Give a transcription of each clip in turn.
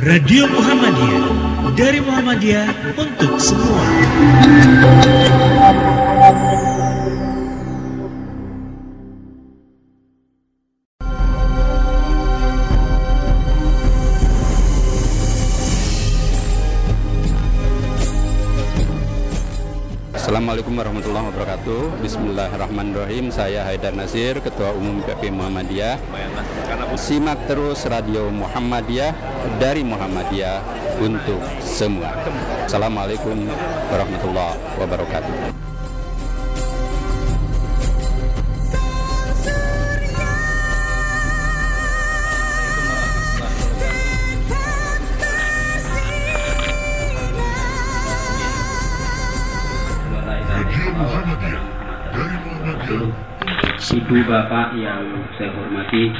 Radio Muhammadiyah dari Muhammadiyah untuk semua. Warahmatullahi wabarakatuh. Bismillahirrahmanirrahim. Saya Haidar Nasir, Ketua Umum PP Muhammadiyah. Simak terus Radio Muhammadiyah Dari Muhammadiyah Untuk semua. Assalamualaikum warahmatullahi wabarakatuh Ibu Bapak yang saya hormati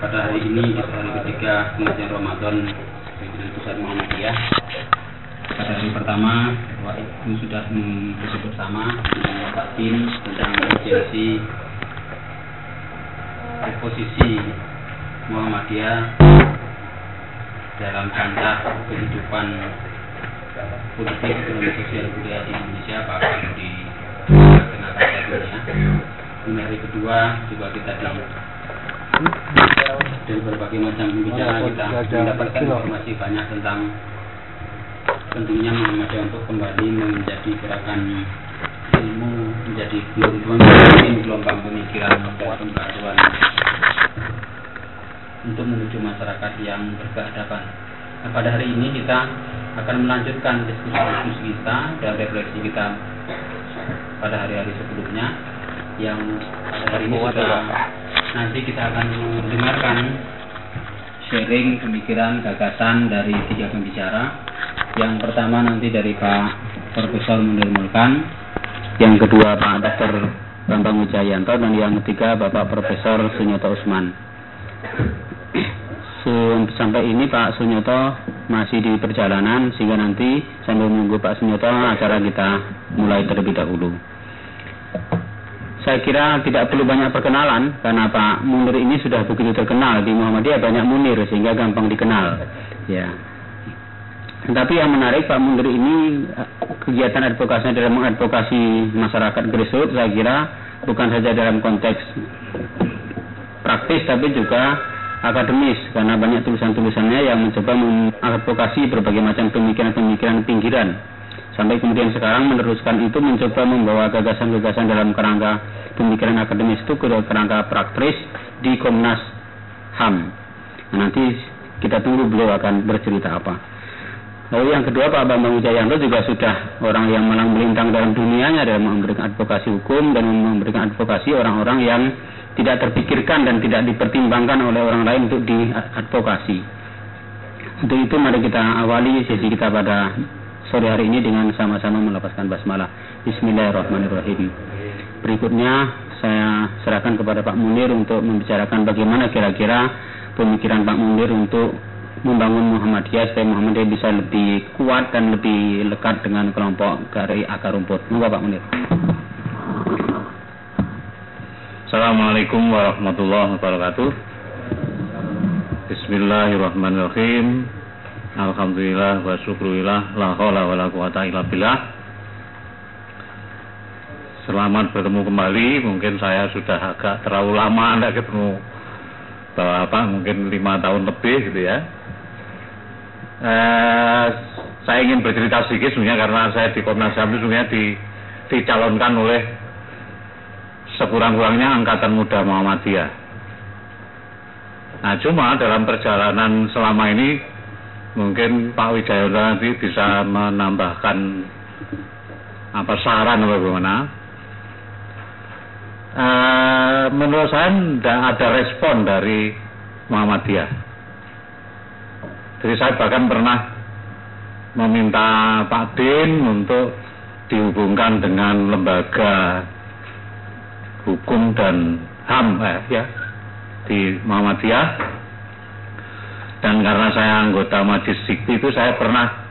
Pada hari ini itu hari ketiga pengajian Ramadan Pimpinan Pusat Muhammadiyah Pada hari pertama Bapak Ibu sudah disebut bersama dengan Bapak Tim tentang urgensi posisi Muhammadiyah dalam kancah kehidupan politik, ekonomi, sosial, budaya di Indonesia bahkan di tengah dunia. Kemudian hari kedua juga kita di dari berbagai macam pembicaraan kita mendapatkan informasi banyak tentang tentunya Muhammadiyah untuk kembali menjadi gerakan ilmu menjadi gelombang gelombang pemikiran dan pembaruan untuk menuju masyarakat yang berkehadapan. Nah, pada hari ini kita akan melanjutkan diskusi-diskusi kita dan refleksi kita pada hari-hari sebelumnya yang pada hari ini sudah nanti kita akan mendengarkan sharing pemikiran gagasan dari tiga pembicara yang pertama nanti dari Pak Profesor Munir Mulkan yang kedua Pak Dr. Bambang Wijayanto dan yang ketiga Bapak Profesor Sunyoto Usman sampai ini Pak Sunyoto masih di perjalanan sehingga nanti sambil menunggu Pak Sunyoto acara kita mulai terlebih dahulu. Saya kira tidak perlu banyak perkenalan karena Pak Munir ini sudah begitu terkenal di Muhammadiyah banyak Munir sehingga gampang dikenal. Ya. Tapi yang menarik Pak Munir ini kegiatan advokasinya dalam mengadvokasi masyarakat grassroots saya kira bukan saja dalam konteks praktis tapi juga akademis karena banyak tulisan-tulisannya yang mencoba mengadvokasi berbagai macam pemikiran-pemikiran pinggiran sampai kemudian sekarang meneruskan itu mencoba membawa gagasan-gagasan dalam kerangka pemikiran akademis itu ke kerangka praktis di Komnas HAM. Nah, nanti kita tunggu beliau akan bercerita apa. Lalu yang kedua Pak Bambang Wijayanto juga sudah orang yang malang melintang dalam dunianya dalam memberikan advokasi hukum dan memberikan advokasi orang-orang yang tidak terpikirkan dan tidak dipertimbangkan oleh orang lain untuk diadvokasi. Untuk itu mari kita awali sesi kita pada sore hari ini dengan sama-sama melepaskan basmalah. Bismillahirrahmanirrahim. Berikutnya saya serahkan kepada Pak Munir untuk membicarakan bagaimana kira-kira pemikiran Pak Munir untuk membangun Muhammadiyah supaya Muhammadiyah bisa lebih kuat dan lebih lekat dengan kelompok dari akar rumput. Moga Pak Munir. Assalamualaikum warahmatullahi wabarakatuh Bismillahirrahmanirrahim Alhamdulillah wa syukurillah La khawla wa la quwata illa billah. Selamat bertemu kembali. Mungkin saya sudah agak terlalu lama Anda ketemu. Bahwa apa mungkin lima tahun lebih gitu ya. Eh, Saya ingin bercerita sedikit sebenarnya Karena saya di Komnas HAM sebenarnya di, dicalonkan oleh sekurang-kurangnya Angkatan Muda Muhammadiyah. Nah, cuma dalam perjalanan selama ini mungkin Pak Wijayanto nanti bisa menambahkan apa saran atau bagaimana. E, menurut saya tidak ada respon dari Muhammadiyah. Jadi saya bahkan pernah meminta Pak Din untuk dihubungkan dengan lembaga hukum dan HAM eh, ya di Muhammadiyah dan karena saya anggota Majlis Sikti itu saya pernah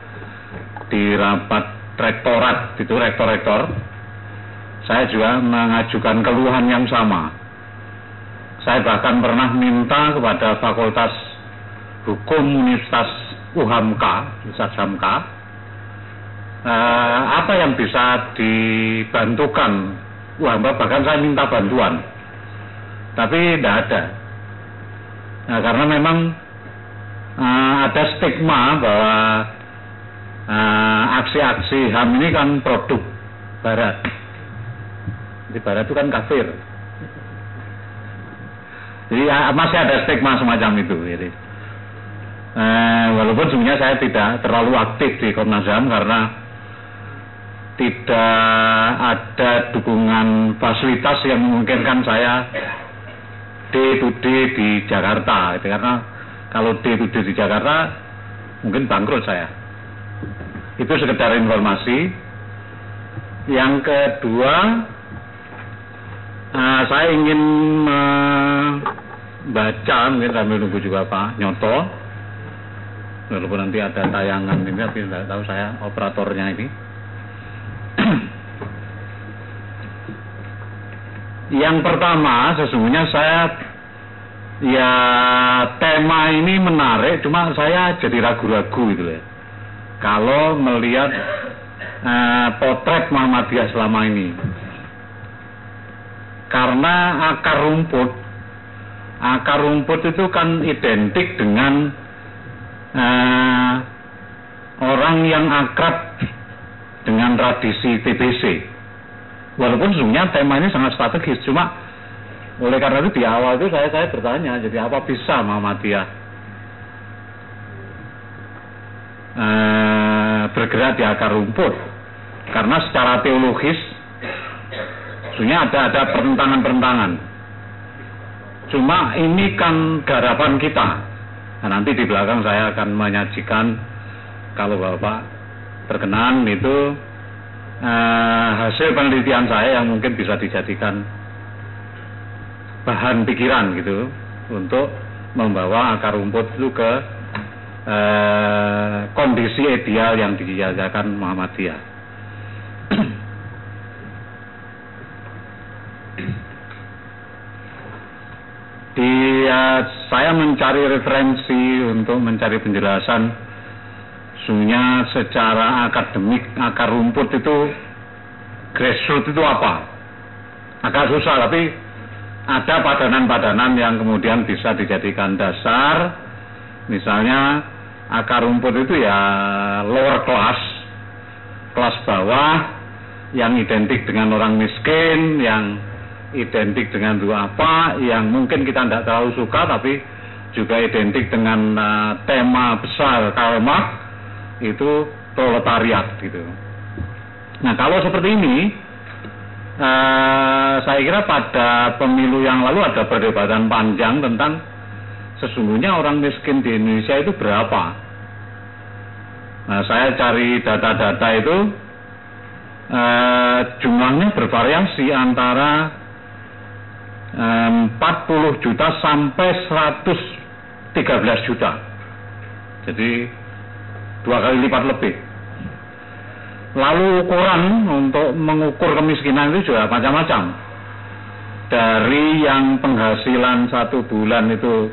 di rapat rektorat itu rektor-rektor. Saya juga mengajukan keluhan yang sama. Saya bahkan pernah minta kepada fakultas hukum Universitas UHAMKA, Universitas HAMKA, eh, apa yang bisa dibantukan UHAMKA, bahkan saya minta bantuan, tapi tidak ada. Nah, karena memang uh, ada stigma bahwa uh, aksi-aksi HAM ini kan produk Barat. Di Barat itu kan kafir. Jadi uh, masih ada stigma semacam itu. Jadi, uh, walaupun sebenarnya saya tidak terlalu aktif di Komnas HAM karena tidak ada dukungan fasilitas yang memungkinkan saya D to D di Jakarta gitu. karena kalau D D di Jakarta mungkin bangkrut saya. Itu sekedar informasi. Yang kedua uh, saya ingin membaca mungkin sambil nunggu juga Pak Nyoto. Walaupun nanti ada tayangan ini tapi tidak tahu saya operatornya ini. Yang pertama sesungguhnya saya ya tema ini menarik cuma saya jadi ragu-ragu gitu ya. Kalau melihat uh, potret Muhammadiyah selama ini. Karena akar rumput akar rumput itu kan identik dengan uh, orang yang akrab dengan tradisi TBC walaupun sebenarnya tema ini sangat strategis cuma oleh karena itu di awal itu saya saya bertanya jadi apa bisa Muhammadiyah? Eh, bergerak di akar rumput. Karena secara teologis sebenarnya ada ada pertentangan-pertentangan. Cuma ini kan garapan kita. Nah, nanti di belakang saya akan menyajikan kalau bapak berkenan itu uh, hasil penelitian saya yang mungkin bisa dijadikan bahan pikiran gitu untuk membawa akar rumput itu ke uh, kondisi ideal yang dijajakan Muhammadiyah. Di, uh, saya mencari referensi untuk mencari penjelasan Sesungguhnya secara akademik akar rumput itu grassroots itu apa? Agak susah tapi ada padanan-padanan yang kemudian bisa dijadikan dasar. Misalnya akar rumput itu ya lower class, kelas bawah yang identik dengan orang miskin, yang identik dengan dua apa, yang mungkin kita tidak terlalu suka tapi juga identik dengan uh, tema besar Karl Marx itu proletariat gitu. Nah kalau seperti ini, uh, saya kira pada pemilu yang lalu ada perdebatan panjang tentang sesungguhnya orang miskin di Indonesia itu berapa. Nah saya cari data-data itu uh, jumlahnya bervariasi antara um, 40 juta sampai 113 juta. Jadi dua kali lipat lebih. Lalu ukuran untuk mengukur kemiskinan itu juga macam-macam. Dari yang penghasilan satu bulan itu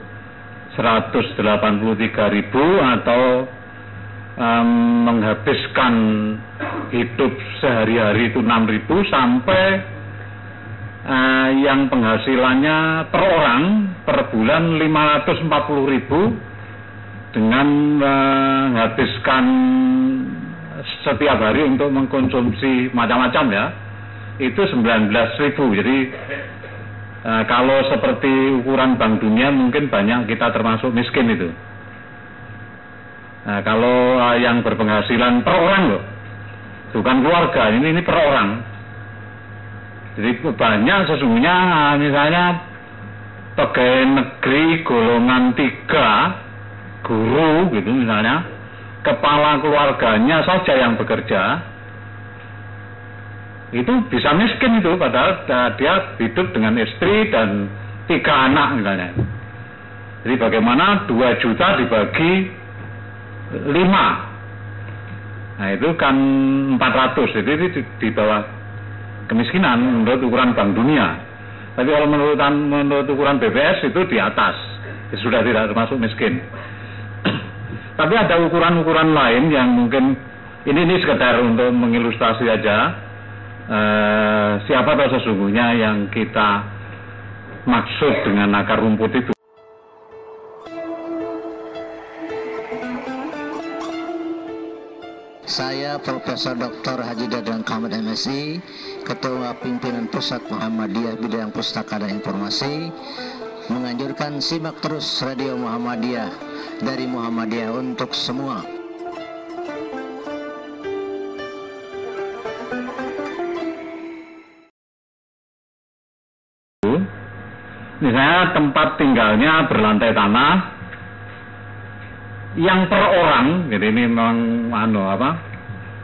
183 ribu atau um, menghabiskan hidup sehari-hari itu 6 ribu sampai uh, yang penghasilannya per orang per bulan 540 ribu dengan menghabiskan setiap hari untuk mengkonsumsi macam-macam ya. Itu 19 ribu. Jadi e, kalau seperti ukuran Bank Dunia mungkin banyak kita termasuk miskin itu. Nah, kalau e, yang berpenghasilan per orang loh. Bukan keluarga ini ini per orang. Jadi banyak sesungguhnya misalnya pegawai negeri golongan tiga guru gitu misalnya kepala keluarganya saja yang bekerja itu bisa miskin itu padahal dia hidup dengan istri dan tiga anak misalnya. Jadi bagaimana dua juta dibagi lima? Nah itu kan 400 jadi itu di bawah kemiskinan menurut ukuran Bank Dunia. Tapi kalau menurut menurut ukuran BPS itu di atas. Sudah tidak termasuk miskin Tapi ada ukuran-ukuran lain yang mungkin ini ini sekedar untuk mengilustrasi aja eh, siapa tahu sesungguhnya yang kita maksud dengan akar rumput itu. Saya Profesor Dr. Haji Dadang Kamad MSI, Ketua Pimpinan Pusat Muhammadiyah Bidang Pustaka dan Informasi, menganjurkan simak terus Radio Muhammadiyah dari Muhammadiyah untuk semua. Misalnya tempat tinggalnya berlantai tanah, yang per orang, jadi ini memang anu apa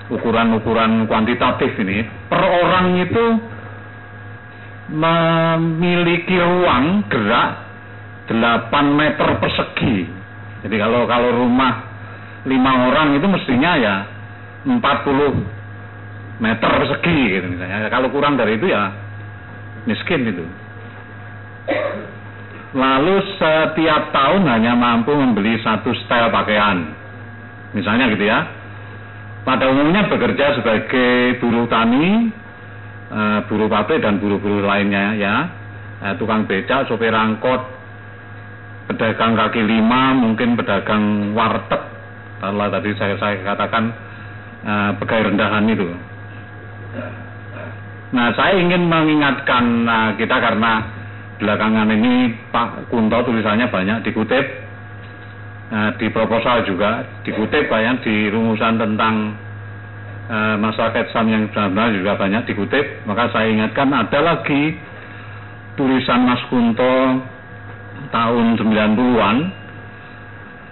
ukuran-ukuran kuantitatif ini, per orang itu memiliki ruang gerak 8 meter persegi. Jadi kalau kalau rumah lima orang itu mestinya ya 40 meter persegi gitu misalnya. Kalau kurang dari itu ya miskin itu. Lalu setiap tahun hanya mampu membeli satu setel pakaian. Misalnya gitu ya. Pada umumnya bekerja sebagai buruh tani, uh, buruh pabrik dan buruh-buruh lainnya ya. Uh, tukang becak, sopir angkot, pedagang kaki lima, mungkin pedagang warteg. Kalau tadi saya, saya katakan uh, pegawai rendahan itu. Nah, saya ingin mengingatkan kita karena belakangan ini Pak Kunto tulisannya banyak dikutip di proposal juga dikutip banyak di rumusan tentang uh, masyarakat Islam yang benar-benar juga banyak dikutip maka saya ingatkan ada lagi tulisan Mas Kunto tahun 90-an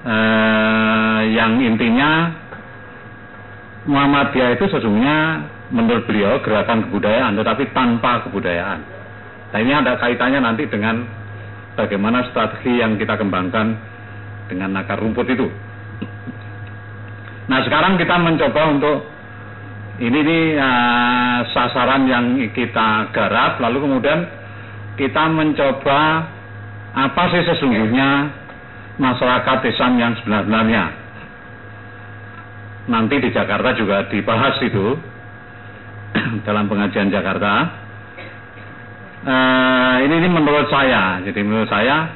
uh, yang intinya Muhammadiyah itu sesungguhnya menurut beliau gerakan kebudayaan tetapi tanpa kebudayaan Nah ini ada kaitannya nanti dengan bagaimana strategi yang kita kembangkan dengan akar rumput itu. Nah sekarang kita mencoba untuk ini nih uh, sasaran yang kita garap, lalu kemudian kita mencoba apa sih sesungguhnya masyarakat Islam yang sebenarnya. Nanti di Jakarta juga dibahas itu dalam pengajian Jakarta. Uh, ini, ini menurut saya, jadi menurut saya,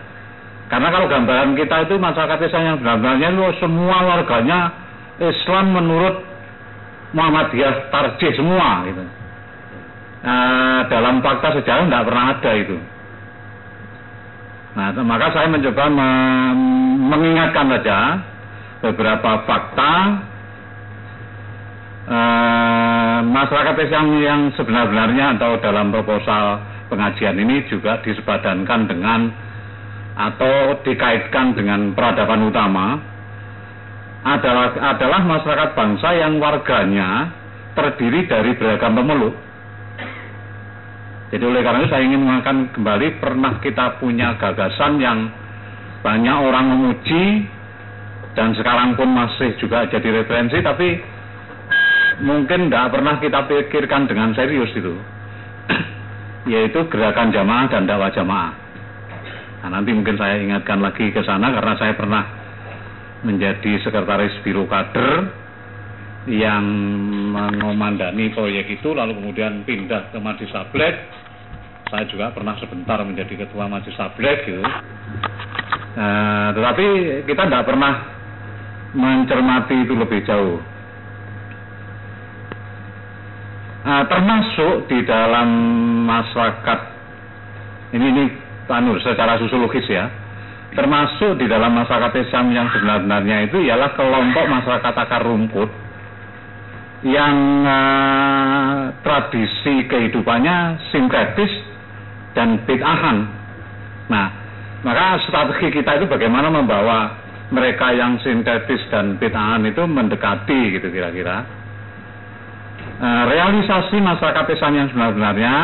karena kalau gambaran kita itu masyarakat Islam yang benar-benarnya itu semua warganya Islam menurut Muhammadiyah tarjih semua gitu. Uh, dalam fakta sejarah tidak pernah ada itu. Nah, maka saya mencoba me mengingatkan saja beberapa fakta uh, masyarakat Islam yang sebenar-benarnya atau dalam proposal pengajian ini juga disepadankan dengan atau dikaitkan dengan peradaban utama adalah adalah masyarakat bangsa yang warganya terdiri dari beragam pemeluk. Jadi oleh karena itu saya ingin mengatakan kembali pernah kita punya gagasan yang banyak orang memuji dan sekarang pun masih juga jadi referensi tapi mungkin tidak pernah kita pikirkan dengan serius itu yaitu gerakan jamaah dan dakwah jamaah. Nah, nanti mungkin saya ingatkan lagi ke sana karena saya pernah menjadi sekretaris biro kader yang mengomandani proyek itu lalu kemudian pindah ke Majlis Sablek. Saya juga pernah sebentar menjadi ketua Majlis Sablek gitu. Nah, tetapi kita tidak pernah mencermati itu lebih jauh. uh, termasuk di dalam masyarakat ini ini anu secara sosiologis ya termasuk di dalam masyarakat Islam yang sebenarnya itu ialah kelompok masyarakat akar rumput yang uh, tradisi kehidupannya sinkretis dan bid'ahan. Nah, maka strategi kita itu bagaimana membawa mereka yang sintetis dan bid'ahan itu mendekati gitu kira-kira Eh, realisasi masyarakat Islam yang sebenarnya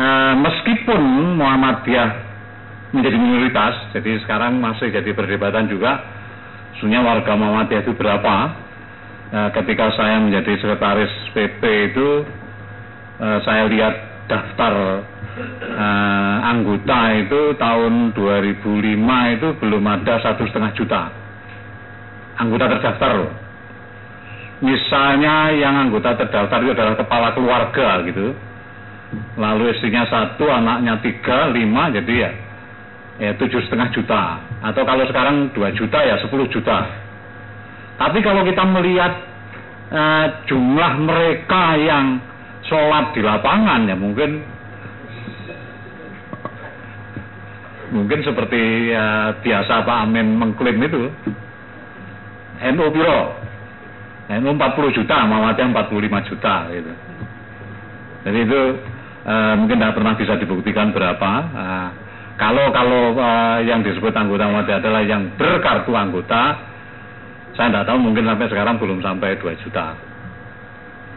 uh, meskipun Muhammadiyah menjadi minoritas, jadi sekarang masih jadi perdebatan juga sebenarnya warga Muhammadiyah itu berapa. Uh, ketika saya menjadi sekretaris PP itu uh, saya lihat daftar uh, anggota itu tahun 2005 itu belum ada satu setengah juta anggota terdaftar loh. Misalnya yang anggota terdaftar itu adalah kepala keluarga gitu. Lalu istrinya satu, anaknya tiga, lima, jadi ya tujuh setengah juta. Atau kalau sekarang dua juta ya sepuluh juta. Tapi kalau kita melihat uh, jumlah mereka yang sholat di lapangan ya mungkin mungkin seperti ya, biasa Pak Amin mengklaim itu NU Biro NU 40 juta Muhammadiyah 45 juta gitu jadi itu uh, mungkin tidak pernah bisa dibuktikan berapa uh, kalau kalau uh, yang disebut anggota Muhammadiyah adalah yang berkartu anggota saya tidak tahu mungkin sampai sekarang belum sampai 2 juta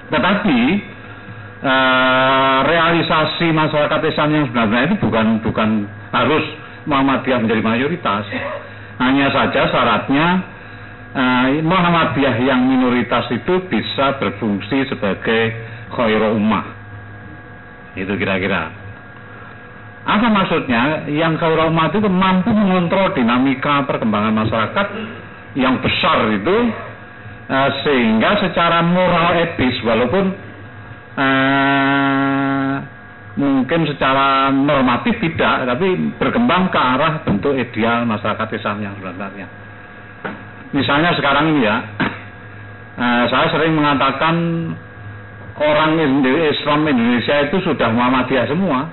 tetapi uh, realisasi masyarakat Islam yang sebenarnya itu bukan bukan harus Muhammadiyah menjadi mayoritas. Hanya saja syaratnya uh, Muhammadiyah yang minoritas itu bisa berfungsi sebagai khairul ummah. Itu kira-kira. Apa maksudnya? Yang khairul ummah itu mampu mengontrol dinamika perkembangan masyarakat yang besar itu uh, sehingga secara moral etis walaupun uh, mungkin secara normatif tidak, tapi berkembang ke arah bentuk ideal masyarakat Islam yang sebenarnya. Misalnya sekarang ini ya, eh, saya sering mengatakan orang Islam Indonesia itu sudah Muhammadiyah semua.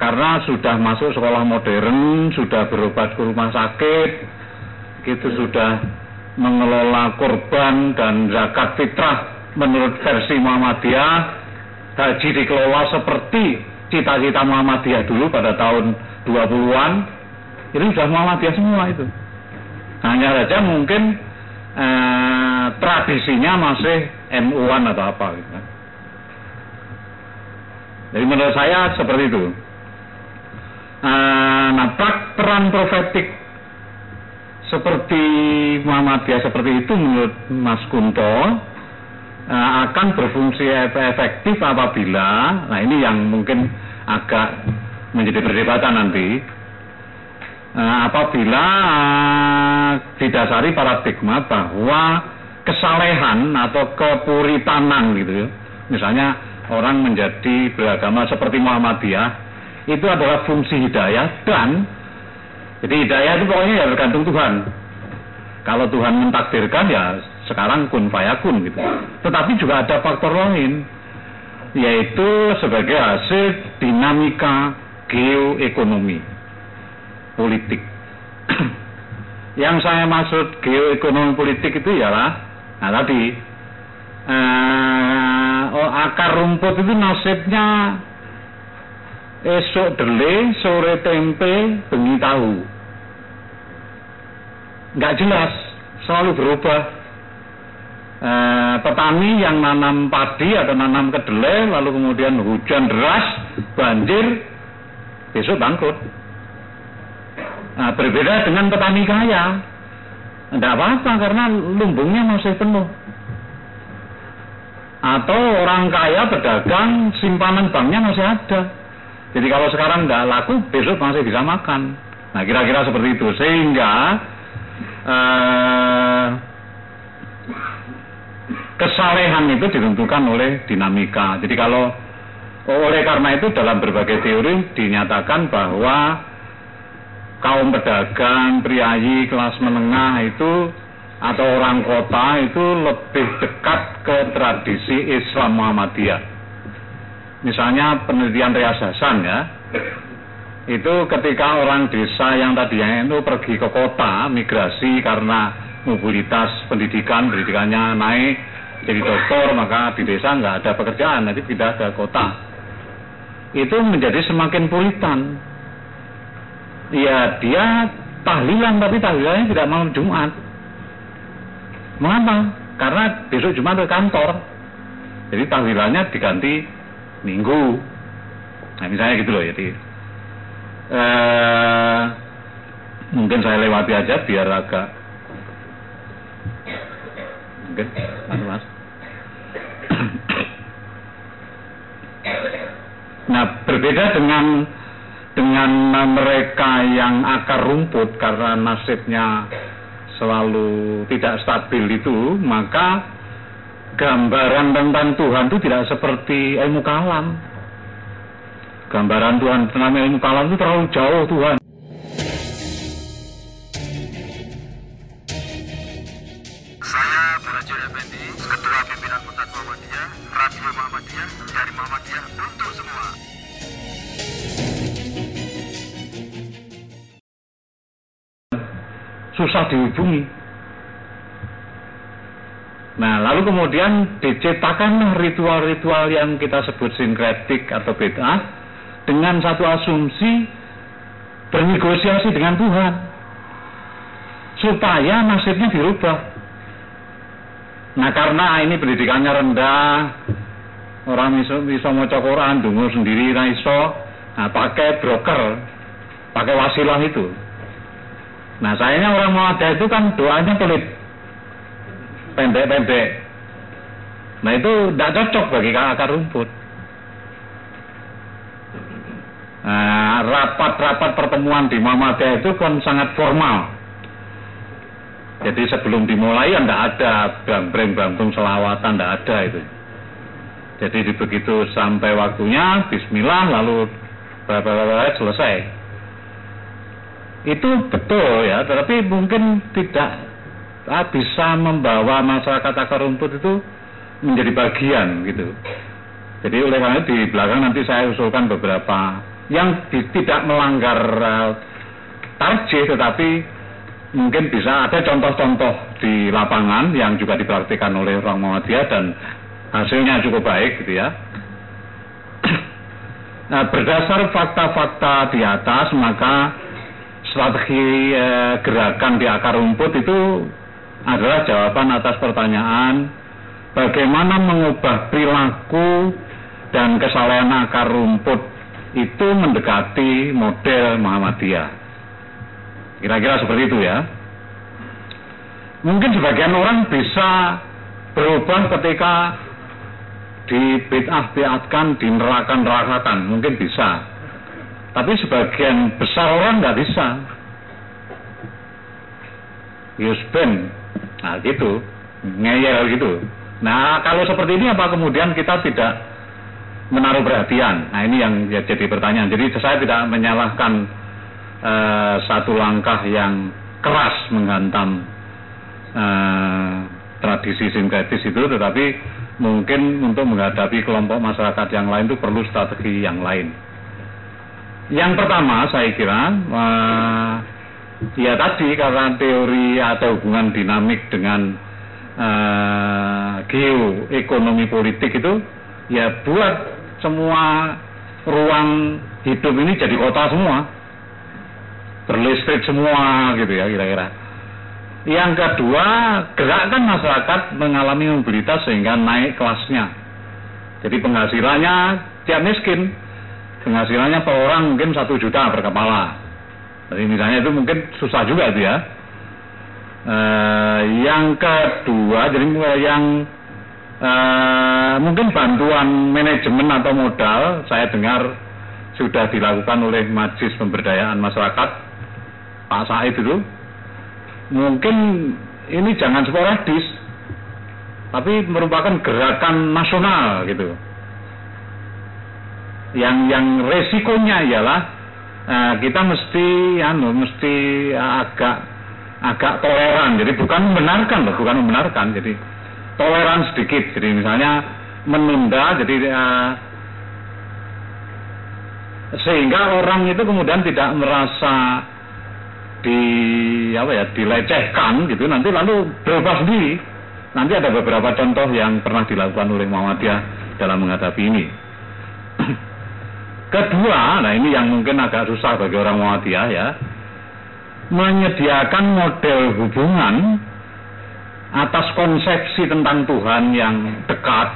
Karena sudah masuk sekolah modern, sudah berobat ke rumah sakit, gitu sudah mengelola korban dan zakat fitrah menurut versi Muhammadiyah, haji dikelola seperti cita-cita Muhammadiyah dulu pada tahun 20-an itu sudah Muhammadiyah semua itu hanya saja mungkin eh, tradisinya masih NU-an atau apa gitu. Jadi menurut saya seperti itu. Eh, nah, peran profetik seperti Muhammadiyah seperti itu menurut Mas Kunto uh, akan berfungsi efektif apabila, nah ini yang mungkin agak menjadi perdebatan nanti, uh, apabila uh, didasari paradigma bahwa kesalehan atau kepuritanan gitu, misalnya orang menjadi beragama seperti Muhammadiyah itu adalah fungsi hidayah dan jadi hidayah itu pokoknya ya bergantung Tuhan. Kalau Tuhan mentakdirkan ya sekarang kun fayakun gitu. Tetapi juga ada faktor lain yaitu sebagai hasil dinamika geoekonomi politik. Yang saya maksud geoekonomi politik itu ialah nah tadi uh, oh, akar rumput itu nasibnya esok dele, sore tempe, bengi tahu. Nggak jelas, selalu berubah. Eh, petani yang nanam padi atau nanam kedelai lalu kemudian hujan deras banjir besok bangkrut. Nah, berbeda dengan petani kaya. Tidak apa-apa karena lumbungnya masih penuh. Atau orang kaya berdagang simpanan banknya masih ada jadi kalau sekarang tidak laku besok masih bisa makan nah kira-kira seperti itu sehingga eh, kesalehan itu ditentukan oleh dinamika. Jadi kalau oleh karena itu dalam berbagai teori dinyatakan bahwa kaum pedagang, priayi, kelas menengah itu atau orang kota itu lebih dekat ke tradisi Islam Muhammadiyah. Misalnya penelitian Rias Hasan ya, itu ketika orang desa yang tadinya itu pergi ke kota, migrasi karena mobilitas pendidikan, pendidikannya naik, jadi dokter maka di desa nggak ada pekerjaan nanti pindah ke kota. Itu menjadi semakin puritan. Ya dia tahlilan tapi tahlilannya tidak mau Jumat. Mengapa? Karena besok Jumat ke kantor. Jadi tahlilannya diganti Minggu. Nah misalnya gitu loh jadi eh, mungkin saya lewati aja biar agak mungkin mas. Nah, berbeda dengan dengan mereka yang akar rumput karena nasibnya selalu tidak stabil itu, maka gambaran tentang Tuhan itu tidak seperti ilmu kalam. Gambaran Tuhan tentang ilmu kalam itu terlalu jauh Tuhan. Saya Berajo Effendi, Ketua Pimpinan Pusat Muhammadiyah, Radio Muhammadiyah, dari Muhammadiyah untuk semua. susah dihubungi. Nah, lalu kemudian diciptakan ritual-ritual yang kita sebut sinkretik atau bid'ah dengan satu asumsi bernegosiasi dengan Tuhan supaya nasibnya dirubah. Nah, karena ini pendidikannya rendah, orang bisa, bisa mau Quran, dungu sendiri, nah iso, nah, pakai broker, pakai wasilah itu. Nah sayangnya orang Muhammadiyah itu kan doanya pelit, pendek-pendek. Nah itu tidak cocok bagi akar rumput. Nah, rapat-rapat pertemuan di Muhammadiyah itu kan sangat formal. Jadi sebelum dimulai ya tidak ada bambreng bantung selawatan, tidak ada itu. Jadi begitu sampai waktunya, Bismillah lalu berapa selesai itu betul ya, tetapi mungkin tidak bisa membawa masyarakat akar rumput itu menjadi bagian gitu. Jadi oleh karena di belakang nanti saya usulkan beberapa yang di, tidak melanggar uh, tarjih tetapi mungkin bisa ada contoh-contoh di lapangan yang juga dipraktikkan oleh orang Muhammadiyah dan hasilnya cukup baik gitu ya. Nah, berdasar fakta-fakta di atas maka strategi eh, gerakan di akar rumput itu adalah jawaban atas pertanyaan bagaimana mengubah perilaku dan kesalahan akar rumput itu mendekati model Muhammadiyah. Kira-kira seperti itu ya. Mungkin sebagian orang bisa berubah ketika di bid'ah-bid'atkan, di neraka-nerakakan, mungkin bisa. Tapi sebagian besar orang nggak bisa. Yusben, nah gitu, ngeyel gitu. Nah kalau seperti ini apa kemudian kita tidak menaruh perhatian? Nah ini yang ya, jadi pertanyaan. Jadi saya tidak menyalahkan uh, satu langkah yang keras menghantam uh, tradisi sinkretis itu, tetapi mungkin untuk menghadapi kelompok masyarakat yang lain itu perlu strategi yang lain. Yang pertama saya kira uh, ya tadi karena teori atau hubungan dinamik dengan uh, geoekonomi politik itu ya buat semua ruang hidup ini jadi kota semua berlistrik semua gitu ya kira-kira. Yang kedua, gerakan masyarakat mengalami mobilitas sehingga naik kelasnya. Jadi penghasilannya tiap miskin, penghasilannya per orang mungkin satu juta per kepala. Jadi misalnya itu mungkin susah juga itu ya. E, yang kedua, jadi yang e, mungkin bantuan manajemen atau modal saya dengar sudah dilakukan oleh Majlis Pemberdayaan Masyarakat Pak Said itu. Mungkin ini jangan sporadis, tapi merupakan gerakan nasional gitu yang yang resikonya ialah uh, kita mesti anu mesti agak agak toleran. Jadi bukan membenarkan loh bukan membenarkan. Jadi toleran sedikit. Jadi misalnya menunda jadi uh, sehingga orang itu kemudian tidak merasa di apa ya dilecehkan gitu. Nanti lalu berubah sendiri. Nanti ada beberapa contoh yang pernah dilakukan oleh Muhammadiyah dalam menghadapi ini Kedua, nah ini yang mungkin agak susah bagi orang Muhammadiyah ya, menyediakan model hubungan atas konsepsi tentang Tuhan yang dekat,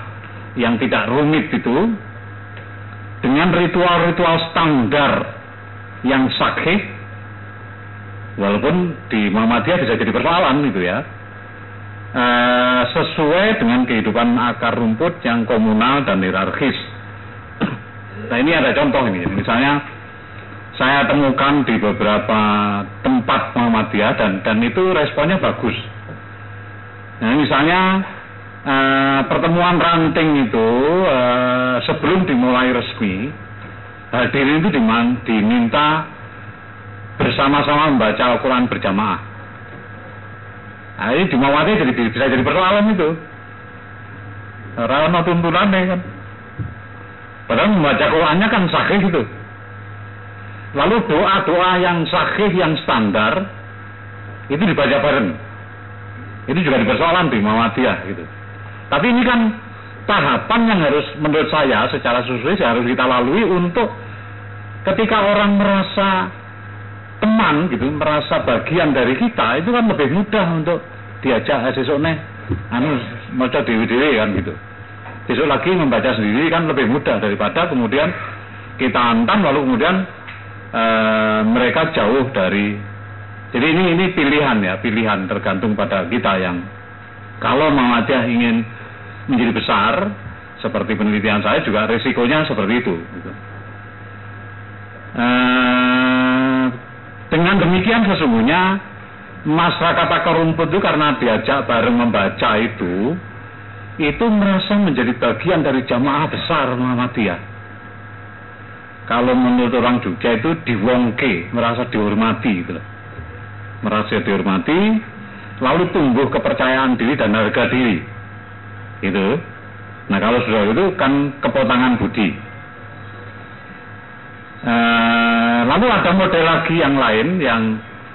yang tidak rumit itu, dengan ritual-ritual standar yang sakit, walaupun di Muhammadiyah bisa jadi persoalan gitu ya, e, sesuai dengan kehidupan akar rumput yang komunal dan hierarkis Nah ini ada contoh ini, misalnya saya temukan di beberapa tempat Muhammadiyah dan dan itu responnya bagus. Nah, misalnya eh, pertemuan ranting itu eh, sebelum dimulai resmi hadirin itu diman- diminta bersama-sama membaca Al-Quran berjamaah. Nah, ini di Muhammadiyah jadi bisa jadi persoalan itu. Karena tuntunannya kan. Padahal membaca Qurannya kan sahih gitu. Lalu doa-doa yang sahih yang standar itu dibaca bareng. Itu juga dipersoalan di Muhammadiyah gitu. Tapi ini kan tahapan yang harus menurut saya secara sesuai harus kita lalui untuk ketika orang merasa teman gitu, merasa bagian dari kita itu kan lebih mudah untuk diajak sesuk anu maca dewi-dewi kan gitu. Besok lagi membaca sendiri kan lebih mudah daripada kemudian kita antam lalu kemudian eh, mereka jauh dari jadi ini ini pilihan ya pilihan tergantung pada kita yang kalau Muhammadiyah ingin menjadi besar seperti penelitian saya juga risikonya seperti itu gitu. Eh, dengan demikian sesungguhnya masyarakat akar rumput itu karena diajak bareng membaca itu itu merasa menjadi bagian dari jamaah besar Muhammadiyah. Kalau menurut orang Jogja itu diwongke, merasa dihormati gitu. Merasa dihormati, lalu tumbuh kepercayaan diri dan harga diri. Gitu. Nah kalau sudah itu kan kepotangan budi. Eh, lalu ada model lagi yang lain yang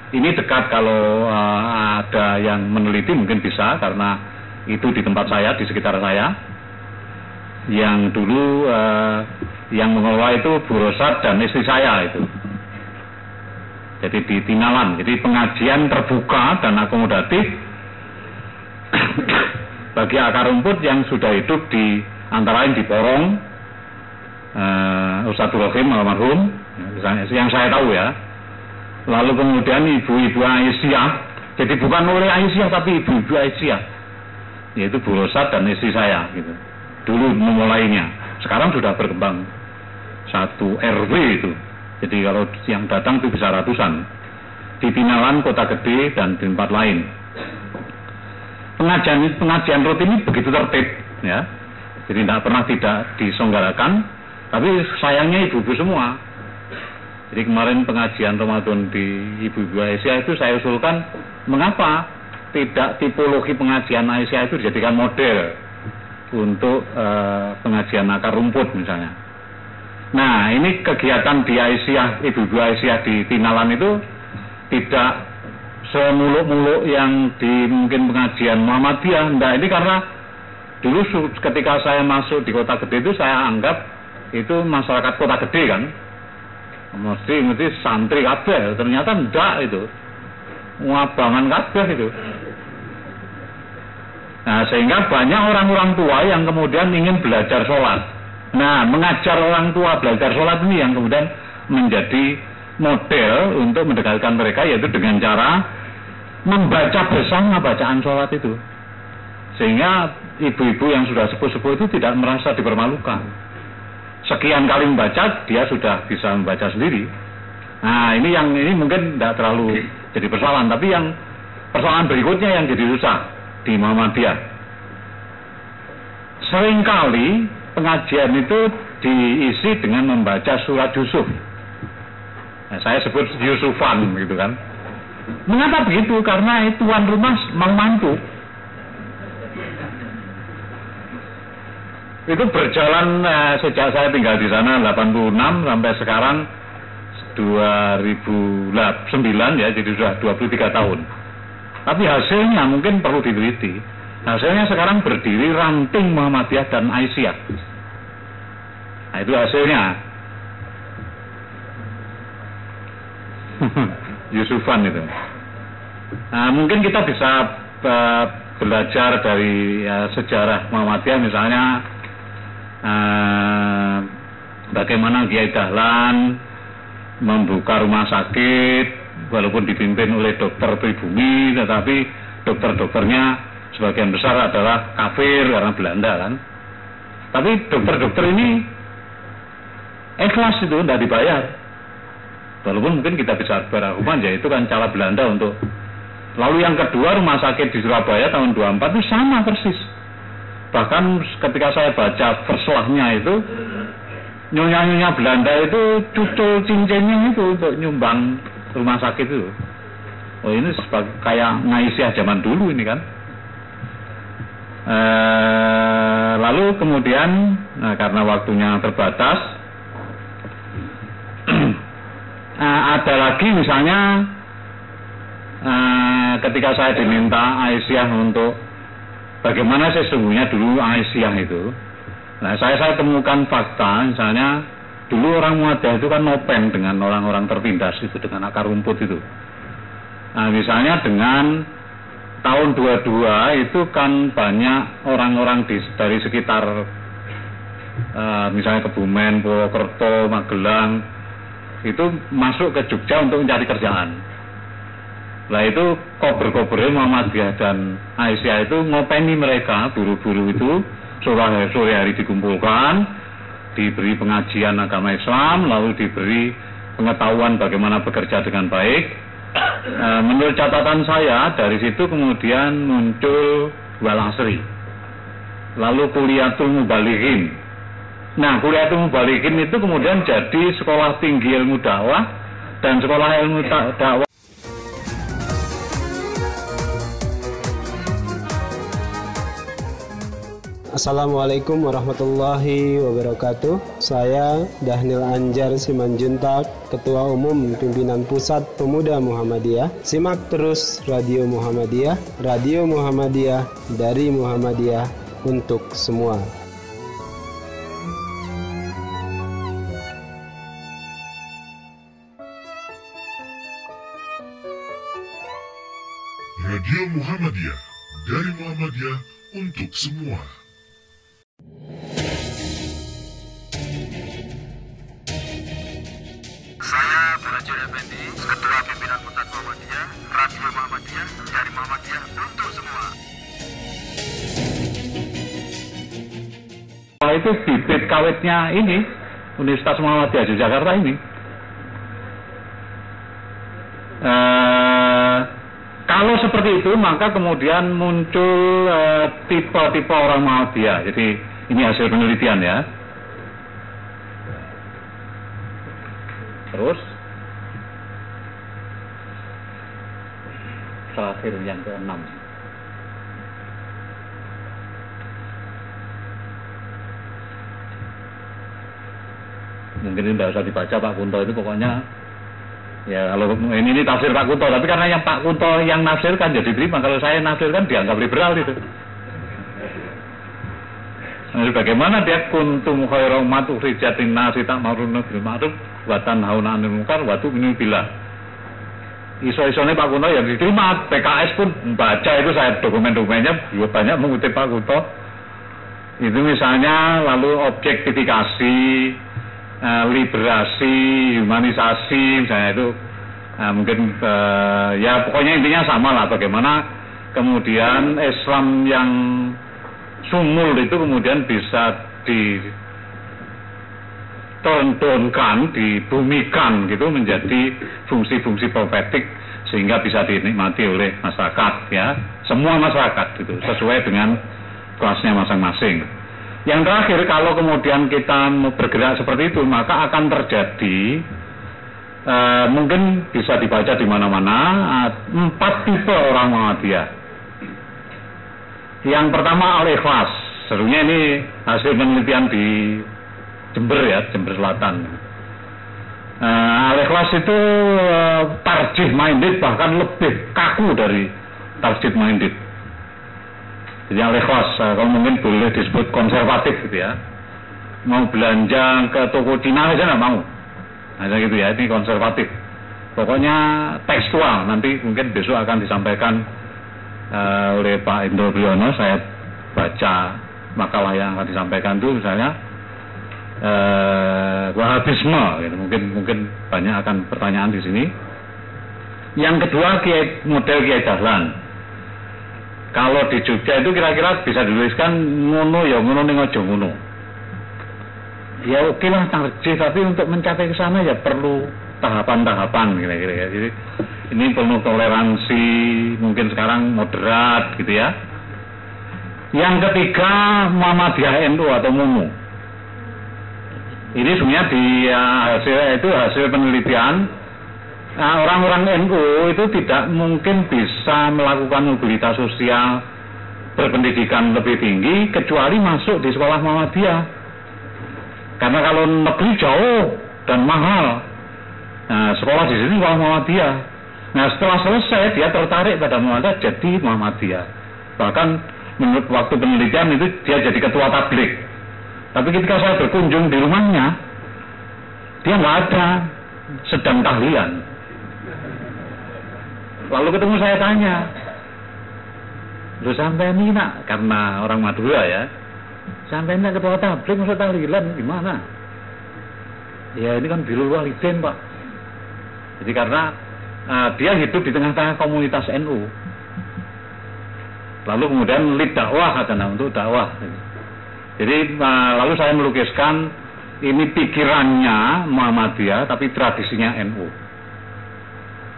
ini dekat kalau eh, ada yang meneliti mungkin bisa karena itu di tempat saya di sekitar saya. Yang dulu eh, yang mengelola itu Bu Rosat dan istri saya itu. Jadi di Tinalan. Jadi pengajian terbuka dan akomodatif bagi akar rumput yang sudah hidup di antara lain di Porong uh, Ustadz Rohim almarhum yang saya tahu ya. Lalu kemudian ibu-ibu Aisyah. Jadi bukan oleh Aisyah tapi ibu-ibu Aisyah yaitu Bu Rosat dan istri saya gitu. Dulu memulainya. Sekarang sudah berkembang. Satu RW itu. Jadi kalau yang datang itu bisa ratusan. Di Tinalan kota gede dan di tempat lain. Pengajian pengajian rutin ini begitu tertib ya. Jadi tidak pernah tidak diselenggarakan. Tapi sayangnya ibu-ibu semua. Jadi kemarin pengajian Ramadan di Ibu-Ibu Aisyah itu saya usulkan mengapa tidak tipologi pengajian Aisyah itu dijadikan model untuk uh, pengajian akar rumput misalnya. Nah ini kegiatan di Aisyah, Ibu-Ibu Aisyah di Tinalan itu tidak semuluk-muluk yang di mungkin pengajian Muhammadiyah. Nah ini karena dulu ketika saya masuk di kota gede itu saya anggap itu masyarakat kota gede kan mesti mesti santri kabeh ternyata ndak itu ngabangan kabeh itu. Nah sehingga banyak orang-orang tua yang kemudian ingin belajar sholat. Nah mengajar orang tua belajar sholat ini yang kemudian menjadi model untuk mendekatkan mereka yaitu dengan cara membaca bersama bacaan sholat itu. Sehingga ibu-ibu yang sudah sepuh-sepuh itu tidak merasa dipermalukan. Sekian kali membaca dia sudah bisa membaca sendiri. Nah ini yang ini mungkin tidak terlalu jadi persoalan tapi yang persoalan berikutnya yang jadi susah di Muhammadiyah sering kali pengajian itu diisi dengan membaca surat Yusuf nah, saya sebut Yusufan gitu kan Mengapa begitu? Karena tuan rumah mantu. Itu berjalan eh, sejak saya tinggal di sana 86 sampai sekarang 2009 ya, jadi sudah 23 tahun. Tapi hasilnya mungkin perlu diteliti. Hasilnya sekarang berdiri ranting Muhammadiyah dan Aisyah. Nah itu hasilnya. Yusufan itu. Nah, mungkin kita bisa uh, belajar dari ya, sejarah Muhammadiyah misalnya uh, bagaimana Kiai Dahlan membuka rumah sakit walaupun dipimpin oleh dokter pribumi tetapi dokter-dokternya sebagian besar adalah kafir karena Belanda kan. Tapi dokter-dokter ini ikhlas itu tidak dibayar Walaupun mungkin kita bisa berargumen ya itu kan cara Belanda untuk Lalu yang kedua rumah sakit di Surabaya tahun 24 itu sama persis. Bahkan ketika saya baca verslahnya itu nyonya-nyonya Belanda itu cucul cincinnya itu untuk nyumbang rumah sakit itu. Oh ini sebagai kayak Ngaisyah zaman dulu ini kan. E, lalu kemudian nah, karena waktunya terbatas nah, ada lagi misalnya uh, ketika saya diminta Aisyah untuk bagaimana sesungguhnya dulu Aisyah itu. Nah, saya saya temukan fakta, misalnya dulu orang Muadah itu kan nopen dengan orang-orang tertindas itu dengan akar rumput itu. Nah, misalnya dengan tahun 22 itu kan banyak orang-orang dari sekitar uh, misalnya Kebumen, Purwokerto, Magelang itu masuk ke Jogja untuk mencari kerjaan. Lah itu kober-kobernya Muhammadiyah dan Aisyah itu ngopeni mereka buru-buru itu sore hari, dikumpulkan diberi pengajian agama Islam lalu diberi pengetahuan bagaimana bekerja dengan baik. E, menurut catatan saya dari situ kemudian muncul Walasri lalu kuliatul mubalikin nah kuliatul mubalikin itu kemudian jadi sekolah tinggi ilmu dakwah dan sekolah ilmu dakwah Assalamualaikum warahmatullahi wabarakatuh. Saya Dahnil Anjar Simanjuntak, Ketua Umum Pimpinan Pusat Pemuda Muhammadiyah. Simak terus Radio Muhammadiyah, Radio Muhammadiyah dari Muhammadiyah untuk semua. Radio Muhammadiyah dari Muhammadiyah untuk semua. Rajul Effendi, Ketua Pimpinan Pusat Muhammadiyah, Radio Muhammadiyah, dari Muhammadiyah untuk semua. Nah, itu bibit kawitnya ini, Universitas Muhammadiyah di Jakarta ini. Uh, kalau seperti itu, maka kemudian muncul eh, tipe-tipe uh, orang Muhammadiyah. Jadi ini hasil penelitian ya. Terus terakhir yang keenam. Mungkin ini tidak usah dibaca Pak Kunto itu pokoknya ya kalau ini, ini tafsir Pak Kunto tapi karena yang Pak Kunto yang nafsirkan jadi terima kalau saya nafsirkan dianggap liberal itu. Nah, bagaimana dia kuntum khairu matu rijatin nasi tak maruna bil ma'ruf wa tanhauna 'anil munkar wa tu'minu billah iso-isone Pak Kunto ya diterima PKS pun membaca itu saya dokumen-dokumennya juga banyak mengutip Pak Kunto itu misalnya lalu objektifikasi eh, liberasi humanisasi misalnya itu nah, mungkin eh, ya pokoknya intinya sama lah bagaimana kemudian Islam yang sumul itu kemudian bisa di tontonkan, dibumikan gitu menjadi fungsi-fungsi profetik sehingga bisa dinikmati oleh masyarakat ya semua masyarakat gitu sesuai dengan kelasnya masing-masing. Yang terakhir kalau kemudian kita bergerak seperti itu maka akan terjadi e, mungkin bisa dibaca di mana-mana empat tipe orang Muhammadiyah. Yang pertama al-ikhlas. Serunya ini hasil penelitian di Jember ya, Jember Selatan. Nah, Al-Ikhlas itu uh, tarjih minded bahkan lebih kaku dari tarjih minded. Jadi Al-Ikhlas uh, kalau mungkin boleh disebut konservatif gitu ya. Mau belanja ke toko Cina aja nggak mau. Nah, gitu ya, ini konservatif. Pokoknya tekstual nanti mungkin besok akan disampaikan uh, oleh Pak Indro Briono. Saya baca makalah yang akan disampaikan itu misalnya uh, Wahabisme gitu. mungkin mungkin banyak akan pertanyaan di sini yang kedua kiai, model Kiai Dahlan kalau di Jogja itu kira-kira bisa dituliskan ngono ya ngono ning aja ngono ya oke lah tarjih tapi untuk mencapai ke sana ya perlu tahapan-tahapan kira-kira ya. Jadi ini penuh toleransi, mungkin sekarang moderat gitu ya. Yang ketiga Muhammadiyah NU atau MUMU. Ini sebenarnya di ya, hasil itu hasil penelitian nah, orang-orang NU itu tidak mungkin bisa melakukan mobilitas sosial berpendidikan lebih tinggi kecuali masuk di sekolah Muhammadiyah. Karena kalau negeri jauh dan mahal, nah sekolah di sini sekolah Muhammadiyah. Nah setelah selesai dia tertarik pada Muhammadiyah jadi Muhammadiyah. Bahkan menurut waktu penelitian itu dia jadi ketua tablik. Tapi ketika saya berkunjung di rumahnya, dia nggak ada sedang tahlilan. Lalu ketemu saya tanya, lu sampai ini karena orang Madura ya, sampai ini ketua tablik maksud tahlilan gimana? Ya ini kan biru walidin pak. Jadi karena uh, dia hidup di tengah-tengah komunitas NU. Lalu kemudian lead dakwah katanya untuk dakwah. Jadi uh, lalu saya melukiskan ini pikirannya Muhammadiyah tapi tradisinya NU.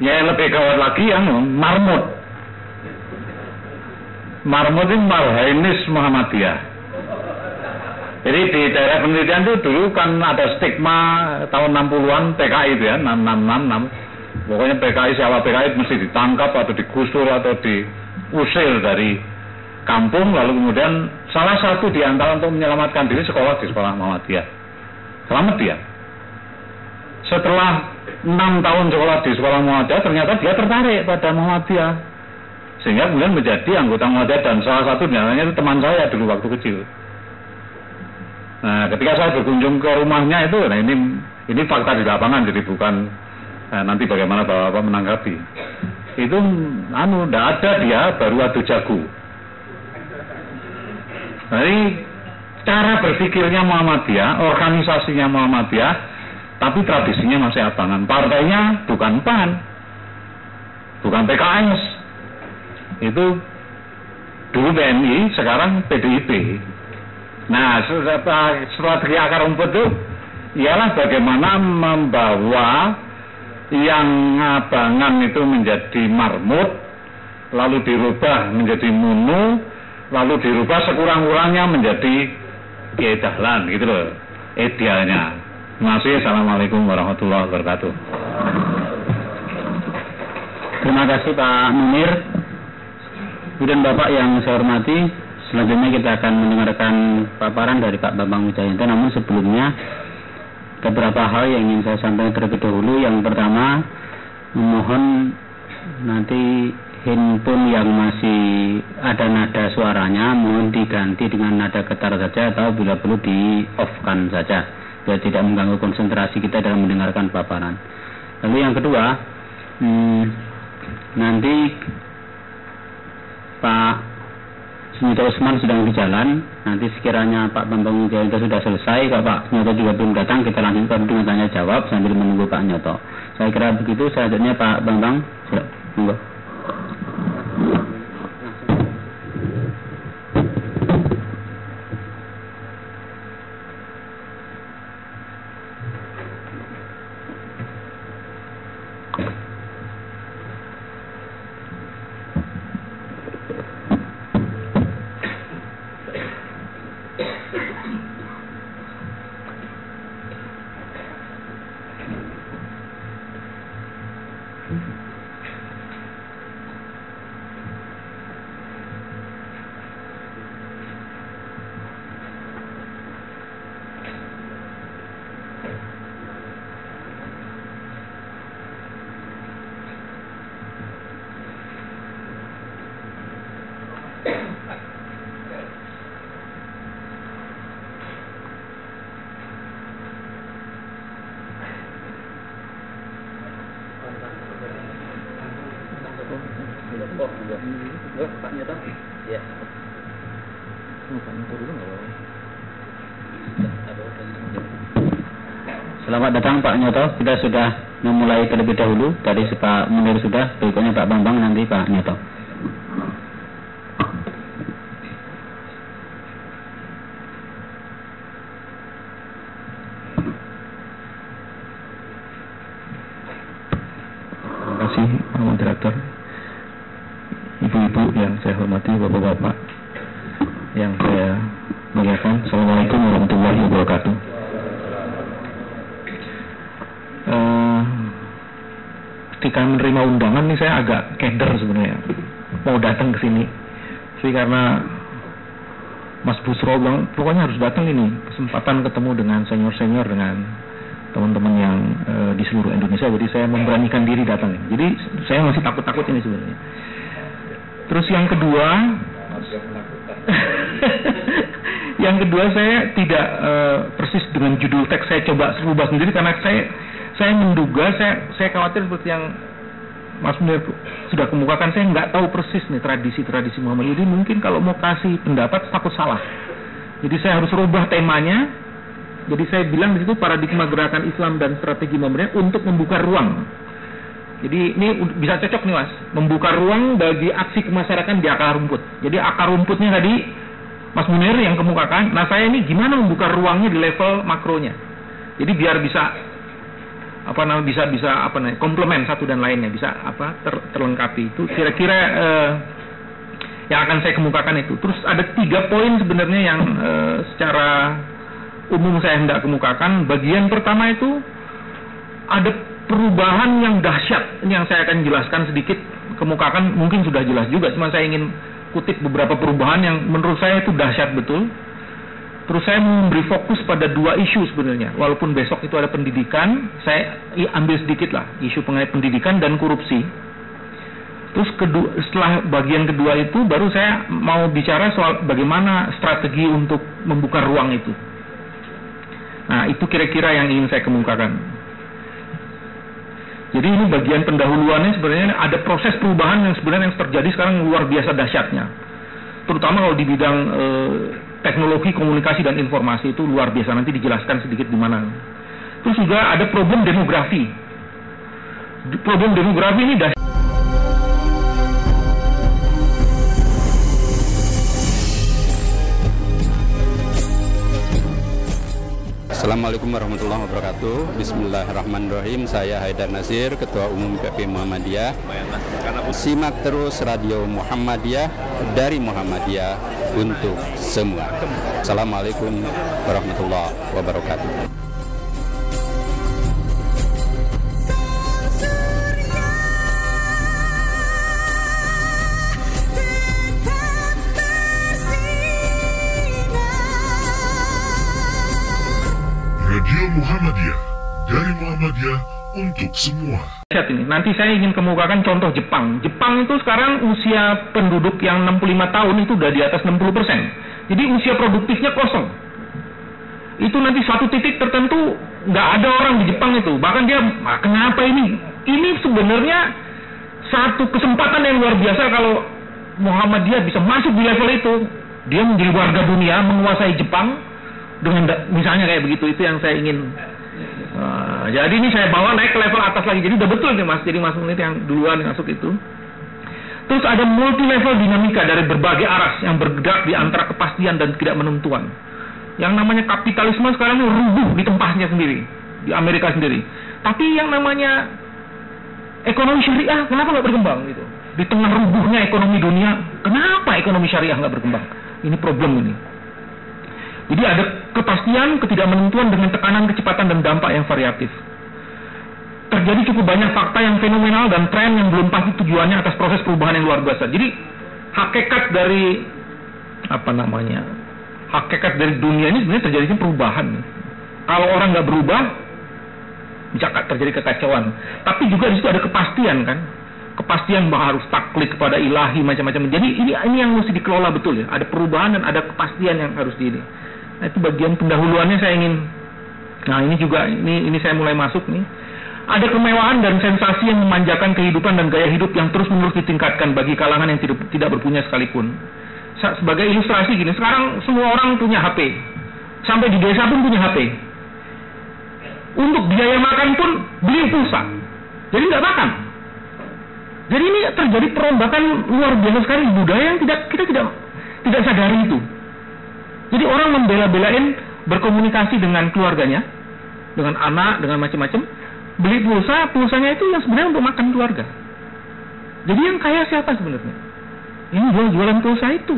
Ya lebih gawat lagi yang marmut. Marmut ini Marhainis Muhammadiyah. Jadi di daerah penelitian itu dulu kan ada stigma tahun 60-an PKI itu ya, 6666. Pokoknya PKI siapa PKI mesti ditangkap atau digusur atau diusir dari kampung lalu kemudian salah satu di antara untuk menyelamatkan diri sekolah di sekolah Muhammadiyah. Selamat dia. Setelah enam tahun sekolah di sekolah Muhammadiyah ternyata dia tertarik pada Muhammadiyah sehingga kemudian menjadi anggota Muhammadiyah dan salah satu di antaranya itu teman saya dulu waktu kecil. Nah, ketika saya berkunjung ke rumahnya itu, nah ini ini fakta di lapangan jadi bukan eh, nanti bagaimana bapak-bapak menanggapi. Itu anu tidak ada dia baru adu jago. Nah, ini cara berpikirnya Muhammadiyah, organisasinya Muhammadiyah, tapi tradisinya masih abangan. Partainya bukan PAN, bukan PKS. Itu dulu PNI, sekarang PDIP. Nah, strategi akar rumput itu ialah bagaimana membawa yang abangan itu menjadi marmut, lalu dirubah menjadi munu, lalu dirubah sekurang-kurangnya menjadi kiai dahlan gitu loh, idealnya. Kasih. Assalamualaikum warahmatullahi wabarakatuh. Terima kasih Pak Munir. Kemudian Bapak yang saya hormati, Selanjutnya kita akan mendengarkan paparan dari Pak Bambang Wijayanto. Namun sebelumnya beberapa hal yang ingin saya sampaikan terlebih dahulu. Yang pertama, memohon nanti handphone yang masih ada nada suaranya mohon diganti dengan nada getar saja atau bila perlu di off-kan saja biar tidak mengganggu konsentrasi kita dalam mendengarkan paparan. Lalu yang kedua, hmm, nanti Pak Sunyoto Usman sedang di jalan. Nanti sekiranya Pak Bambang Wijayanto sudah selesai, kalau Pak Nyoto juga belum datang, kita lanjutkan dengan tanya jawab sambil menunggu Pak Nyoto. Saya kira begitu. Selanjutnya Pak Bambang, monggo. Selamat datang Pak Nyoto. Kita sudah memulai terlebih dahulu. Tadi Pak Munir sudah, berikutnya Pak Bambang, nanti Pak Nyoto. hormati Bapak-Bapak yang saya muliakan. Assalamualaikum warahmatullahi wabarakatuh. Uh, ketika menerima undangan nih saya agak keder sebenarnya mau datang ke sini. Tapi karena Mas Busro bilang pokoknya harus datang ini kesempatan ketemu dengan senior-senior dengan teman-teman yang uh, di seluruh Indonesia. Jadi saya memberanikan diri datang. Jadi saya masih takut-takut ini sebenarnya. Terus yang kedua yang kedua saya tidak uh, persis dengan judul teks saya coba rubah sendiri karena saya saya menduga saya saya khawatir seperti yang Mas Munir sudah kemukakan saya nggak tahu persis nih tradisi-tradisi Muhammad jadi mungkin kalau mau kasih pendapat takut salah jadi saya harus rubah temanya jadi saya bilang di situ paradigma gerakan Islam dan strategi pemerintah untuk membuka ruang. Jadi ini bisa cocok nih mas, membuka ruang bagi aksi kemasyarakatan di akar rumput. Jadi akar rumputnya tadi Mas Munir yang kemukakan. Nah saya ini gimana membuka ruangnya di level makronya. Jadi biar bisa apa namanya bisa bisa apa namanya komplement satu dan lainnya bisa apa ter, terlengkapi itu kira-kira eh, yang akan saya kemukakan itu. Terus ada tiga poin sebenarnya yang eh, secara umum saya hendak kemukakan. Bagian pertama itu ada perubahan yang dahsyat. Yang saya akan jelaskan sedikit kemukakan mungkin sudah jelas juga cuma saya ingin kutip beberapa perubahan yang menurut saya itu dahsyat betul. Terus saya memberi fokus pada dua isu sebenarnya. Walaupun besok itu ada pendidikan, saya ambil sedikit lah isu mengenai pendidikan dan korupsi. Terus kedua, setelah bagian kedua itu baru saya mau bicara soal bagaimana strategi untuk membuka ruang itu. Nah, itu kira-kira yang ingin saya kemukakan. Jadi ini bagian pendahuluannya sebenarnya ada proses perubahan yang sebenarnya yang terjadi sekarang luar biasa dahsyatnya. Terutama kalau di bidang e, teknologi, komunikasi dan informasi itu luar biasa. Nanti dijelaskan sedikit di mana. Terus juga ada problem demografi. Problem demografi ini dahsyat. Assalamualaikum warahmatullahi wabarakatuh. Bismillahirrahmanirrahim. Saya Haidar Nasir Ketua Umum PP Muhammadiyah. Simak terus Radio Muhammadiyah Dari Muhammadiyah Untuk semua. Assalamualaikum warahmatullahi wabarakatuh Muhammadiyah dari Muhammadiyah untuk semua. Lihat ini, nanti saya ingin kemukakan contoh Jepang. Jepang itu sekarang usia penduduk yang 65 tahun itu udah di atas 60 persen. Jadi usia produktifnya kosong. Itu nanti satu titik tertentu nggak ada orang di Jepang itu. Bahkan dia, ah, kenapa ini? Ini sebenarnya satu kesempatan yang luar biasa kalau Muhammadiyah bisa masuk di level itu. Dia menjadi warga dunia, menguasai Jepang, dengan misalnya kayak begitu itu yang saya ingin. Uh, jadi ini saya bawa naik ke level atas lagi. Jadi udah betul nih mas. Jadi mas menit yang duluan masuk itu. Terus ada multi level dinamika dari berbagai arah yang bergerak di antara kepastian dan tidak menentuan. Yang namanya kapitalisme sekarang ini rubuh di tempatnya sendiri di Amerika sendiri. Tapi yang namanya ekonomi syariah kenapa nggak berkembang gitu? Di tengah rubuhnya ekonomi dunia kenapa ekonomi syariah nggak berkembang? Ini problem ini jadi ada kepastian, ketidakmenentuan dengan tekanan kecepatan dan dampak yang variatif. Terjadi cukup banyak fakta yang fenomenal dan tren yang belum pasti tujuannya atas proses perubahan yang luar biasa. Jadi hakikat dari apa namanya? Hakikat dari dunia ini sebenarnya terjadi perubahan. Kalau orang nggak berubah, bisa terjadi kekacauan. Tapi juga di situ ada kepastian kan, kepastian bahwa harus taklid kepada ilahi macam-macam. Jadi ini ini yang mesti dikelola betul ya. Ada perubahan dan ada kepastian yang harus di ini. Nah, itu bagian pendahuluannya saya ingin. Nah ini juga ini ini saya mulai masuk nih. Ada kemewahan dan sensasi yang memanjakan kehidupan dan gaya hidup yang terus menerus ditingkatkan bagi kalangan yang tidak tidak berpunya sekalipun. Sebagai ilustrasi gini, sekarang semua orang punya HP. Sampai di desa pun punya HP. Untuk biaya makan pun beli pulsa. Jadi nggak makan. Jadi ini terjadi perombakan luar biasa sekali budaya yang tidak kita tidak tidak sadari itu. Jadi orang membela-belain berkomunikasi dengan keluarganya, dengan anak, dengan macam-macam, beli pulsa, pulsanya itu yang sebenarnya untuk makan keluarga. Jadi yang kaya siapa sebenarnya? Ini jual-jualan pulsa itu.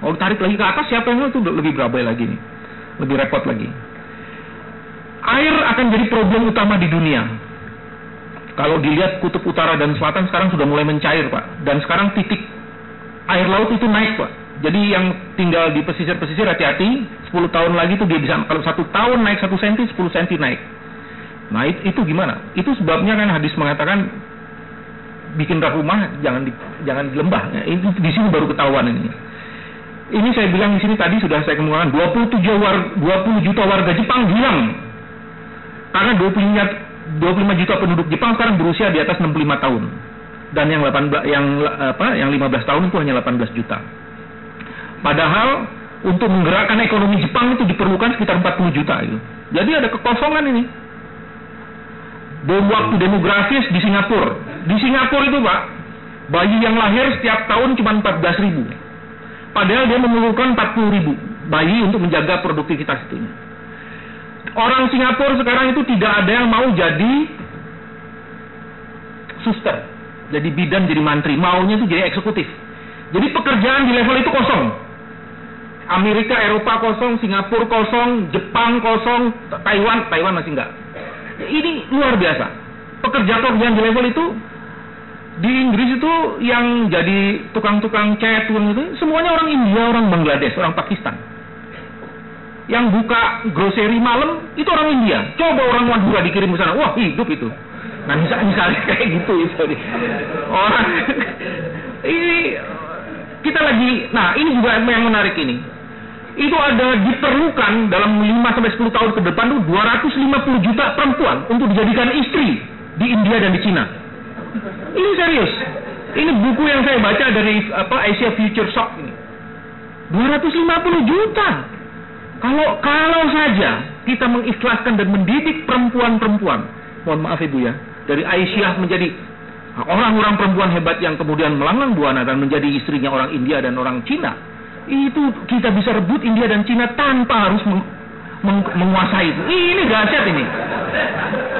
Kalau tarik lagi ke atas siapa yang itu lebih berabai lagi nih. Lebih repot lagi. Air akan jadi problem utama di dunia. Kalau dilihat kutub utara dan selatan sekarang sudah mulai mencair, Pak. Dan sekarang titik air laut itu naik, Pak. Jadi yang tinggal di pesisir-pesisir hati-hati, 10 tahun lagi itu dia bisa kalau satu tahun naik satu senti, 10 senti naik. Nah itu, gimana? Itu sebabnya kan hadis mengatakan bikin rumah jangan di, jangan di lembah. Ya, itu di sini baru ketahuan ini. Ini saya bilang di sini tadi sudah saya kemukakan 27 war, 20 juta warga Jepang hilang karena 25 25 juta penduduk Jepang sekarang berusia di atas 65 tahun dan yang 18 yang apa yang 15 tahun itu hanya 18 juta. Padahal untuk menggerakkan ekonomi Jepang itu diperlukan sekitar 40 juta itu. Jadi ada kekosongan ini. Bom waktu demografis di Singapura. Di Singapura itu Pak, bayi yang lahir setiap tahun cuma 14 ribu. Padahal dia memerlukan 40 ribu bayi untuk menjaga produktivitas itu. Orang Singapura sekarang itu tidak ada yang mau jadi suster, jadi bidan, jadi mantri. Maunya itu jadi eksekutif. Jadi pekerjaan di level itu kosong. Amerika, Eropa kosong, Singapura kosong, Jepang kosong, Taiwan, Taiwan masih enggak. Ini luar biasa. Pekerja-pekerjaan di level itu di Inggris itu yang jadi tukang-tukang cat itu semuanya orang India, orang Bangladesh, orang Pakistan. Yang buka grocery malam itu orang India. Coba orang Madura dikirim ke sana, wah hidup itu. Nah misalnya, misalnya kayak gitu misalnya. Orang ini kita lagi, nah ini juga yang menarik ini. Itu ada diperlukan dalam 5 sampai 10 tahun ke depan tuh 250 juta perempuan untuk dijadikan istri di India dan di Cina. Ini serius. Ini buku yang saya baca dari apa Asia Future Shock ini. 250 juta. Kalau kalau saja kita mengikhlaskan dan mendidik perempuan-perempuan, mohon maaf ibu ya, dari Aisyah menjadi orang-orang perempuan hebat yang kemudian melanglang buana dan menjadi istrinya orang India dan orang Cina, itu kita bisa rebut India dan Cina tanpa harus meng, meng, menguasai itu. Ini dahsyat ini.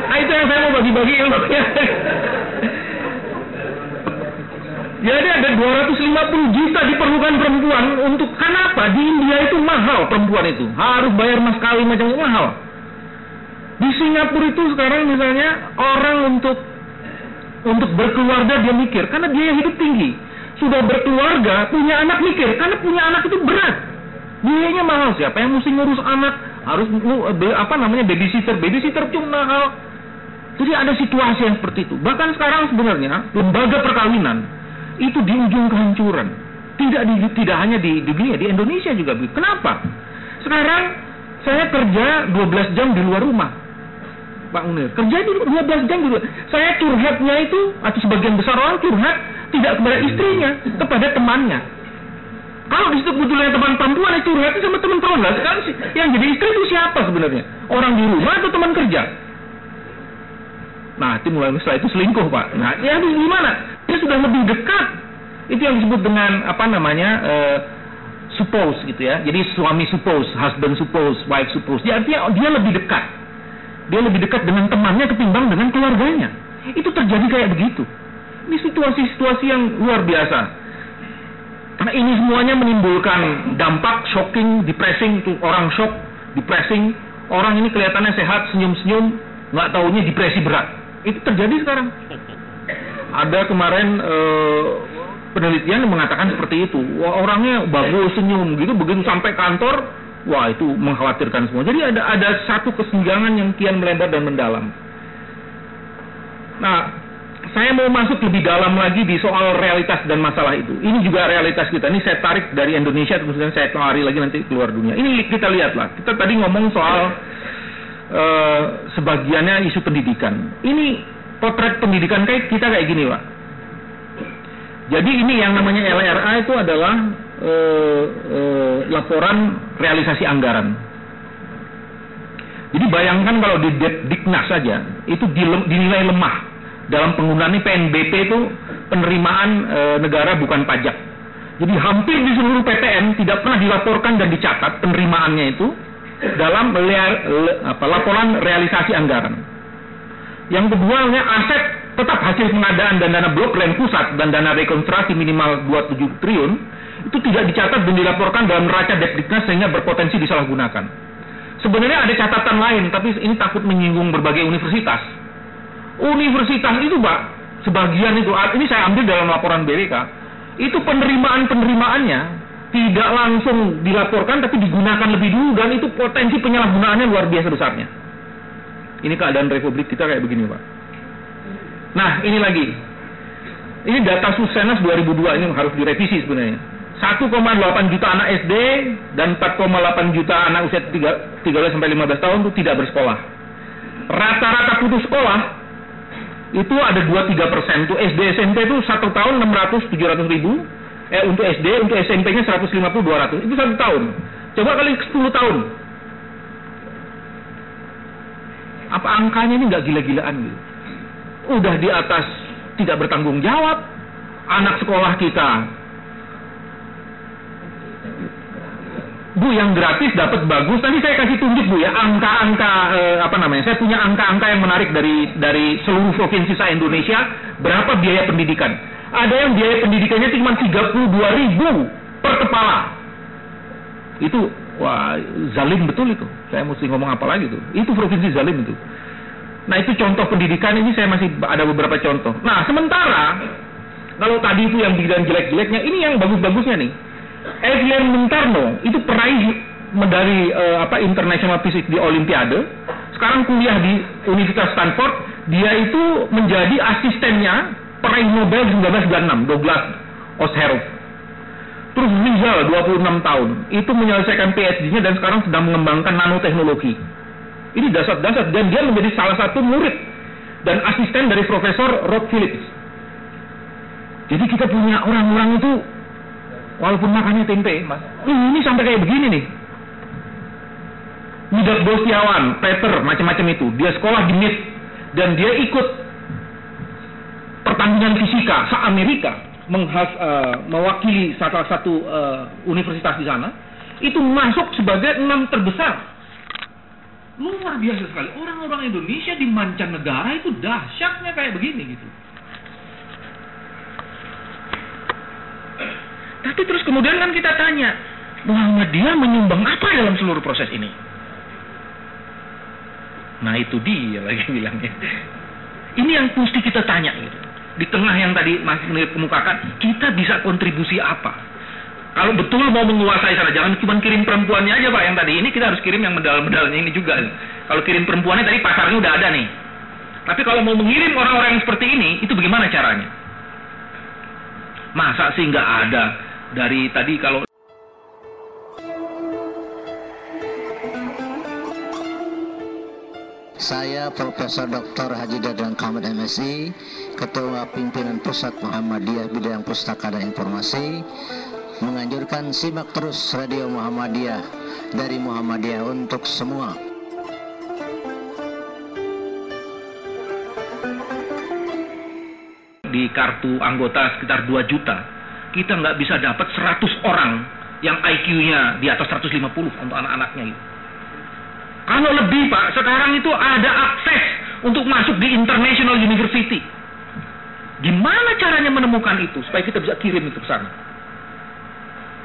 Nah itu yang saya mau bagi-bagi ilmu. Jadi ada 250 juta diperlukan perempuan untuk kenapa? Di India itu mahal perempuan itu. Harus bayar mas kawin macam itu mahal. Di Singapura itu sekarang misalnya orang untuk untuk berkeluarga dia mikir karena dia hidup tinggi. Sudah berkeluarga, punya anak mikir karena punya anak itu berat. Biayanya mahal. Siapa yang mesti ngurus anak? Harus apa namanya babysitter, babysitter cuma mahal. Jadi ada situasi yang seperti itu. Bahkan sekarang sebenarnya lembaga perkawinan itu di ujung kehancuran. Tidak di, tidak hanya di dunia, di Indonesia juga. Kenapa? Sekarang saya kerja 12 jam di luar rumah. Pak Munir, kerja di 12 jam di luar. Saya curhatnya itu atau sebagian besar orang curhat tidak kepada istrinya, kepada temannya. Kalau di situ kebetulan teman perempuan yang curhat sama teman perempuan lah. Sekarang yang jadi istri itu siapa sebenarnya? Orang di rumah atau teman kerja? Nah, itu mulai setelah itu selingkuh, Pak. Nah, ya gimana? Dia sudah lebih dekat. Itu yang disebut dengan apa namanya? Uh, suppose gitu ya. Jadi suami suppose, husband suppose, wife suppose. Dia artinya dia lebih dekat. Dia lebih dekat dengan temannya ketimbang dengan keluarganya. Itu terjadi kayak begitu. Ini situasi-situasi yang luar biasa. Karena ini semuanya menimbulkan dampak shocking, depressing, tuh orang shock, depressing. Orang ini kelihatannya sehat, senyum-senyum, nggak taunya depresi berat. Itu terjadi sekarang. Ada kemarin eh, penelitian yang mengatakan seperti itu. Wah, orangnya bagus senyum gitu, begitu sampai kantor, wah itu mengkhawatirkan semua. Jadi ada ada satu kesenjangan yang kian melebar dan mendalam. Nah, saya mau masuk lebih dalam lagi di soal realitas dan masalah itu. Ini juga realitas kita. Ini saya tarik dari Indonesia, kemudian saya lari lagi nanti keluar dunia. Ini kita lihatlah. Kita tadi ngomong soal uh, sebagiannya isu pendidikan. Ini potret pendidikan kayak kita kayak gini, Pak. Jadi ini yang namanya LRA itu adalah uh, uh, laporan realisasi anggaran. Jadi bayangkan kalau di Diknas saja itu dinilai lemah dalam penggunaan PNBP itu penerimaan e, negara bukan pajak. Jadi hampir di seluruh PTN tidak pernah dilaporkan dan dicatat penerimaannya itu dalam le, le, apa, laporan realisasi anggaran. Yang kedua, aset tetap hasil pengadaan dan dana blok rent pusat dan dana rekonstruksi minimal 27 triliun itu tidak dicatat dan dilaporkan dalam neraca Depdiknas sehingga berpotensi disalahgunakan. Sebenarnya ada catatan lain, tapi ini takut menyinggung berbagai universitas. Universitas itu, Pak, sebagian itu, ini saya ambil dalam laporan BWK, itu penerimaan-penerimaannya tidak langsung dilaporkan, tapi digunakan lebih dulu, dan itu potensi penyalahgunaannya luar biasa besarnya. Ini keadaan republik kita kayak begini, Pak. Nah, ini lagi. Ini data Susenas 2002 ini harus direvisi sebenarnya. 1,8 juta anak SD dan 4,8 juta anak usia 13 sampai 15 tahun itu tidak bersekolah. Rata-rata putus sekolah itu ada 2-3 persen. Untuk SD SMP itu satu tahun 600 700 ribu. Eh untuk SD untuk SMP-nya 150 200 itu satu tahun. Coba kali 10 tahun. Apa angkanya ini nggak gila-gilaan gitu? Udah di atas tidak bertanggung jawab. Anak sekolah kita Bu yang gratis dapat bagus. Nanti saya kasih tunjuk Bu ya angka-angka eh, apa namanya? Saya punya angka-angka yang menarik dari dari seluruh provinsi saya Indonesia. Berapa biaya pendidikan? Ada yang biaya pendidikannya cuma 32 ribu per kepala. Itu wah zalim betul itu. Saya mesti ngomong apa lagi tuh? Itu provinsi zalim itu. Nah itu contoh pendidikan ini saya masih ada beberapa contoh. Nah sementara kalau tadi itu yang bilang jelek-jeleknya, ini yang bagus-bagusnya nih Edwin Muntarno itu peraih medali uh, apa International Physics di Olimpiade. Sekarang kuliah di Universitas Stanford. Dia itu menjadi asistennya peraih Nobel 1996, Douglas Osterhoff. Terus Rizal 26 tahun itu menyelesaikan PhD-nya dan sekarang sedang mengembangkan nanoteknologi. Ini dasar-dasar dan dia menjadi salah satu murid dan asisten dari Profesor Rod Phillips. Jadi kita punya orang-orang itu Walaupun makannya tempe, mas. Ini sampai kayak begini nih. Midat Bostiawan, Peter, macam-macam itu. Dia sekolah di MIT. Dan dia ikut pertandingan fisika se-Amerika. Menghas, uh, mewakili salah satu uh, universitas di sana. Itu masuk sebagai enam terbesar. Luar biasa sekali. Orang-orang Indonesia di mancanegara itu dahsyatnya kayak begini gitu. Tapi terus kemudian kan kita tanya, Muhammadiyah menyumbang apa dalam seluruh proses ini? Nah itu dia lagi bilangnya. Ini yang mesti kita tanya gitu. Di tengah yang tadi Mas Munir kemukakan, kita bisa kontribusi apa? Kalau betul mau menguasai sana, jangan cuma kirim perempuannya aja Pak yang tadi. Ini kita harus kirim yang medal-medalnya ini juga. Kalau kirim perempuannya tadi pasarnya udah ada nih. Tapi kalau mau mengirim orang-orang yang seperti ini, itu bagaimana caranya? Masa sih nggak ada dari tadi kalau Saya Profesor Dr. Haji Dadang Kamad MSI, Ketua Pimpinan Pusat Muhammadiyah Bidang Pustaka dan Informasi, menganjurkan simak terus Radio Muhammadiyah dari Muhammadiyah untuk semua. Di kartu anggota sekitar 2 juta kita nggak bisa dapat 100 orang yang IQ-nya di atas 150 untuk anak-anaknya itu. Kalau lebih Pak, sekarang itu ada akses untuk masuk di International University. Gimana caranya menemukan itu supaya kita bisa kirim itu ke sana?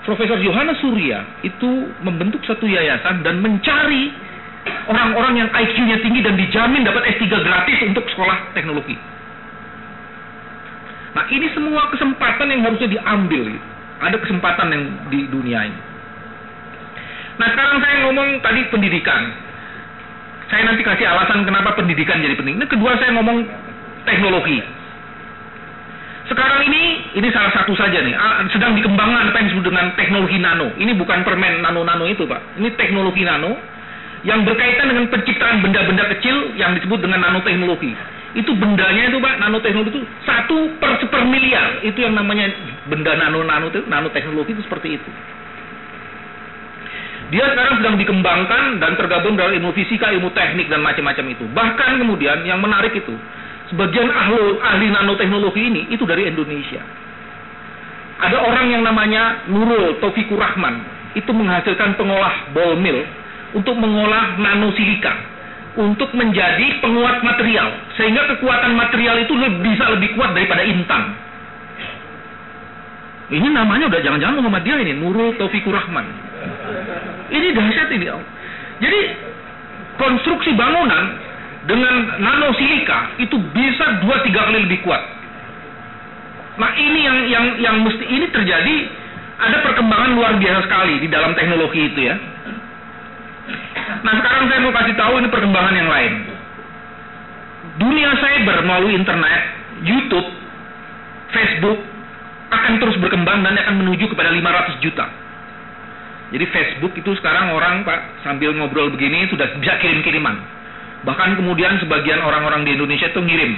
Profesor Yohanes Surya itu membentuk satu yayasan dan mencari orang-orang yang IQ-nya tinggi dan dijamin dapat S3 gratis untuk sekolah teknologi. Nah ini semua kesempatan yang harusnya diambil. Gitu. Ada kesempatan yang di dunia ini. Nah sekarang saya ngomong tadi pendidikan. Saya nanti kasih alasan kenapa pendidikan jadi penting. Ini kedua saya ngomong teknologi. Sekarang ini, ini salah satu saja nih, sedang dikembangkan apa yang disebut dengan teknologi nano. Ini bukan permen nano-nano itu, Pak. Ini teknologi nano yang berkaitan dengan penciptaan benda-benda kecil yang disebut dengan nanoteknologi itu bendanya itu pak nanoteknologi itu satu per seper miliar. Itu yang namanya benda nano nano nanoteknologi itu seperti itu. Dia sekarang sedang dikembangkan dan tergabung dalam ilmu fisika ilmu teknik dan macam-macam itu. Bahkan kemudian yang menarik itu sebagian ahli ahli nanoteknologi ini itu dari Indonesia. Ada orang yang namanya Nurul Taufikur Rahman. Itu menghasilkan pengolah ball mill untuk mengolah nanosilika untuk menjadi penguat material sehingga kekuatan material itu lebih, bisa lebih kuat daripada intan. Ini namanya udah jangan-jangan Muhammadiyah ini Nurul Taufikur Rahman. Ini dahsyat ini. Jadi konstruksi bangunan dengan nanosilika itu bisa dua tiga kali lebih kuat. Nah ini yang yang yang mesti ini terjadi ada perkembangan luar biasa sekali di dalam teknologi itu ya. Nah sekarang saya mau kasih tahu ini perkembangan yang lain. Dunia cyber melalui internet, YouTube, Facebook akan terus berkembang dan akan menuju kepada 500 juta. Jadi Facebook itu sekarang orang Pak sambil ngobrol begini sudah bisa kirim-kiriman. Bahkan kemudian sebagian orang-orang di Indonesia itu ngirim,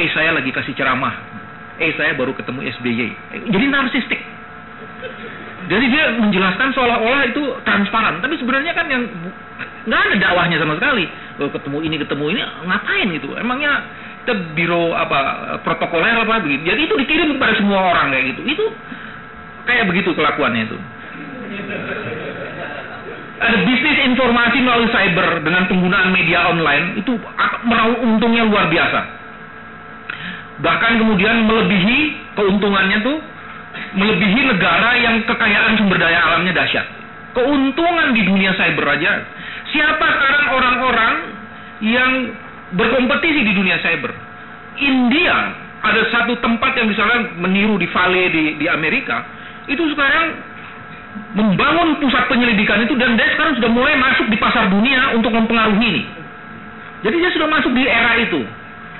eh saya lagi kasih ceramah, eh saya baru ketemu SBY. Jadi narsistik. Jadi dia menjelaskan seolah-olah itu transparan, tapi sebenarnya kan yang nggak ada dakwahnya sama sekali. Ketemu ini ketemu ini ngapain gitu? Emangnya biro apa protokoler apa begitu? Jadi itu dikirim kepada semua orang kayak gitu. Itu kayak begitu kelakuannya itu. Ada bisnis informasi melalui cyber dengan penggunaan media online itu meraup untungnya luar biasa. Bahkan kemudian melebihi keuntungannya tuh melebihi negara yang kekayaan sumber daya alamnya dahsyat. Keuntungan di dunia cyber aja. Siapa sekarang orang-orang yang berkompetisi di dunia cyber? India ada satu tempat yang misalnya meniru di Vale di, di Amerika itu sekarang membangun pusat penyelidikan itu dan dia sekarang sudah mulai masuk di pasar dunia untuk mempengaruhi ini. Jadi dia sudah masuk di era itu.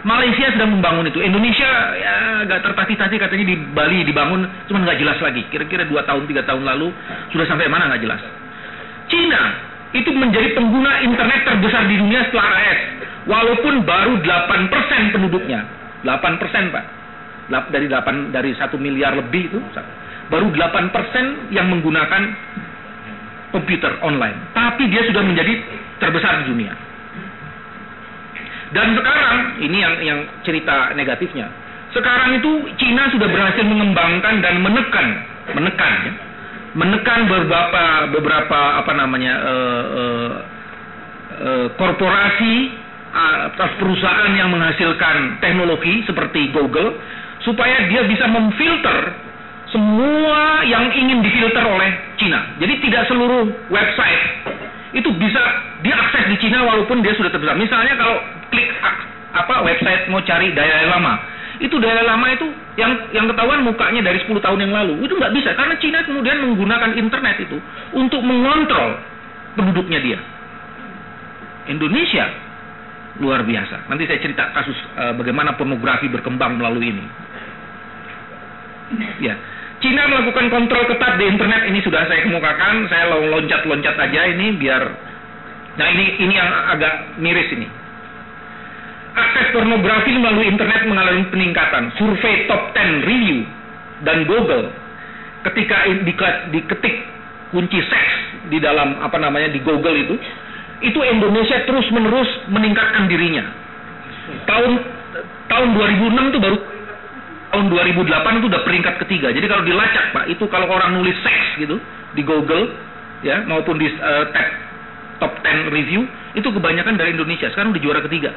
Malaysia sedang membangun itu. Indonesia ya agak tertati-tati katanya di Bali dibangun, cuma nggak jelas lagi. Kira-kira dua tahun tiga tahun lalu sudah sampai mana nggak jelas. Cina itu menjadi pengguna internet terbesar di dunia setelah AS, walaupun baru 8% penduduknya. 8% pak. Dari 8 dari satu miliar lebih itu baru 8% yang menggunakan komputer online. Tapi dia sudah menjadi terbesar di dunia. Dan sekarang ini yang yang cerita negatifnya. Sekarang itu Cina sudah berhasil mengembangkan dan menekan, menekan ya, menekan beberapa beberapa apa namanya uh, uh, uh, korporasi atas perusahaan yang menghasilkan teknologi seperti Google supaya dia bisa memfilter semua yang ingin difilter oleh Cina. Jadi tidak seluruh website itu bisa diakses di Cina walaupun dia sudah terbesar. Misalnya kalau klik apa website mau cari Dalai Lama, itu Dalai Lama itu yang yang ketahuan mukanya dari 10 tahun yang lalu. Itu nggak bisa karena Cina kemudian menggunakan internet itu untuk mengontrol penduduknya dia. Indonesia luar biasa. Nanti saya cerita kasus uh, bagaimana pornografi berkembang melalui ini. Ya. Cina melakukan kontrol ketat di internet ini sudah saya kemukakan. Saya loncat-loncat aja ini biar Nah, ini ini yang agak miris ini. Akses pornografi melalui internet mengalami peningkatan. Survei top 10 review dan Google ketika diketik kunci seks di dalam apa namanya di Google itu, itu Indonesia terus menerus meningkatkan dirinya. Tahun tahun 2006 itu baru tahun 2008 itu udah peringkat ketiga. Jadi kalau dilacak Pak, itu kalau orang nulis seks gitu di Google ya maupun di uh, tab top 10 review itu kebanyakan dari Indonesia. Sekarang di juara ketiga.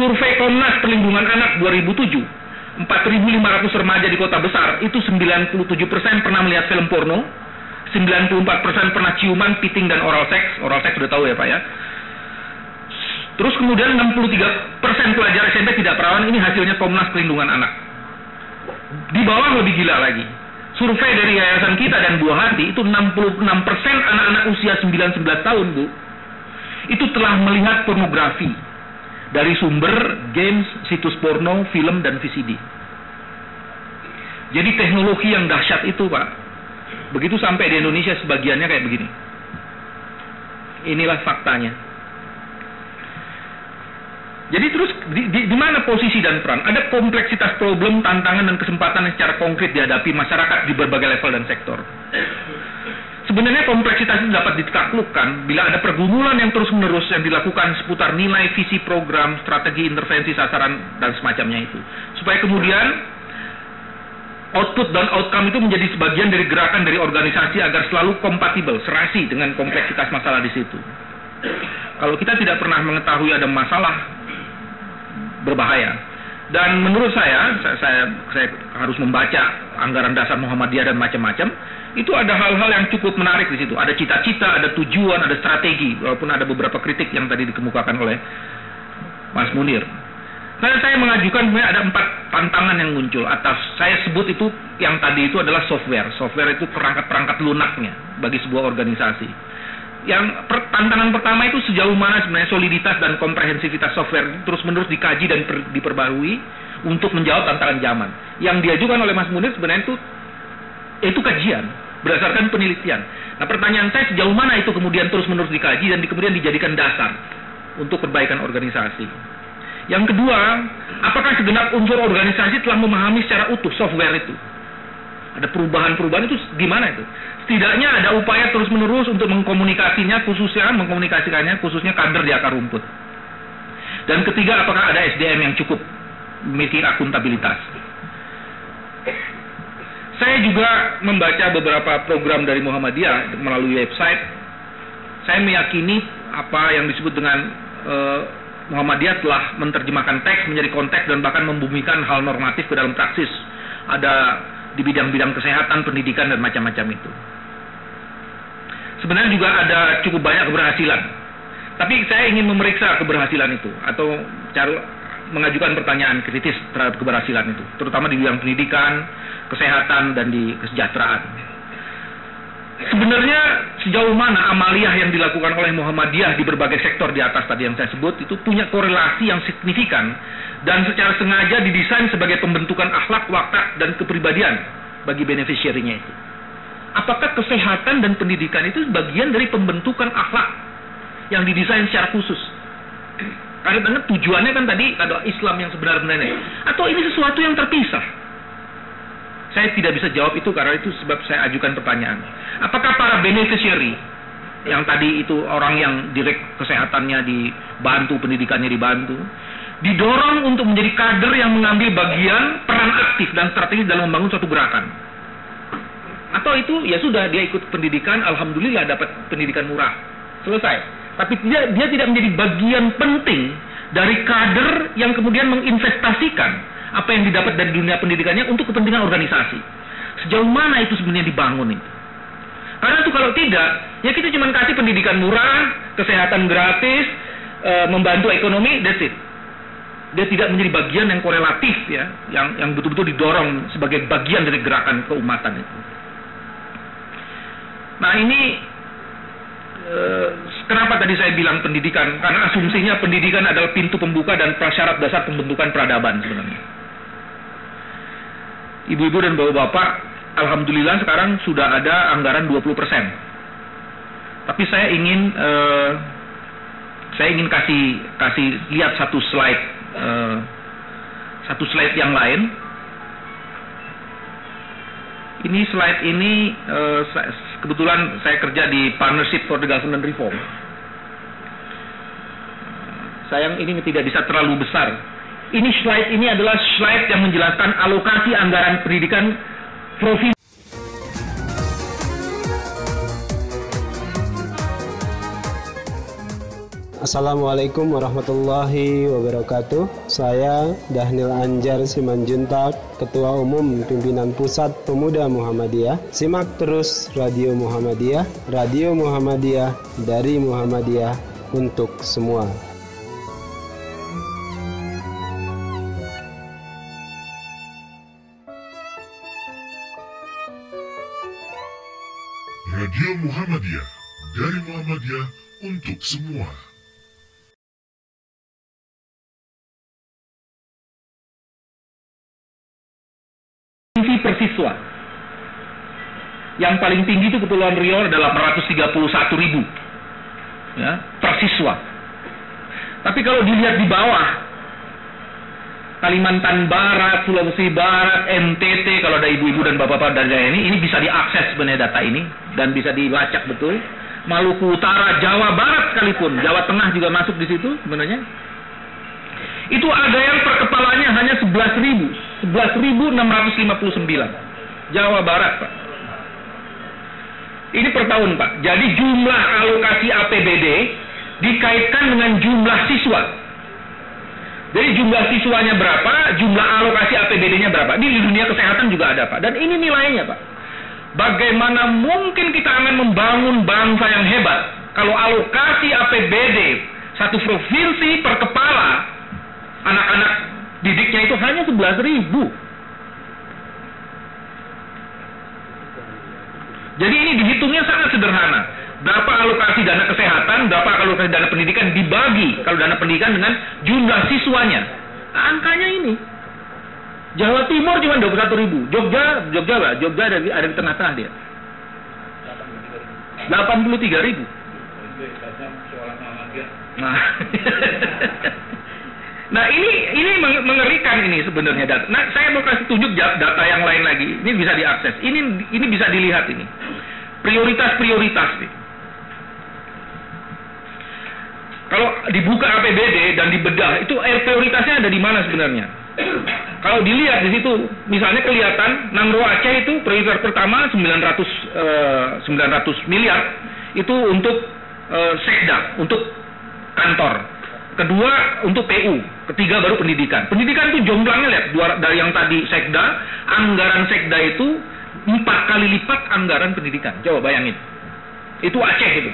Survei Komnas Perlindungan Anak 2007, 4.500 remaja di kota besar itu 97% pernah melihat film porno, 94% pernah ciuman, piting dan oral seks. Oral seks sudah tahu ya Pak ya. Terus kemudian 63% pelajar SMP tidak perawan, ini hasilnya Komnas Perlindungan Anak. Di bawah lebih gila lagi. Survei dari yayasan kita dan Buah Hati itu 66% anak-anak usia 9-11 tahun, Bu. Itu telah melihat pornografi dari sumber games, situs porno, film dan VCD. Jadi teknologi yang dahsyat itu, Pak. Begitu sampai di Indonesia sebagiannya kayak begini. Inilah faktanya. Jadi terus di, di, di mana posisi dan peran? Ada kompleksitas problem, tantangan dan kesempatan yang secara konkret dihadapi masyarakat di berbagai level dan sektor. Sebenarnya kompleksitas itu dapat ditaklukkan bila ada pergumulan yang terus-menerus yang dilakukan seputar nilai, visi, program, strategi, intervensi, sasaran, dan semacamnya itu. Supaya kemudian output dan outcome itu menjadi sebagian dari gerakan dari organisasi agar selalu kompatibel, serasi dengan kompleksitas masalah di situ. Kalau kita tidak pernah mengetahui ada masalah berbahaya. Dan menurut saya, saya, saya, saya harus membaca anggaran dasar Muhammadiyah dan macam-macam. Itu ada hal-hal yang cukup menarik di situ. Ada cita-cita, ada tujuan, ada strategi. Walaupun ada beberapa kritik yang tadi dikemukakan oleh Mas Munir. Saya, saya mengajukan sebenarnya ada empat tantangan yang muncul atas saya sebut itu yang tadi itu adalah software. Software itu perangkat-perangkat lunaknya bagi sebuah organisasi. Yang per, tantangan pertama itu sejauh mana sebenarnya soliditas dan komprehensivitas software terus-menerus dikaji dan per, diperbarui untuk menjawab tantangan zaman. Yang diajukan oleh Mas Munir sebenarnya itu itu kajian berdasarkan penelitian. Nah, pertanyaan saya sejauh mana itu kemudian terus-menerus dikaji dan kemudian dijadikan dasar untuk perbaikan organisasi. Yang kedua, apakah segenap unsur organisasi telah memahami secara utuh software itu? Ada perubahan-perubahan itu di mana itu? Setidaknya ada upaya terus-menerus untuk mengkomunikasinya, khususnya mengkomunikasikannya, khususnya kader di akar rumput. Dan ketiga, apakah ada SDM yang cukup memiliki akuntabilitas? Saya juga membaca beberapa program dari Muhammadiyah melalui website. Saya meyakini apa yang disebut dengan uh, Muhammadiyah telah menerjemahkan teks menjadi konteks dan bahkan membumikan hal normatif ke dalam praksis. Ada di bidang-bidang kesehatan, pendidikan, dan macam-macam itu. Sebenarnya juga ada cukup banyak keberhasilan. Tapi saya ingin memeriksa keberhasilan itu atau cara mengajukan pertanyaan kritis terhadap keberhasilan itu, terutama di bidang pendidikan, kesehatan, dan di kesejahteraan. Sebenarnya sejauh mana amaliyah yang dilakukan oleh Muhammadiyah di berbagai sektor di atas tadi yang saya sebut itu punya korelasi yang signifikan dan secara sengaja didesain sebagai pembentukan akhlak, watak, dan kepribadian bagi beneficiary-nya itu. Apakah kesehatan dan pendidikan itu bagian dari pembentukan akhlak yang didesain secara khusus? Karena tujuannya kan tadi adalah Islam yang sebenarnya atau ini sesuatu yang terpisah? Saya tidak bisa jawab itu karena itu sebab saya ajukan pertanyaan. Apakah para beneficiary yang tadi itu orang yang direct kesehatannya dibantu, pendidikannya dibantu, didorong untuk menjadi kader yang mengambil bagian peran aktif dan strategi dalam membangun suatu gerakan. Atau itu ya sudah dia ikut pendidikan, alhamdulillah dapat pendidikan murah. Selesai. Tapi dia, dia tidak menjadi bagian penting dari kader yang kemudian menginvestasikan apa yang didapat dari dunia pendidikannya untuk kepentingan organisasi. Sejauh mana itu sebenarnya dibangun itu? Karena itu kalau tidak, ya kita cuma kasih pendidikan murah, kesehatan gratis, e, membantu ekonomi, that's it. Dia tidak menjadi bagian yang korelatif ya, yang yang betul-betul didorong sebagai bagian dari gerakan keumatan itu. Nah ini kenapa tadi saya bilang pendidikan? Karena asumsinya pendidikan adalah pintu pembuka dan prasyarat dasar pembentukan peradaban sebenarnya ibu-ibu dan bapak-bapak, alhamdulillah sekarang sudah ada anggaran 20%. Tapi saya ingin uh, saya ingin kasih kasih lihat satu slide uh, satu slide yang lain. Ini slide ini uh, kebetulan saya kerja di Partnership for the Government Reform. Sayang ini tidak bisa terlalu besar ini slide ini adalah slide yang menjelaskan alokasi anggaran pendidikan provinsi. Assalamualaikum warahmatullahi wabarakatuh. Saya Dahnil Anjar Simanjuntak, Ketua Umum Pimpinan Pusat Pemuda Muhammadiyah. Simak terus Radio Muhammadiyah, Radio Muhammadiyah dari Muhammadiyah untuk semua. Radio Muhammadiyah dari Muhammadiyah untuk semua. Tinggi persiswa. Yang paling tinggi itu Kepulauan Riau adalah 831 ribu ya, persiswa. Tapi kalau dilihat di bawah, Kalimantan Barat, Sulawesi Barat, NTT, kalau ada ibu-ibu dan bapak-bapak dari daerah ini, ini bisa diakses sebenarnya data ini dan bisa dilacak betul. Maluku Utara, Jawa Barat sekalipun, Jawa Tengah juga masuk di situ sebenarnya. Itu ada yang per kepalanya hanya 11 ribu, 11.659. Jawa Barat, Pak. Ini per tahun, Pak. Jadi jumlah alokasi APBD dikaitkan dengan jumlah siswa. Jadi jumlah siswanya berapa, jumlah alokasi APBD-nya berapa. Di dunia kesehatan juga ada, Pak. Dan ini nilainya, Pak. Bagaimana mungkin kita akan membangun bangsa yang hebat kalau alokasi APBD satu provinsi per kepala anak-anak didiknya itu hanya 11 ribu. Jadi ini dihitungnya sangat sederhana. Berapa alokasi dana kesehatan, berapa alokasi dana pendidikan dibagi kalau dana pendidikan dengan jumlah siswanya. Angkanya ini. Jawa Timur cuma 21 ribu. Jogja, Jogja lah, Jogja ada, ada di tengah-tengah dia. 83 ribu. Nah, nah ini ini mengerikan ini sebenarnya data. Nah, saya mau kasih tunjuk data yang lain lagi. Ini bisa diakses. Ini ini bisa dilihat ini. Prioritas-prioritas nih. Kalau dibuka APBD dan dibedah, itu air prioritasnya ada di mana sebenarnya? Kalau dilihat di situ, misalnya kelihatan Nangro Aceh itu prioritas pertama 900 eh, 900 miliar itu untuk eh, sekda, untuk kantor. Kedua untuk PU, ketiga baru pendidikan. Pendidikan itu jumlahnya lihat dari yang tadi sekda, anggaran sekda itu empat kali lipat anggaran pendidikan. Coba bayangin. Itu Aceh itu.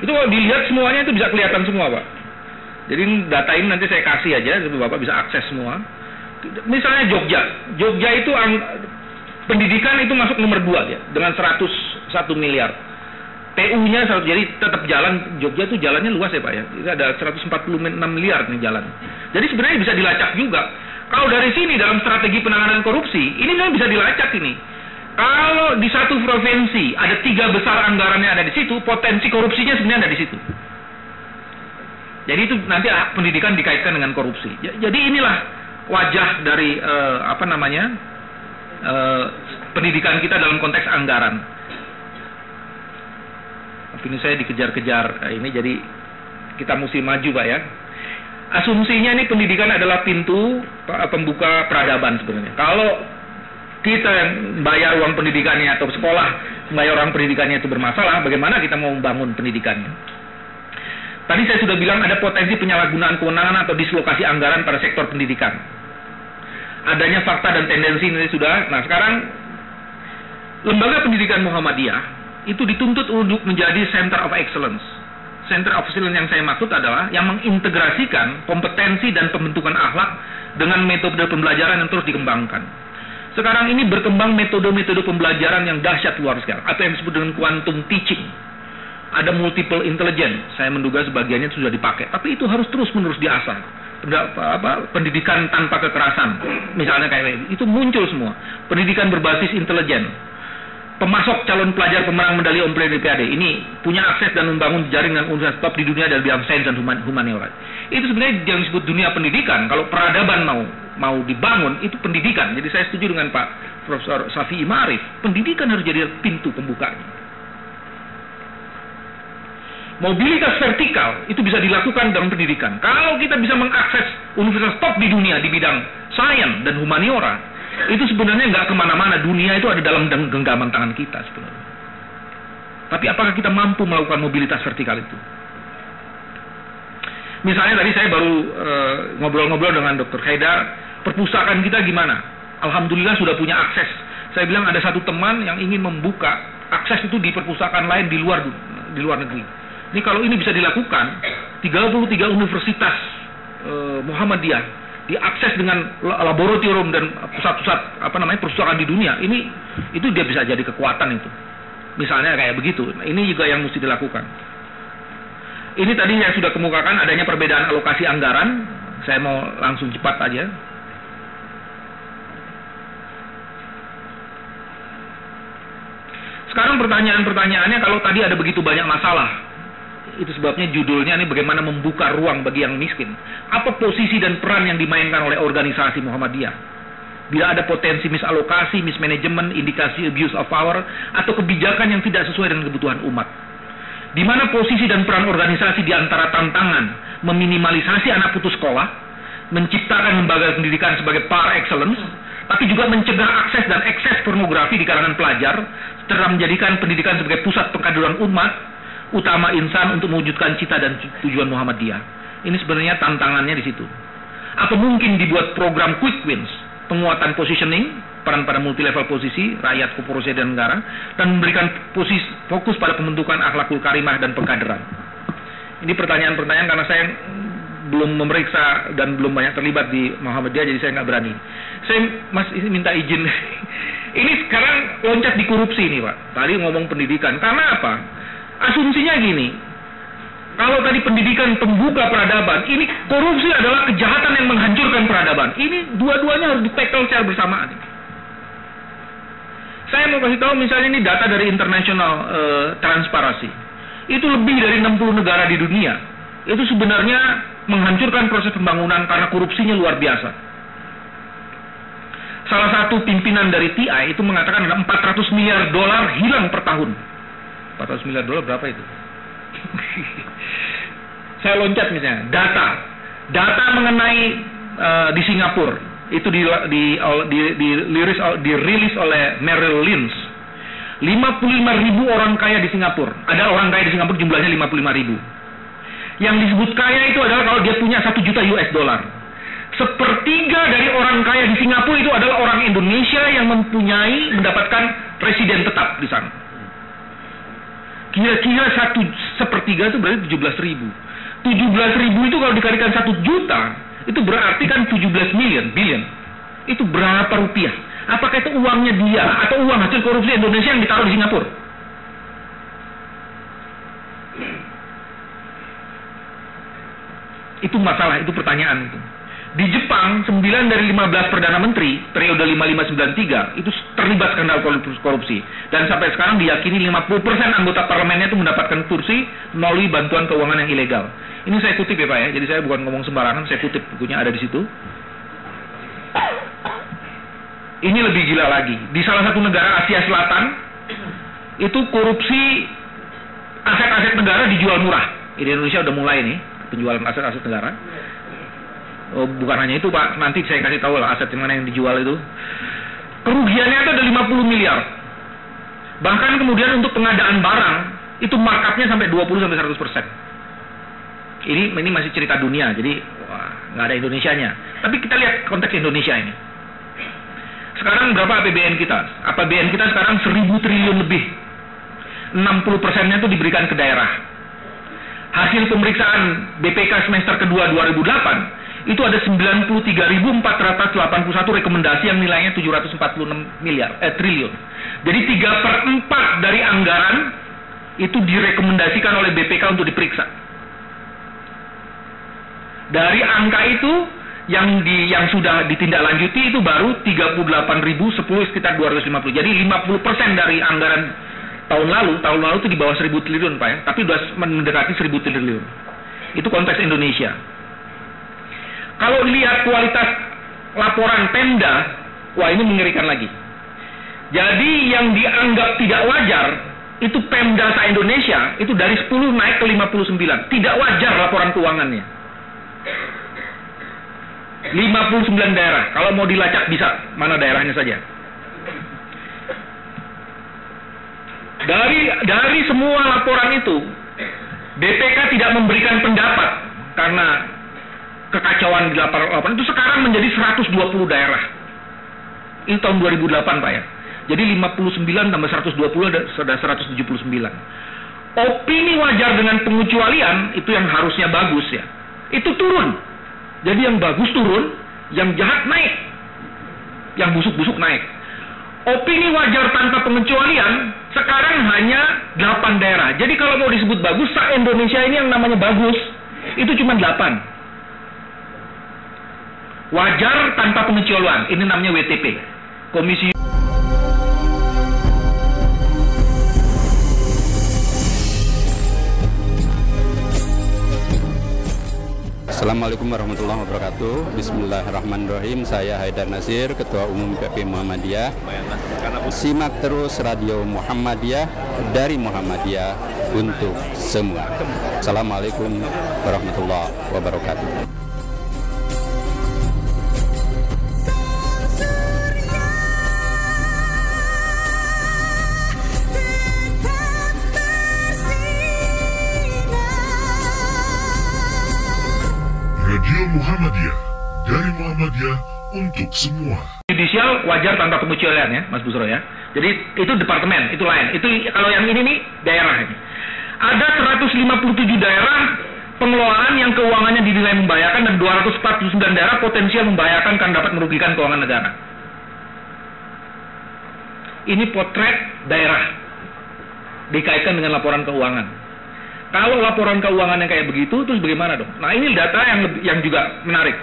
Itu kalau dilihat semuanya itu bisa kelihatan semua, Pak. Jadi data ini nanti saya kasih aja, Bapak bisa akses semua. Misalnya Jogja. Jogja itu pendidikan itu masuk nomor dua ya, dengan 101 miliar. PU-nya jadi tetap jalan Jogja itu jalannya luas ya Pak ya. Itu ada 146 miliar nih jalan. Jadi sebenarnya bisa dilacak juga. Kalau dari sini dalam strategi penanganan korupsi, ini memang bisa dilacak ini. Kalau di satu provinsi ada tiga besar anggarannya ada di situ, potensi korupsinya sebenarnya ada di situ. Jadi itu nanti pendidikan dikaitkan dengan korupsi. Jadi inilah wajah dari uh, apa namanya uh, pendidikan kita dalam konteks anggaran ini saya dikejar-kejar. Ini jadi kita mesti maju pak ya. Asumsinya ini pendidikan adalah pintu pembuka peradaban sebenarnya. Kalau kita yang bayar uang pendidikannya atau sekolah bayar uang pendidikannya itu bermasalah bagaimana kita mau membangun pendidikannya? Tadi saya sudah bilang ada potensi penyalahgunaan kewenangan atau dislokasi anggaran pada sektor pendidikan. Adanya fakta dan tendensi ini sudah. Nah sekarang lembaga pendidikan Muhammadiyah itu dituntut untuk menjadi center of excellence. Center of excellence yang saya maksud adalah yang mengintegrasikan kompetensi dan pembentukan akhlak dengan metode pembelajaran yang terus dikembangkan. Sekarang ini berkembang metode-metode pembelajaran yang dahsyat luar sekali, atau yang disebut dengan quantum teaching. Ada multiple intelligence, saya menduga sebagiannya sudah dipakai, tapi itu harus terus-menerus diasah. Apa, pendidikan tanpa kekerasan, misalnya kayak itu muncul semua. Pendidikan berbasis intelijen, pemasok calon pelajar pemenang medali Olimpiade ini punya akses dan membangun jaringan universitas top di dunia dalam bidang sains dan humaniora. Itu sebenarnya yang disebut dunia pendidikan. Kalau peradaban mau mau dibangun itu pendidikan. Jadi saya setuju dengan Pak Profesor Safi Imarif. Pendidikan harus jadi pintu pembukanya. Mobilitas vertikal itu bisa dilakukan dalam pendidikan. Kalau kita bisa mengakses universitas top di dunia di bidang sains dan humaniora, itu sebenarnya nggak ke mana-mana. Dunia itu ada dalam genggaman tangan kita sebenarnya. Tapi apakah kita mampu melakukan mobilitas vertikal itu? Misalnya tadi saya baru eh, ngobrol-ngobrol uh, dengan Dr. Haidar, perpustakaan kita gimana? Alhamdulillah sudah punya akses. Saya bilang ada satu teman yang ingin membuka akses itu di perpustakaan lain di luar di luar negeri. Ini kalau ini bisa dilakukan, 33 universitas uh, Muhammadiyah diakses dengan laboratorium dan pusat-pusat apa namanya perpustakaan di dunia ini itu dia bisa jadi kekuatan itu. Misalnya kayak begitu. Nah, ini juga yang mesti dilakukan. Ini tadi yang sudah kemukakan adanya perbedaan alokasi anggaran. Saya mau langsung cepat aja. Sekarang pertanyaan-pertanyaannya kalau tadi ada begitu banyak masalah itu sebabnya judulnya ini bagaimana membuka ruang bagi yang miskin. Apa posisi dan peran yang dimainkan oleh organisasi Muhammadiyah? Bila ada potensi misalokasi, mismanagement, indikasi abuse of power, atau kebijakan yang tidak sesuai dengan kebutuhan umat. Di mana posisi dan peran organisasi di antara tantangan meminimalisasi anak putus sekolah, menciptakan lembaga pendidikan sebagai par excellence, tapi juga mencegah akses dan ekses pornografi di kalangan pelajar, serta menjadikan pendidikan sebagai pusat pengkaderan umat, utama insan untuk mewujudkan cita dan tujuan Muhammadiyah. Ini sebenarnya tantangannya di situ. Apa mungkin dibuat program quick wins, penguatan positioning, peran pada multi level posisi, rakyat, korporasi dan negara, dan memberikan posisi, fokus pada pembentukan akhlakul karimah dan pengkaderan. Ini pertanyaan-pertanyaan karena saya belum memeriksa dan belum banyak terlibat di Muhammadiyah jadi saya nggak berani. Saya Mas ini minta izin. ini sekarang loncat di korupsi nih Pak. Tadi ngomong pendidikan. Karena apa? Asumsinya gini. Kalau tadi pendidikan pembuka peradaban, ini korupsi adalah kejahatan yang menghancurkan peradaban. Ini dua-duanya harus ditekel secara bersamaan. Saya mau kasih tahu misalnya ini data dari International Transparency. Itu lebih dari 60 negara di dunia. Itu sebenarnya menghancurkan proses pembangunan karena korupsinya luar biasa. Salah satu pimpinan dari TI itu mengatakan ada 400 miliar dolar hilang per tahun. 400 miliar dolar berapa itu? Saya loncat misalnya, data. Data mengenai uh, di Singapura itu di di di, di, dirilis, dirilis oleh Merrill Lynch. 55 ribu orang kaya di Singapura. Ada orang kaya di Singapura jumlahnya 55 ribu yang disebut kaya itu adalah kalau dia punya satu juta US dollar. Sepertiga dari orang kaya di Singapura itu adalah orang Indonesia yang mempunyai mendapatkan residen tetap di sana. Kira-kira satu sepertiga itu berarti 17 ribu. 17 ribu itu kalau dikalikan satu juta, itu berarti kan 17 million, billion. Itu berapa rupiah? Apakah itu uangnya dia atau uang hasil korupsi Indonesia yang ditaruh di Singapura? Itu masalah, itu pertanyaan itu. Di Jepang, 9 dari 15 Perdana Menteri periode 5593 itu terlibat skandal korupsi. Dan sampai sekarang diyakini 50% anggota parlemennya itu mendapatkan kursi melalui bantuan keuangan yang ilegal. Ini saya kutip ya Pak ya, jadi saya bukan ngomong sembarangan, saya kutip bukunya ada di situ. Ini lebih gila lagi. Di salah satu negara Asia Selatan, itu korupsi aset-aset negara dijual murah. Di Indonesia udah mulai nih penjualan aset-aset negara. Oh, bukan hanya itu Pak, nanti saya kasih tahu lah aset yang mana yang dijual itu. Kerugiannya itu ada 50 miliar. Bahkan kemudian untuk pengadaan barang itu markupnya sampai 20 sampai 100 persen. Ini ini masih cerita dunia, jadi nggak ada Indonesianya. Tapi kita lihat konteks Indonesia ini. Sekarang berapa APBN kita? APBN kita sekarang 1000 triliun lebih. 60 persennya itu diberikan ke daerah hasil pemeriksaan BPK semester kedua 2008 itu ada 93.481 rekomendasi yang nilainya 746 miliar eh, triliun. Jadi 3 per 4 dari anggaran itu direkomendasikan oleh BPK untuk diperiksa. Dari angka itu yang di yang sudah ditindaklanjuti itu baru 38.010 sekitar 250. Jadi 50% dari anggaran tahun lalu, tahun lalu itu di bawah seribu triliun Pak ya, tapi sudah mendekati seribu triliun. Itu konteks Indonesia. Kalau lihat kualitas laporan Pemda, wah ini mengerikan lagi. Jadi yang dianggap tidak wajar itu Pemda sa Indonesia itu dari 10 naik ke 59. Tidak wajar laporan keuangannya. 59 daerah. Kalau mau dilacak bisa mana daerahnya saja. Dari dari semua laporan itu, BPK tidak memberikan pendapat karena kekacauan di laporan itu sekarang menjadi 120 daerah. Ini tahun 2008 Pak ya. Jadi 59 tambah 120 ada sudah 179. Opini wajar dengan pengecualian itu yang harusnya bagus ya. Itu turun. Jadi yang bagus turun, yang jahat naik. Yang busuk-busuk naik. Opini wajar tanpa pengecualian sekarang hanya 8 daerah. Jadi kalau mau disebut bagus, sa Indonesia ini yang namanya bagus, itu cuma 8. Wajar tanpa pengecualian. Ini namanya WTP. Komisi Assalamualaikum warahmatullahi wabarakatuh. Bismillahirrahmanirrahim. Saya Haidar Nasir Ketua Umum PP Muhammadiyah. Simak terus Radio Muhammadiyah Dari Muhammadiyah Untuk semua. Assalamualaikum warahmatullahi wabarakatuh Radio Muhammadiyah dari Muhammadiyah untuk semua. Judicial wajar tanpa pengecualian ya, Mas Busro ya. Jadi itu departemen, itu lain. Itu kalau yang ini nih daerah ini. Ada 157 daerah pengelolaan yang keuangannya dinilai membahayakan dan 249 daerah potensial membahayakan kan dapat merugikan keuangan negara. Ini potret daerah dikaitkan dengan laporan keuangan. Kalau laporan keuangan yang kayak begitu, terus bagaimana dong? Nah ini data yang yang juga menarik.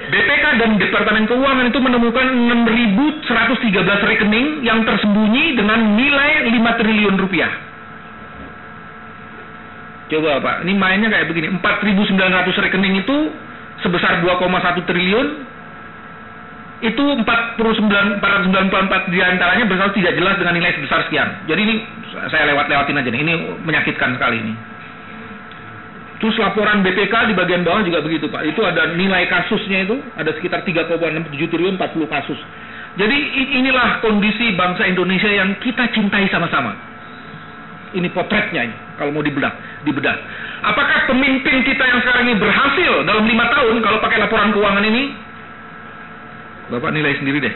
BPK dan Departemen Keuangan itu menemukan 6.113 rekening yang tersembunyi dengan nilai 5 triliun rupiah. Coba Pak, ini mainnya kayak begini. 4.900 rekening itu sebesar 2,1 triliun. Itu 49, 494 di antaranya berasal tidak jelas dengan nilai sebesar sekian. Jadi ini saya lewat-lewatin aja nih. Ini menyakitkan sekali ini. Terus laporan BPK di bagian bawah juga begitu Pak. Itu ada nilai kasusnya itu, ada sekitar 3,67 triliun 40 kasus. Jadi inilah kondisi bangsa Indonesia yang kita cintai sama-sama. Ini potretnya ini, kalau mau dibedah, dibedah. Apakah pemimpin kita yang sekarang ini berhasil dalam lima tahun kalau pakai laporan keuangan ini? Bapak nilai sendiri deh.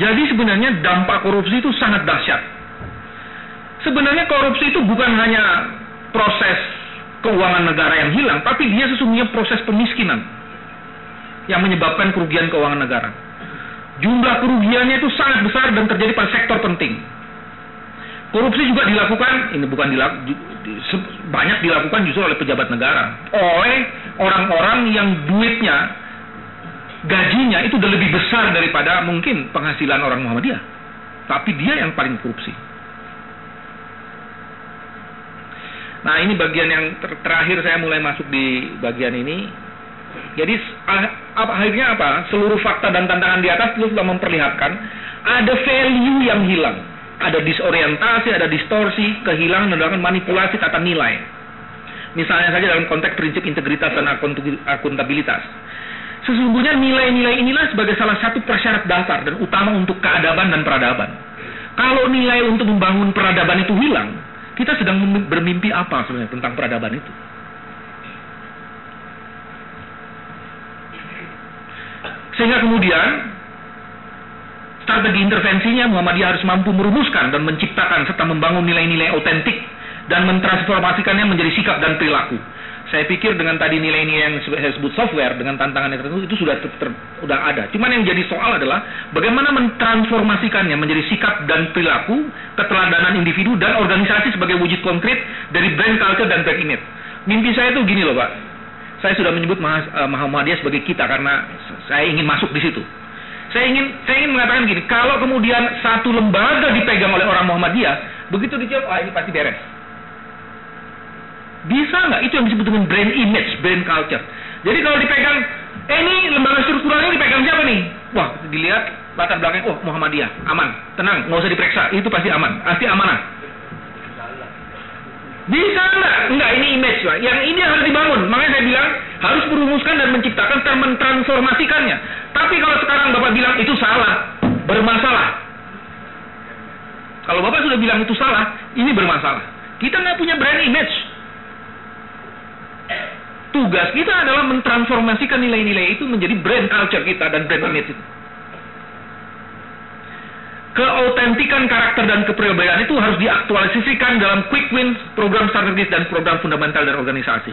Jadi sebenarnya dampak korupsi itu sangat dahsyat. Sebenarnya korupsi itu bukan hanya proses keuangan negara yang hilang, tapi dia sesungguhnya proses pemiskinan yang menyebabkan kerugian keuangan negara. Jumlah kerugiannya itu sangat besar dan terjadi pada sektor penting. Korupsi juga dilakukan, ini bukan dilakukan, banyak dilakukan justru oleh pejabat negara, oleh orang-orang yang duitnya, gajinya itu udah lebih besar daripada mungkin penghasilan orang Muhammadiyah. Tapi dia yang paling korupsi. Nah ini bagian yang ter terakhir saya mulai masuk di bagian ini. Jadi apa, akhirnya apa? Seluruh fakta dan tantangan di atas itu sudah memperlihatkan ada value yang hilang, ada disorientasi, ada distorsi, kehilangan dan manipulasi kata nilai. Misalnya saja dalam konteks prinsip integritas dan akuntabilitas. Sesungguhnya nilai-nilai inilah sebagai salah satu prasyarat dasar dan utama untuk keadaban dan peradaban. Kalau nilai untuk membangun peradaban itu hilang, kita sedang bermimpi apa sebenarnya tentang peradaban itu? Sehingga kemudian strategi intervensinya Muhammadiyah harus mampu merumuskan dan menciptakan serta membangun nilai-nilai otentik dan mentransformasikannya menjadi sikap dan perilaku saya pikir dengan tadi nilai-nilai yang saya sebut software dengan tantangan tertentu itu sudah ter, ter, sudah ada. Cuman yang jadi soal adalah bagaimana mentransformasikannya menjadi sikap dan perilaku, keteladanan individu dan organisasi sebagai wujud konkret dari brand culture dan brand image. Mimpi saya itu gini loh, Pak. Saya sudah menyebut uh, Muhammadiyah sebagai kita karena saya ingin masuk di situ. Saya ingin saya ingin mengatakan gini, kalau kemudian satu lembaga dipegang oleh orang Muhammadiyah, begitu dijawab, ah ini pasti beres bisa nggak? Itu yang disebut dengan brand image, brand culture. Jadi kalau dipegang, eh ini lembaga strukturalnya dipegang siapa nih? Wah, dilihat latar belakang, oh Muhammadiyah, aman, tenang, nggak usah diperiksa, itu pasti aman, pasti amanah. Bisa nggak? Enggak, ini image lah. Yang ini harus dibangun. Makanya saya bilang harus merumuskan dan menciptakan dan mentransformasikannya. Tapi kalau sekarang Bapak bilang itu salah, bermasalah. Kalau Bapak sudah bilang itu salah, ini bermasalah. Kita nggak punya brand image. Tugas kita adalah mentransformasikan nilai-nilai itu menjadi brand culture kita dan brand image itu. Keautentikan karakter dan kepribadian itu harus diaktualisasikan dalam quick wins, program strategis dan program fundamental dan organisasi.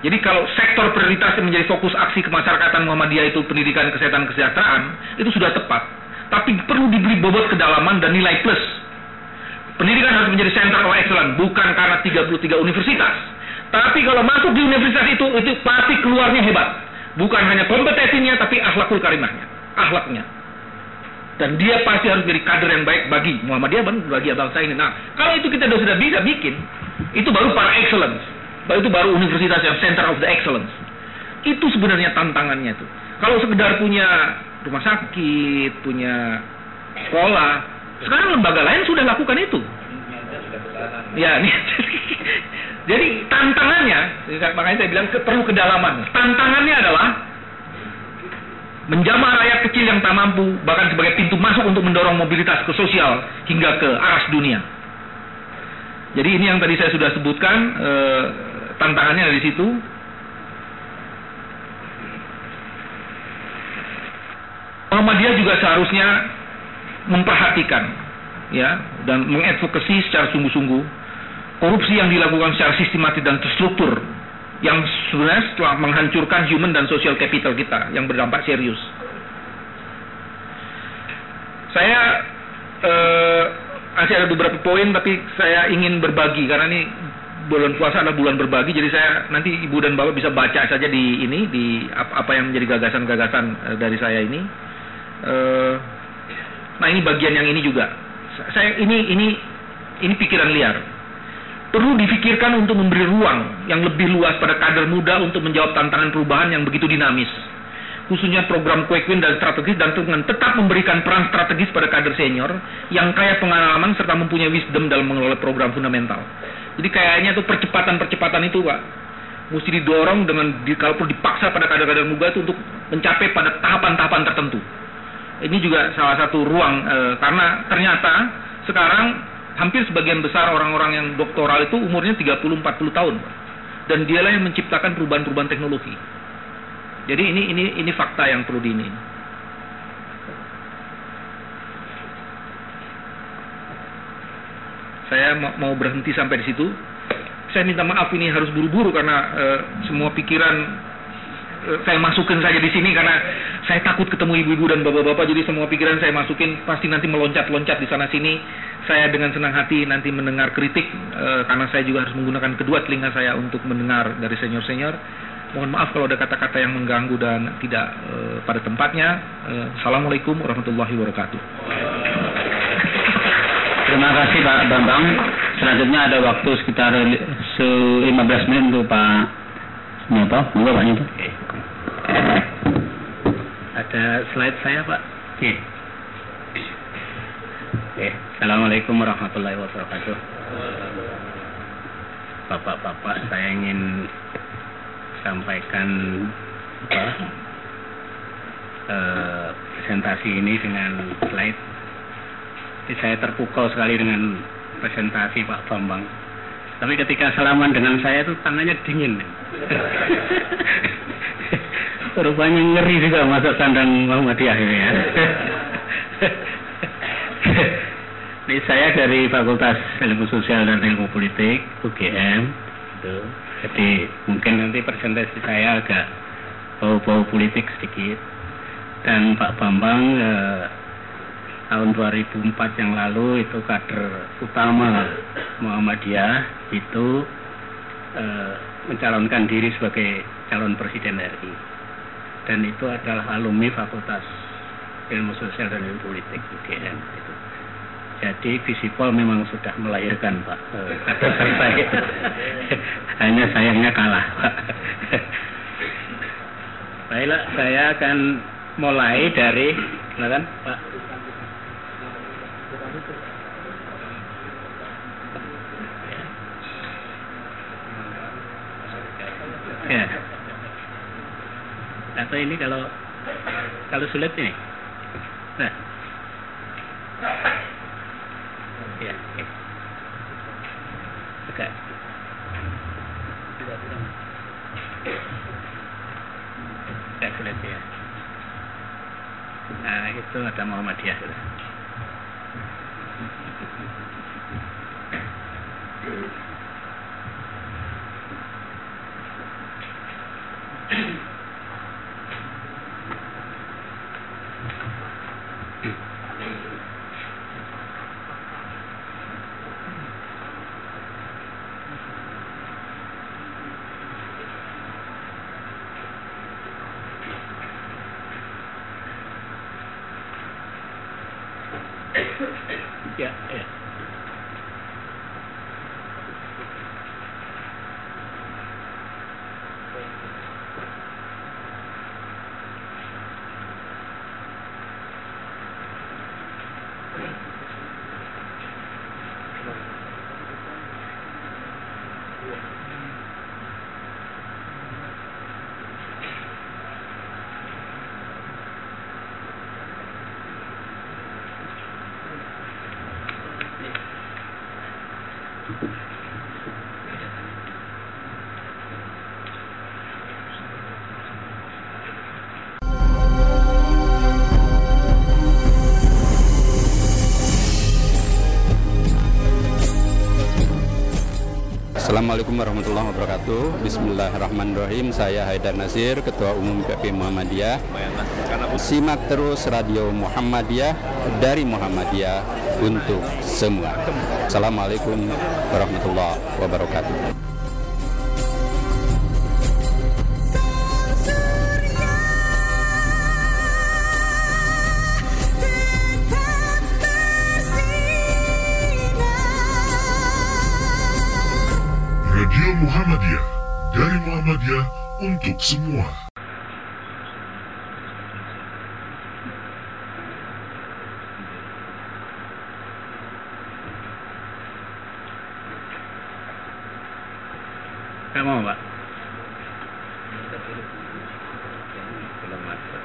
Jadi kalau sektor prioritas yang menjadi fokus aksi kemasyarakatan Muhammadiyah itu pendidikan, kesehatan, kesejahteraan, itu sudah tepat. Tapi perlu diberi bobot kedalaman dan nilai plus. Pendidikan harus menjadi center of excellence, bukan karena 33 universitas, tapi kalau masuk di universitas itu, itu pasti keluarnya hebat. Bukan hanya kompetensinya, tapi akhlakul karimahnya. Akhlaknya. Dan dia pasti harus menjadi kader yang baik bagi Muhammadiyah dan bagi bangsa ini. Nah, kalau itu kita sudah bisa bikin, itu baru para excellence. Baru itu baru universitas yang center of the excellence. Itu sebenarnya tantangannya itu. Kalau sekedar punya rumah sakit, punya sekolah, sekarang lembaga lain sudah lakukan itu. Ya, nih. Jadi tantangannya, makanya saya bilang perlu kedalaman. Tantangannya adalah menjamah rakyat kecil yang tak mampu, bahkan sebagai pintu masuk untuk mendorong mobilitas ke sosial hingga ke aras dunia. Jadi ini yang tadi saya sudah sebutkan, e, tantangannya dari situ. Muhammadiyah juga seharusnya memperhatikan ya dan mengadvokasi secara sungguh-sungguh korupsi yang dilakukan secara sistematis dan terstruktur yang sebenarnya telah menghancurkan human dan social capital kita yang berdampak serius. Saya eh, masih ada beberapa poin tapi saya ingin berbagi karena ini bulan puasa adalah bulan berbagi jadi saya nanti ibu dan bapak bisa baca saja di ini di apa yang menjadi gagasan-gagasan eh, dari saya ini. Eh, nah ini bagian yang ini juga. Saya ini ini ini pikiran liar. Perlu difikirkan untuk memberi ruang yang lebih luas pada kader muda untuk menjawab tantangan perubahan yang begitu dinamis khususnya program quick win dan strategis dan dengan tetap memberikan peran strategis pada kader senior yang kaya pengalaman serta mempunyai wisdom dalam mengelola program fundamental. Jadi kayaknya tuh percepatan-percepatan itu Pak mesti didorong dengan di, kalau perlu dipaksa pada kader-kader muda itu untuk mencapai pada tahapan-tahapan tertentu. Ini juga salah satu ruang e, karena ternyata sekarang hampir sebagian besar orang-orang yang doktoral itu umurnya 30-40 tahun. Dan dialah yang menciptakan perubahan-perubahan teknologi. Jadi ini ini ini fakta yang perlu diini. Saya mau berhenti sampai di situ. Saya minta maaf ini harus buru-buru karena uh, semua pikiran saya masukin saja di sini karena saya takut ketemu ibu-ibu dan bapak-bapak jadi semua pikiran saya masukin pasti nanti meloncat-loncat di sana sini. Saya dengan senang hati nanti mendengar kritik uh, karena saya juga harus menggunakan kedua telinga saya untuk mendengar dari senior-senior Mohon maaf kalau ada kata-kata yang mengganggu dan tidak e, pada tempatnya. E, Assalamualaikum warahmatullahi wabarakatuh. Terima kasih Pak Bambang. Selanjutnya ada waktu sekitar 15 menit untuk Pak Nyoto. Monggo Pak Nyoto. Ada slide saya Pak. Oke. Oke. Assalamualaikum warahmatullahi wabarakatuh. Bapak-bapak, saya ingin sampaikan apa, uh, presentasi ini dengan slide. Jadi saya terpukau sekali dengan presentasi Pak Bambang. Tapi ketika salaman dengan saya itu tangannya dingin. Rupanya ngeri juga masuk kandang Muhammadiyah ini ya. Ini saya dari Fakultas Ilmu Sosial dan Ilmu Politik UGM. Gitu. Jadi mungkin nanti presentasi saya agak bau-bau politik sedikit. Dan Pak Bambang eh, tahun 2004 yang lalu itu kader utama Muhammadiyah itu eh, mencalonkan diri sebagai calon presiden RI. Dan itu adalah alumni Fakultas Ilmu Sosial dan Ilmu Politik UGM. Itu. Jadi Visipol memang sudah melahirkan Pak saya. Hanya sayangnya kalah Pak. Baiklah, saya akan mulai dari, silakan Pak. Ya. Atau ini kalau kalau sulit ini. Nah. Ya. Oke. Ya, sulit ya. Nah, itu ada Muhammadiyah. Ya, Assalamualaikum warahmatullahi wabarakatuh. Bismillahirrahmanirrahim. Saya Haidar Nasir, Ketua Umum PP Muhammadiyah. Simak terus Radio Muhammadiyah dari Muhammadiyah untuk semua. Assalamualaikum warahmatullahi wabarakatuh. Muhammadiyah dari Muhammadiyah untuk semua. Kamu Pak? Belum masuk.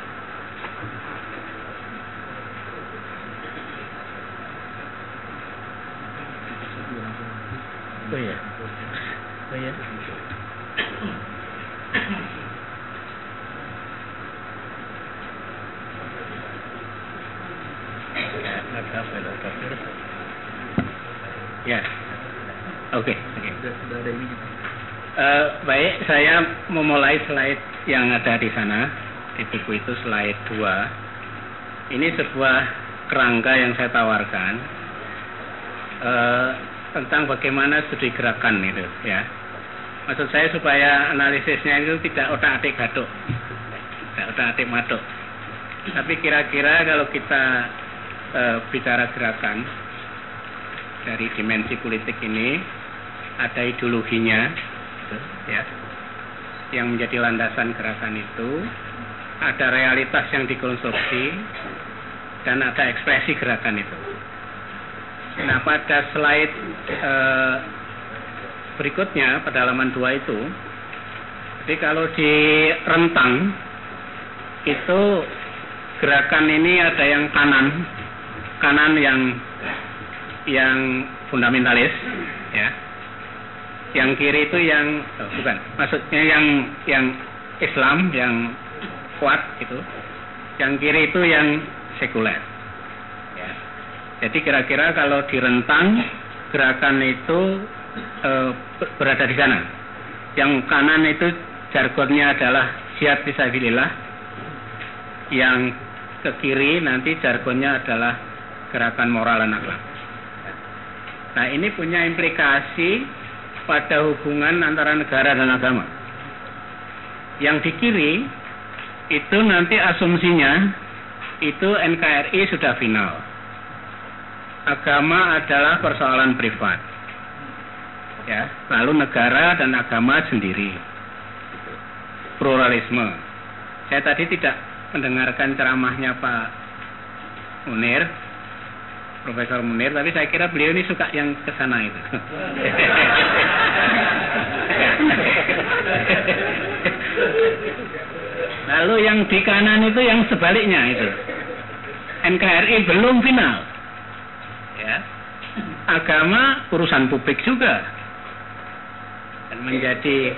Oh iya. Oh iya. Ada apa ya, Dokter? Ya. Oke, oke. Eh, baik, saya memulai slide yang ada di sana. Di buku itu slide 2. Ini sebuah kerangka yang saya tawarkan eh, tentang bagaimana studi gerakan itu ya. Maksud saya supaya analisisnya itu tidak otak-atik gaduk. Tidak otak-atik maduk. Tapi kira-kira kalau kita eh, bicara gerakan dari dimensi politik ini ada ideologinya ya yang menjadi landasan gerakan itu ada realitas yang dikonstruksi dan ada ekspresi gerakan itu. Nah pada slide eh, berikutnya pada halaman 2 itu jadi kalau di rentang itu gerakan ini ada yang kanan kanan yang yang fundamentalis ya yang kiri itu yang oh, bukan maksudnya yang yang Islam yang kuat itu yang kiri itu yang sekuler. Ya. Jadi kira-kira kalau di rentang gerakan itu eh, berada di sana. Yang kanan itu jargonnya adalah jihad fisabilillah. Yang ke kiri nanti jargonnya adalah gerakan moral dan akhlak. Nah ini punya implikasi pada hubungan antara negara dan agama. Yang di kiri itu nanti asumsinya itu NKRI sudah final. Agama adalah persoalan privat. Ya, lalu negara dan agama sendiri. Pluralisme. Saya tadi tidak mendengarkan ceramahnya Pak Munir Profesor Munir, tapi saya kira beliau ini suka yang ke sana itu. Lalu yang di kanan itu yang sebaliknya itu. NKRI belum final. Ya. Agama urusan publik juga. Dan menjadi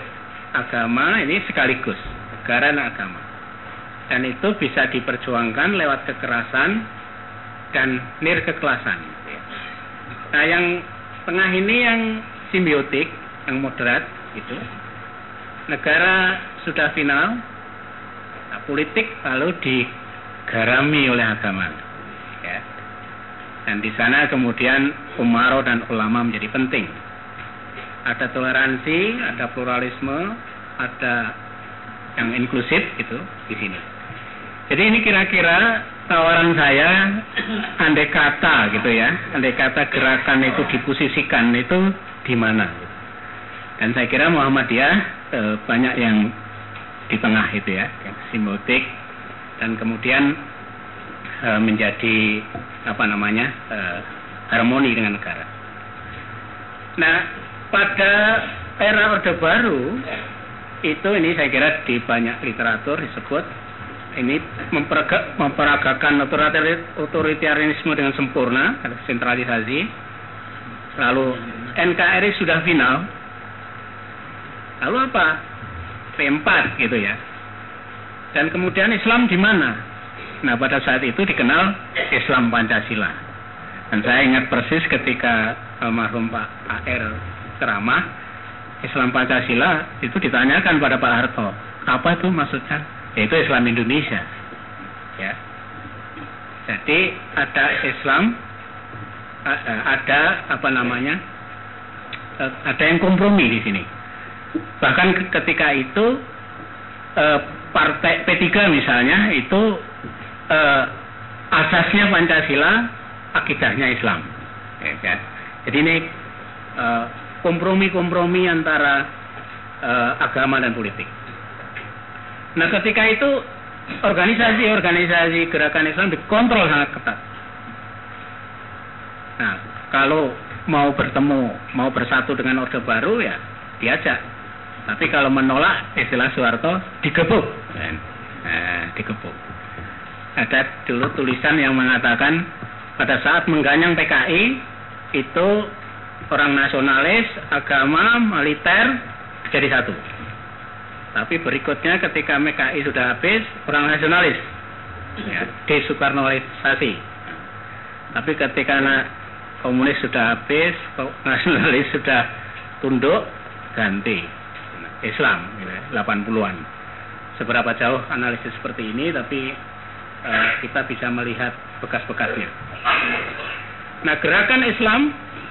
agama ini sekaligus negara dan agama. Dan itu bisa diperjuangkan lewat kekerasan dan nir keklasan. Nah yang tengah ini yang simbiotik, yang moderat gitu. Negara sudah final, nah, politik lalu digarami oleh agama. Ya. Dan di sana kemudian umaro dan ulama menjadi penting. Ada toleransi, ada pluralisme, ada yang inklusif gitu di sini. Jadi ini kira-kira tawaran saya andai kata gitu ya andai kata gerakan itu diposisikan itu di mana? Dan saya kira Muhammadiyah e, banyak yang di tengah itu ya yang simbiotik dan kemudian e, menjadi apa namanya e, harmoni dengan negara. Nah pada era orde baru itu ini saya kira di banyak literatur disebut ini memperagakan otoritarianisme dengan sempurna, sentralisasi. Lalu NKRI sudah final. Lalu apa? P4 gitu ya. Dan kemudian Islam di mana? Nah pada saat itu dikenal Islam Pancasila. Dan saya ingat persis ketika almarhum Pak AR ceramah, Islam Pancasila itu ditanyakan pada Pak Harto, apa itu maksudnya? Yaitu Islam Indonesia. Ya. Jadi ada Islam, ada apa namanya? Ada yang kompromi di sini. Bahkan ketika itu partai P3 misalnya itu asasnya Pancasila, akidahnya Islam. Ya, kan? Jadi ini kompromi-kompromi antara agama dan politik. Nah, ketika itu organisasi-organisasi gerakan Islam dikontrol sangat ketat. Nah, kalau mau bertemu, mau bersatu dengan Orde Baru ya diajak. Tapi kalau menolak istilah Soeharto digebuk. Nah, digebuk. Ada dulu tulisan yang mengatakan pada saat mengganyang PKI itu orang nasionalis, agama, militer jadi satu. Tapi berikutnya ketika MKI sudah habis, orang nasionalis ya, desukarnoisasi. Tapi ketika komunis sudah habis, nasionalis sudah tunduk, ganti Islam, gitu, 80-an. Seberapa jauh analisis seperti ini, tapi uh, kita bisa melihat bekas-bekasnya. Nah, gerakan Islam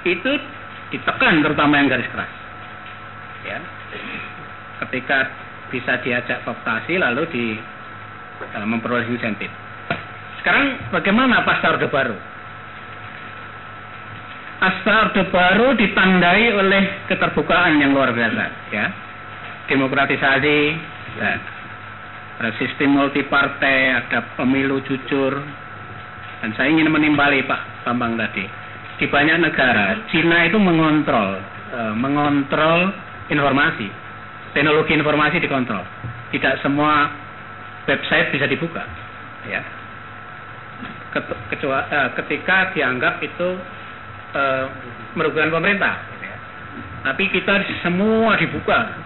itu ditekan terutama yang garis keras. Ya. Ketika bisa diajak kooptasi lalu di uh, memperoleh insentif. Sekarang bagaimana pasca Orde Baru? Pasca Orde Baru ditandai oleh keterbukaan yang luar biasa, ya. Demokratisasi, ya. ada sistem multipartai, ada pemilu jujur, dan saya ingin menimbali Pak Bambang tadi di banyak negara Cina itu mengontrol uh, mengontrol informasi teknologi informasi dikontrol. Tidak semua website bisa dibuka ya. Ketua, uh, ketika dianggap itu uh, merugikan pemerintah ya. tapi kita semua dibuka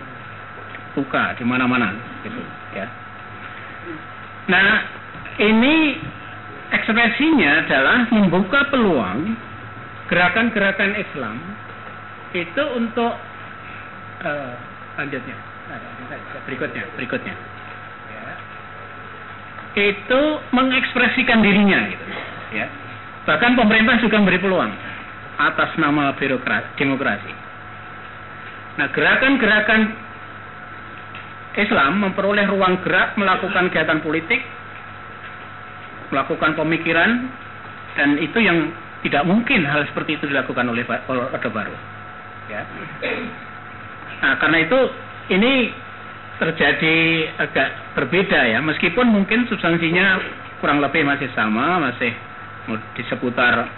buka di mana-mana gitu ya. Nah ini ekspresinya adalah membuka peluang gerakan-gerakan Islam itu untuk uh, lanjutnya berikutnya berikutnya ya. itu mengekspresikan dirinya gitu ya bahkan pemerintah juga memberi peluang atas nama birokrasi demokrasi nah gerakan-gerakan Islam memperoleh ruang gerak melakukan kegiatan politik melakukan pemikiran dan itu yang tidak mungkin hal seperti itu dilakukan oleh Orde Baru. Ya. Nah, karena itu ini terjadi agak berbeda ya, meskipun mungkin substansinya kurang lebih masih sama, masih di seputar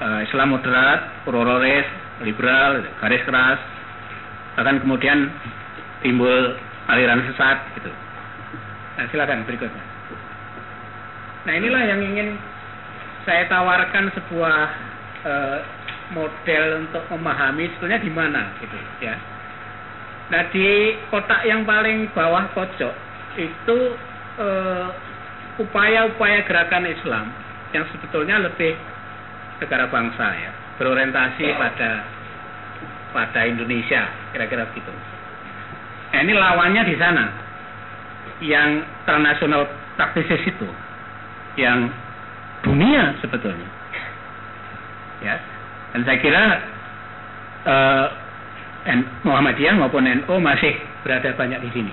uh, Islam moderat, prororis, liberal, garis keras, bahkan kemudian timbul aliran sesat gitu. Nah, silakan berikutnya. Nah, inilah yang ingin saya tawarkan sebuah uh, model untuk memahami sebetulnya di mana gitu ya. Nah di kotak yang paling bawah pojok itu upaya-upaya uh, gerakan Islam yang sebetulnya lebih negara bangsa ya berorientasi pada pada Indonesia kira-kira begitu. Nah, ini lawannya di sana yang transnasional praktisis itu yang dunia sebetulnya. Ya. Dan saya kira uh, Muhammadiyah maupun NU masih berada banyak di sini.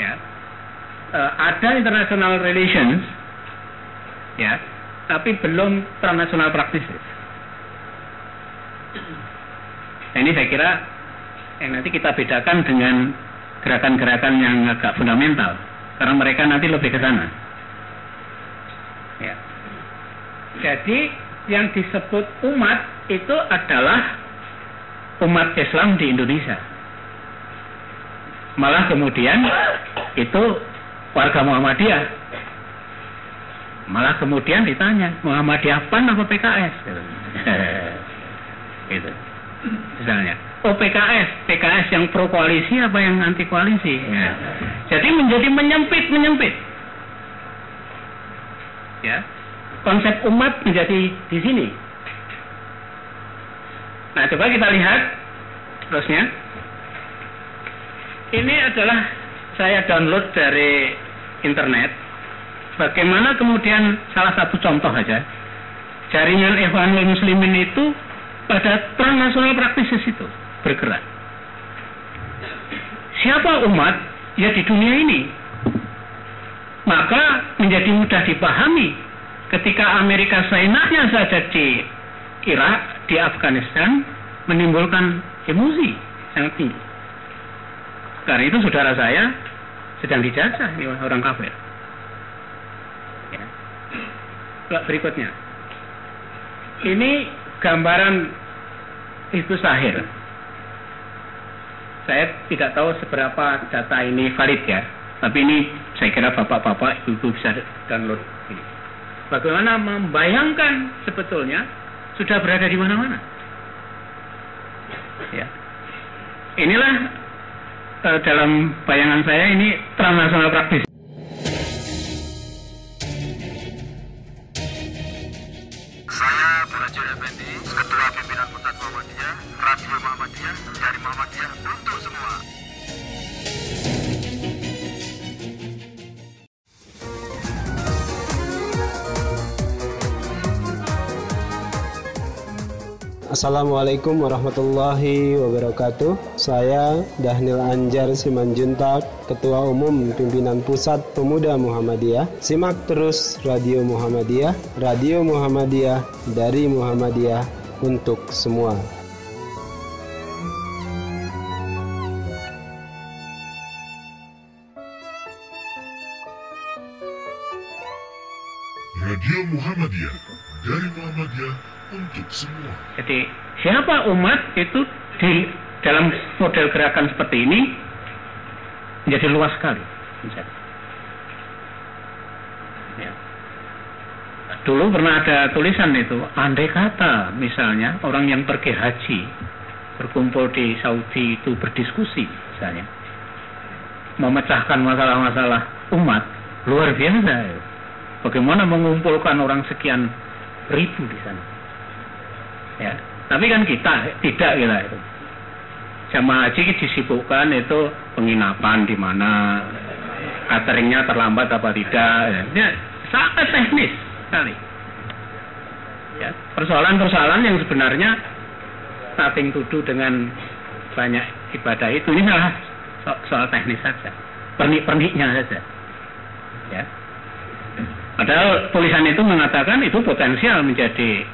Ya. Uh, ada international relations ya, tapi belum transnational practices. Nah, ini saya kira yang nanti kita bedakan dengan gerakan-gerakan yang agak fundamental karena mereka nanti lebih ke sana. Ya. Jadi yang disebut umat itu adalah umat Islam di Indonesia. Malah kemudian itu warga Muhammadiyah. Malah kemudian ditanya Muhammadiyah PAN apa PKS? gitu. Misalnya, oh PKS, PKS yang pro koalisi apa yang anti koalisi? Ya. Jadi menjadi menyempit menyempit ya konsep umat menjadi di sini. Nah, coba kita lihat terusnya. ini adalah saya download dari internet. Bagaimana kemudian salah satu contoh aja, jaringan Ikhwanul Muslimin itu pada transnasional praktisis itu bergerak. Siapa umat? Ya di dunia ini. Maka menjadi mudah dipahami ketika Amerika seenaknya saja di Irak, di Afghanistan menimbulkan emosi sangat tinggi. Karena itu saudara saya sedang dijajah ini orang kafir. Ya. Berikutnya. Ini gambaran itu sahir. Saya tidak tahu seberapa data ini valid ya. Tapi ini saya kira bapak-bapak, ibu-ibu bisa download. Bagaimana membayangkan sebetulnya sudah berada di mana-mana. Ya. Inilah uh, dalam bayangan saya ini transnasional praktis. Saya Belajar Effendi, Ketua Pimpinan Pusat Muhammadiyah, Radio Muhammadiyah, dari Muhammadiyah Assalamualaikum warahmatullahi wabarakatuh. Saya Dahnil Anjar Simanjuntak, Ketua Umum Pimpinan Pusat Pemuda Muhammadiyah. Simak terus Radio Muhammadiyah, Radio Muhammadiyah dari Muhammadiyah untuk semua. Radio Muhammadiyah dari Muhammadiyah untuk semua. Jadi siapa umat itu di dalam model gerakan seperti ini menjadi luas sekali. Ya. Dulu pernah ada tulisan itu, andai kata misalnya orang yang pergi haji berkumpul di Saudi itu berdiskusi misalnya memecahkan masalah-masalah umat luar biasa. Ya. Bagaimana mengumpulkan orang sekian ribu di sana? Ya, tapi kan kita tidak kita itu. Jamaah haji disibukkan itu penginapan di mana, cateringnya terlambat apa tidak. Ya, sangat teknis sekali. Ya, persoalan-persoalan yang sebenarnya nothing do dengan banyak ibadah itu ini adalah so soal teknis saja, pernik-perniknya saja. Ya, Padahal tulisan itu mengatakan itu potensial menjadi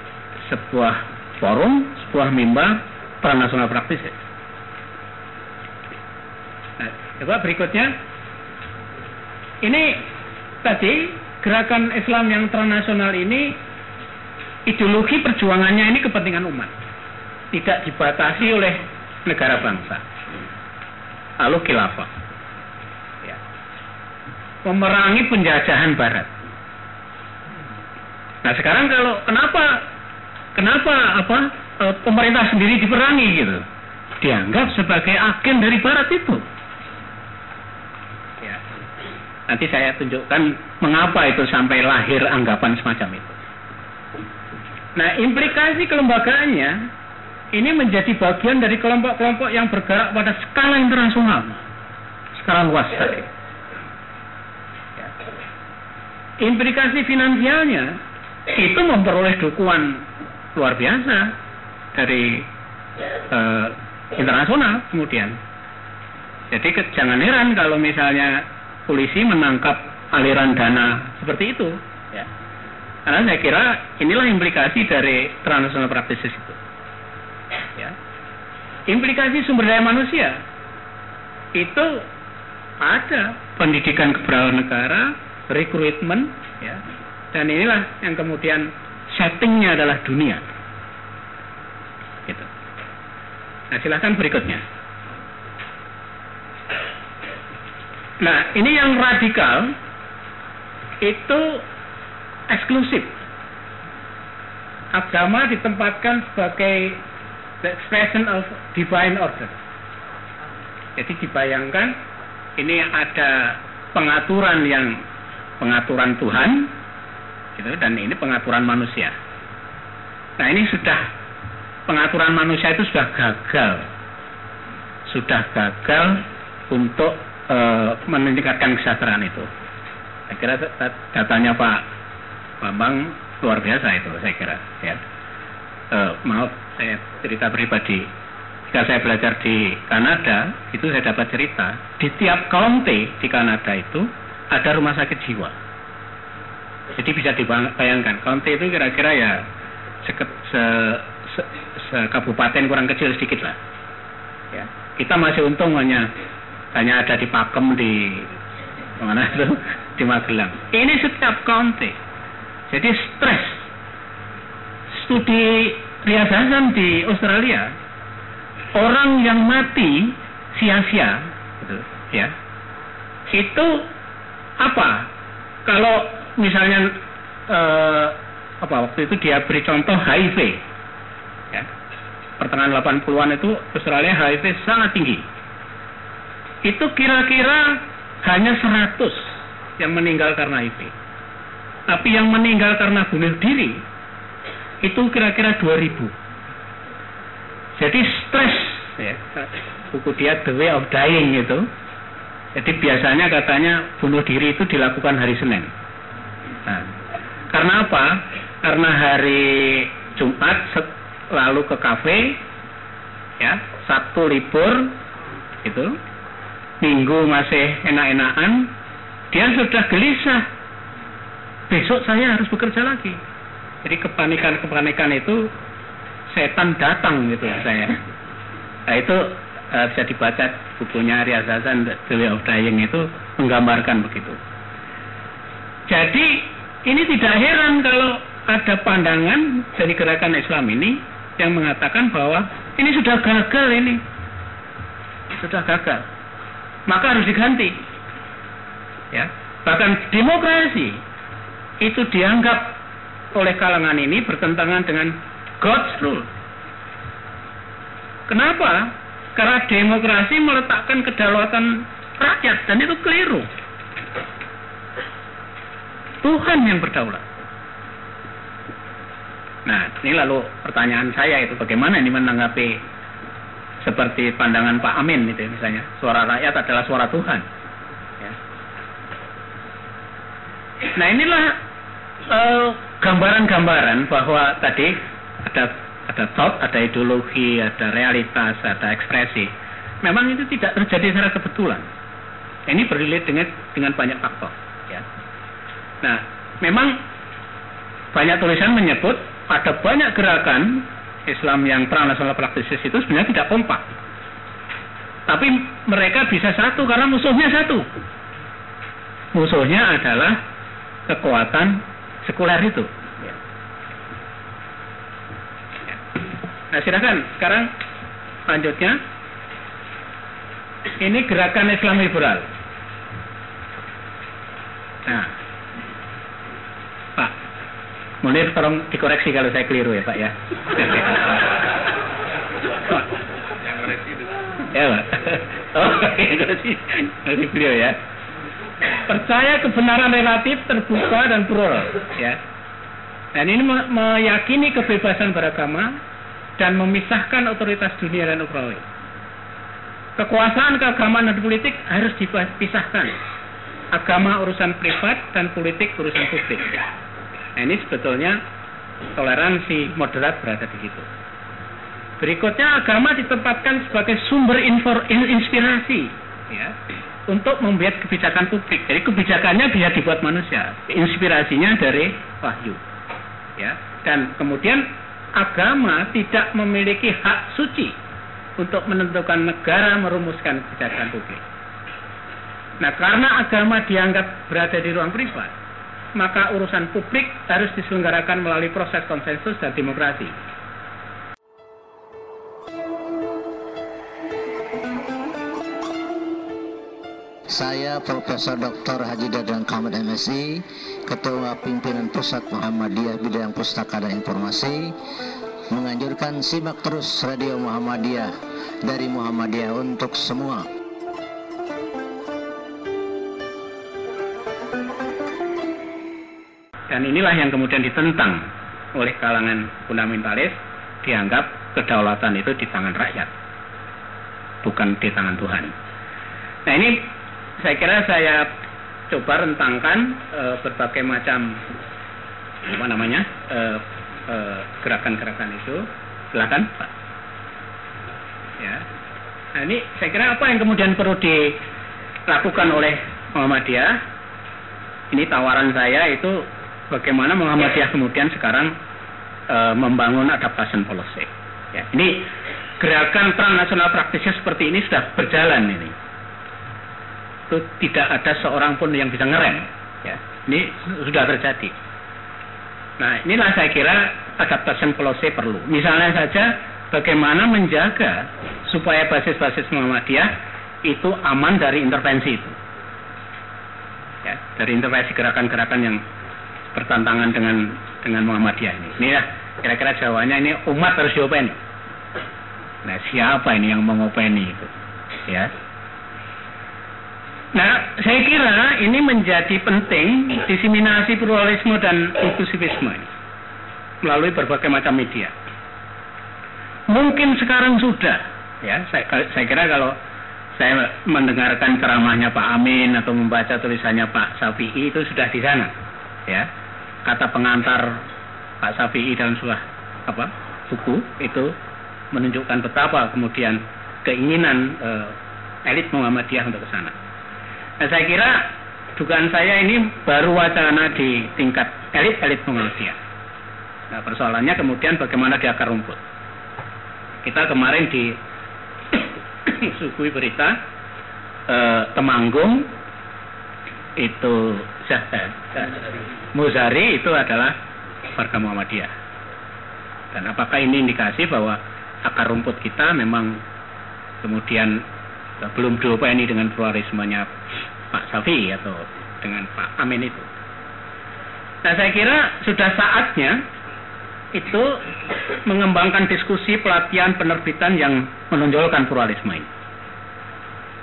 sebuah forum, sebuah mimbar transnasional praktis. Nah, coba berikutnya. Ini tadi gerakan Islam yang transnasional ini ideologi perjuangannya ini kepentingan umat. Tidak dibatasi oleh negara bangsa. Lalu khilafah. Ya. Memerangi penjajahan barat. Nah sekarang kalau kenapa kenapa apa e, pemerintah sendiri diperangi gitu? Dianggap sebagai agen dari Barat itu. Ya. Nanti saya tunjukkan mengapa itu sampai lahir anggapan semacam itu. Nah implikasi kelembagaannya ini menjadi bagian dari kelompok-kelompok yang bergerak pada skala internasional, skala luas tadi. Ya. Implikasi finansialnya itu memperoleh dukungan luar biasa dari uh, internasional kemudian. Jadi ke, jangan heran kalau misalnya polisi menangkap aliran dana seperti itu. Ya. Karena saya kira inilah implikasi dari transnasional practices itu. Ya. Implikasi sumber daya manusia itu ada pendidikan keberadaan negara, rekrutmen, ya, dan inilah yang kemudian settingnya adalah dunia. Gitu. Nah silahkan berikutnya. Nah ini yang radikal itu eksklusif. Agama ditempatkan sebagai the expression of divine order. Jadi dibayangkan ini ada pengaturan yang pengaturan Tuhan gitu dan ini pengaturan manusia. Nah ini sudah pengaturan manusia itu sudah gagal, sudah gagal untuk uh, meningkatkan kesejahteraan itu. Saya kira datanya Pak Bambang luar biasa itu saya kira ya. Uh, maaf saya cerita pribadi ketika saya belajar di Kanada itu saya dapat cerita di tiap county di Kanada itu ada rumah sakit jiwa jadi bisa dibayangkan county itu kira-kira ya se, se, se, se kabupaten kurang kecil sedikit lah. Ya. Kita masih untung hanya hanya ada di Pakem di mana itu? Di Magelang. Ini setiap county. Jadi stres. Studi Rias Hasan di Australia orang yang mati sia-sia gitu, ya. Itu apa? Kalau misalnya eh, apa waktu itu dia beri contoh HIV ya pertengahan 80-an itu Australia HIV sangat tinggi itu kira-kira hanya 100 yang meninggal karena HIV tapi yang meninggal karena bunuh diri itu kira-kira 2000 jadi stres ya. Buku dia The Way of Dying itu. Jadi biasanya katanya bunuh diri itu dilakukan hari Senin. Nah, karena apa? Karena hari Jumat lalu ke kafe, ya Sabtu libur, itu Minggu masih enak-enakan, dia sudah gelisah. Besok saya harus bekerja lagi. Jadi kepanikan-kepanikan itu setan datang gitu saya. Nah itu uh, bisa dibaca bukunya Riaz Hasan The Way of Dying itu menggambarkan begitu. Jadi ini tidak heran kalau ada pandangan dari gerakan Islam ini yang mengatakan bahwa ini sudah gagal ini. Sudah gagal. Maka harus diganti. Ya. Bahkan demokrasi itu dianggap oleh kalangan ini bertentangan dengan God's rule. Kenapa? Karena demokrasi meletakkan kedaulatan rakyat dan itu keliru. Tuhan yang berdaulat. Nah, ini lalu pertanyaan saya itu bagaimana ini menanggapi seperti pandangan Pak Amin itu misalnya suara rakyat adalah suara Tuhan. Ya. Nah inilah uh, gambaran-gambaran bahwa tadi ada ada thought, ada ideologi, ada realitas, ada ekspresi. Memang itu tidak terjadi secara kebetulan. Ini berlilit dengan dengan banyak faktor. Nah, memang banyak tulisan menyebut ada banyak gerakan Islam yang transnasional praktisis itu sebenarnya tidak kompak. Tapi mereka bisa satu karena musuhnya satu. Musuhnya adalah kekuatan sekuler itu. Nah silakan sekarang selanjutnya ini gerakan Islam liberal. Nah, Munir tolong dikoreksi kalau saya keliru ya Pak ya. Yang koreksi itu. Ya Pak. Oh, koreksi, koreksi beliau ya. Percaya kebenaran relatif terbuka dan plural ya. Dan ini meyakini kebebasan beragama dan memisahkan otoritas dunia dan ukrawi. Kekuasaan keagamaan dan politik harus dipisahkan. Agama urusan privat dan politik urusan publik. Nah, ini sebetulnya toleransi moderat berada di situ. Berikutnya agama ditempatkan sebagai sumber infor, inspirasi ya, untuk membuat kebijakan publik. Jadi kebijakannya bisa dibuat manusia, inspirasinya dari wahyu. Ya, dan kemudian agama tidak memiliki hak suci untuk menentukan negara merumuskan kebijakan publik. Nah, karena agama dianggap berada di ruang privat, maka urusan publik harus diselenggarakan melalui proses konsensus dan demokrasi. Saya Profesor Dr. Haji Dadang Kamad MSI, Ketua Pimpinan Pusat Muhammadiyah Bidang Pustaka dan Informasi, menganjurkan simak terus Radio Muhammadiyah dari Muhammadiyah untuk semua. Dan inilah yang kemudian ditentang oleh kalangan fundamentalis, dianggap kedaulatan itu di tangan rakyat, bukan di tangan Tuhan. Nah ini saya kira saya coba rentangkan uh, berbagai macam apa namanya uh, uh, gerakan-gerakan itu. Silakan Pak. Ya. Nah ini saya kira apa yang kemudian perlu dilakukan oleh Muhammadiyah? Ini tawaran saya itu bagaimana Muhammadiyah kemudian sekarang uh, membangun adaptation policy. Ya, ini gerakan transnasional praktisnya seperti ini sudah berjalan ini. Itu tidak ada seorang pun yang bisa ngerem. Ya, ini sudah terjadi. Nah, inilah saya kira adaptation policy perlu. Misalnya saja bagaimana menjaga supaya basis-basis Muhammadiyah itu aman dari intervensi itu. Ya, dari intervensi gerakan-gerakan yang bertantangan dengan dengan Muhammadiyah ini. Ini ya kira-kira jawabannya ini umat harus diopeni. Nah, siapa ini yang mengopeni itu? Ya. Nah, saya kira ini menjadi penting diseminasi pluralisme dan inklusivisme melalui berbagai macam media. Mungkin sekarang sudah, ya. Saya, saya kira kalau saya mendengarkan ceramahnya Pak Amin atau membaca tulisannya Pak Safi'i itu sudah di sana, ya. Kata pengantar Pak Safi'i dalam sebuah apa buku itu menunjukkan betapa kemudian keinginan uh, elit Muhammadiyah untuk ke sana. Nah, saya kira dugaan saya ini baru wacana di tingkat elit-elit Muhammadiyah. Nah, persoalannya kemudian bagaimana di akar rumput. Kita kemarin di sugui berita eh, Temanggung itu eh, Muzari itu adalah warga Muhammadiyah. Dan apakah ini indikasi bahwa akar rumput kita memang kemudian belum diopeni dengan pluralismenya Pak Safi atau dengan Pak Amin itu. Nah saya kira sudah saatnya itu mengembangkan diskusi pelatihan penerbitan yang menonjolkan pluralisme ini.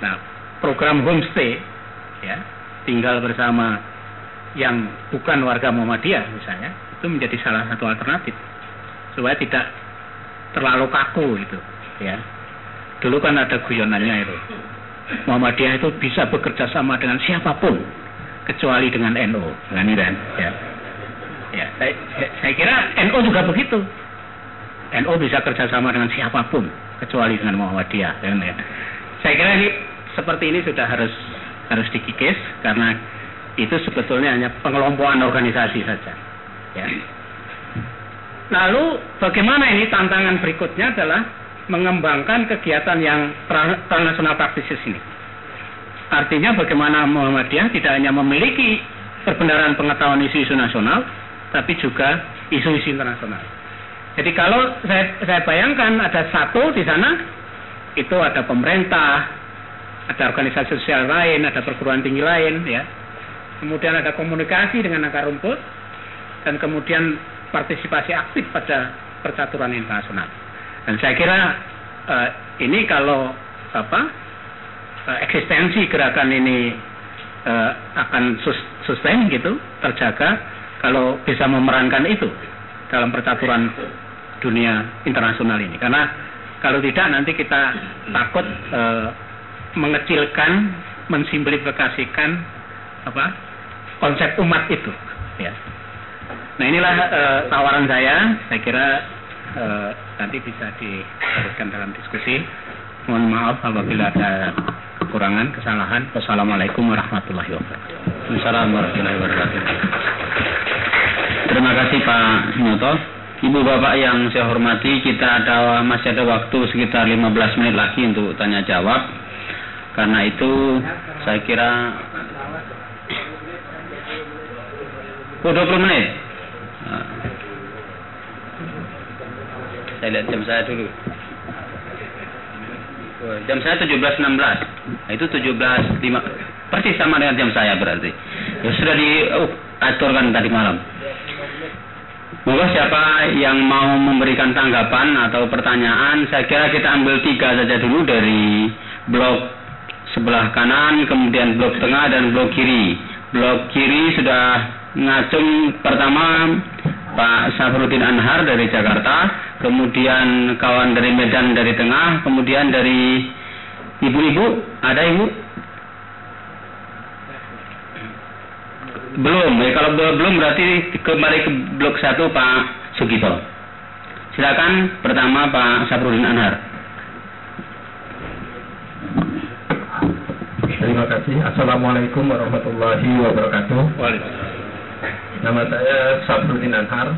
Nah program homestay ya tinggal bersama yang bukan warga Muhammadiyah misalnya itu menjadi salah satu alternatif. Supaya tidak terlalu kaku itu ya. Dulu kan ada guyonannya itu. Muhammadiyah itu bisa bekerja sama dengan siapa pun kecuali dengan NU kan ya. Ya saya, saya kira NU juga begitu. NU bisa kerjasama dengan siapa pun kecuali dengan Muhammadiyah kan ya. Saya kira ini seperti ini sudah harus harus dikikis karena itu sebetulnya hanya pengelompokan organisasi saja ya lalu bagaimana ini tantangan berikutnya adalah mengembangkan kegiatan yang transnasional praktisis ini. Artinya bagaimana Muhammadiyah tidak hanya memiliki perbenaran pengetahuan isu-isu nasional, tapi juga isu-isu internasional. Jadi kalau saya, saya bayangkan ada satu di sana, itu ada pemerintah, ada organisasi sosial lain, ada perguruan tinggi lain, ya. Kemudian ada komunikasi dengan akar rumput, dan kemudian partisipasi aktif pada percaturan internasional. Dan saya kira uh, ini kalau apa uh, eksistensi gerakan ini uh, akan sus sustain gitu, terjaga kalau bisa memerankan itu dalam percaturan dunia internasional ini. Karena kalau tidak nanti kita takut uh, mengecilkan, mensimplifikasikan apa konsep umat itu. Ya. Nah inilah uh, tawaran saya. Saya kira uh, nanti bisa diteruskan dalam diskusi. Mohon maaf apabila ada kekurangan, kesalahan. Wassalamualaikum warahmatullahi wabarakatuh. Assalamualaikum warahmatullahi wabarakatuh. Terima kasih Pak Noto. Ibu Bapak yang saya hormati, kita ada masih ada waktu sekitar 15 menit lagi untuk tanya jawab. Karena itu saya kira oh, 20 menit. Saya lihat jam saya dulu. Jam saya 17.16. Nah, itu 17.5. Persis sama dengan jam saya berarti. Ya sudah diaturkan tadi malam. Monggo siapa yang mau memberikan tanggapan atau pertanyaan, saya kira kita ambil tiga saja dulu dari blok sebelah kanan, kemudian blok tengah dan blok kiri. Blok kiri sudah ngacung pertama Pak Safruddin Anhar dari Jakarta, kemudian kawan dari Medan dari Tengah, kemudian dari ibu-ibu, ada ibu? Belum, ya, kalau belum berarti kembali ke blok satu Pak Sugito. Silakan pertama Pak Safruddin Anhar. Terima kasih. Assalamualaikum warahmatullahi wabarakatuh. Waalaikumsalam. Nama saya Saprudin Anhar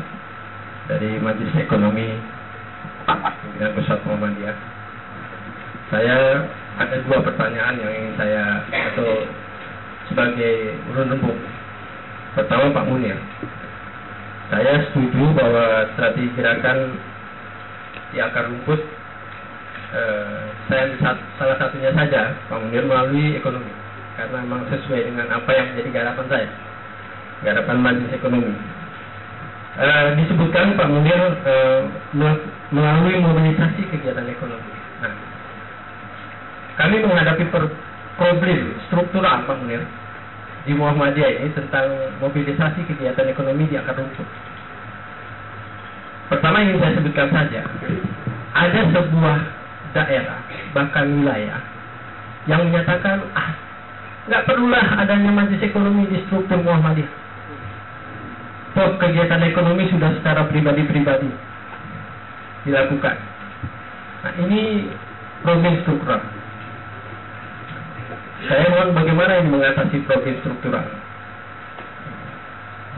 dari Majelis Ekonomi Pimpinan Pusat Muhammadiyah. Saya ada dua pertanyaan yang ingin saya atau sebagai urun rembuk. Pertama Pak Munir, saya setuju bahwa strategi gerakan di akar rumput eh, saya salah satunya saja Pak Munir melalui ekonomi karena memang sesuai dengan apa yang menjadi garapan saya garapan majelis ekonomi eh, disebutkan Pak Munir eh, melalui mobilisasi kegiatan ekonomi nah kami menghadapi problem struktural Pak Munir di Muhammadiyah ini tentang mobilisasi kegiatan ekonomi di akar rumput. Pertama ingin saya sebutkan saja, ada sebuah daerah bahkan wilayah yang menyatakan ah nggak perlulah adanya majelis ekonomi di struktur Muhammadiyah. Kegiatan ekonomi sudah secara pribadi-pribadi dilakukan. Nah ini problem struktural. Saya mohon bagaimana ini mengatasi problem struktural.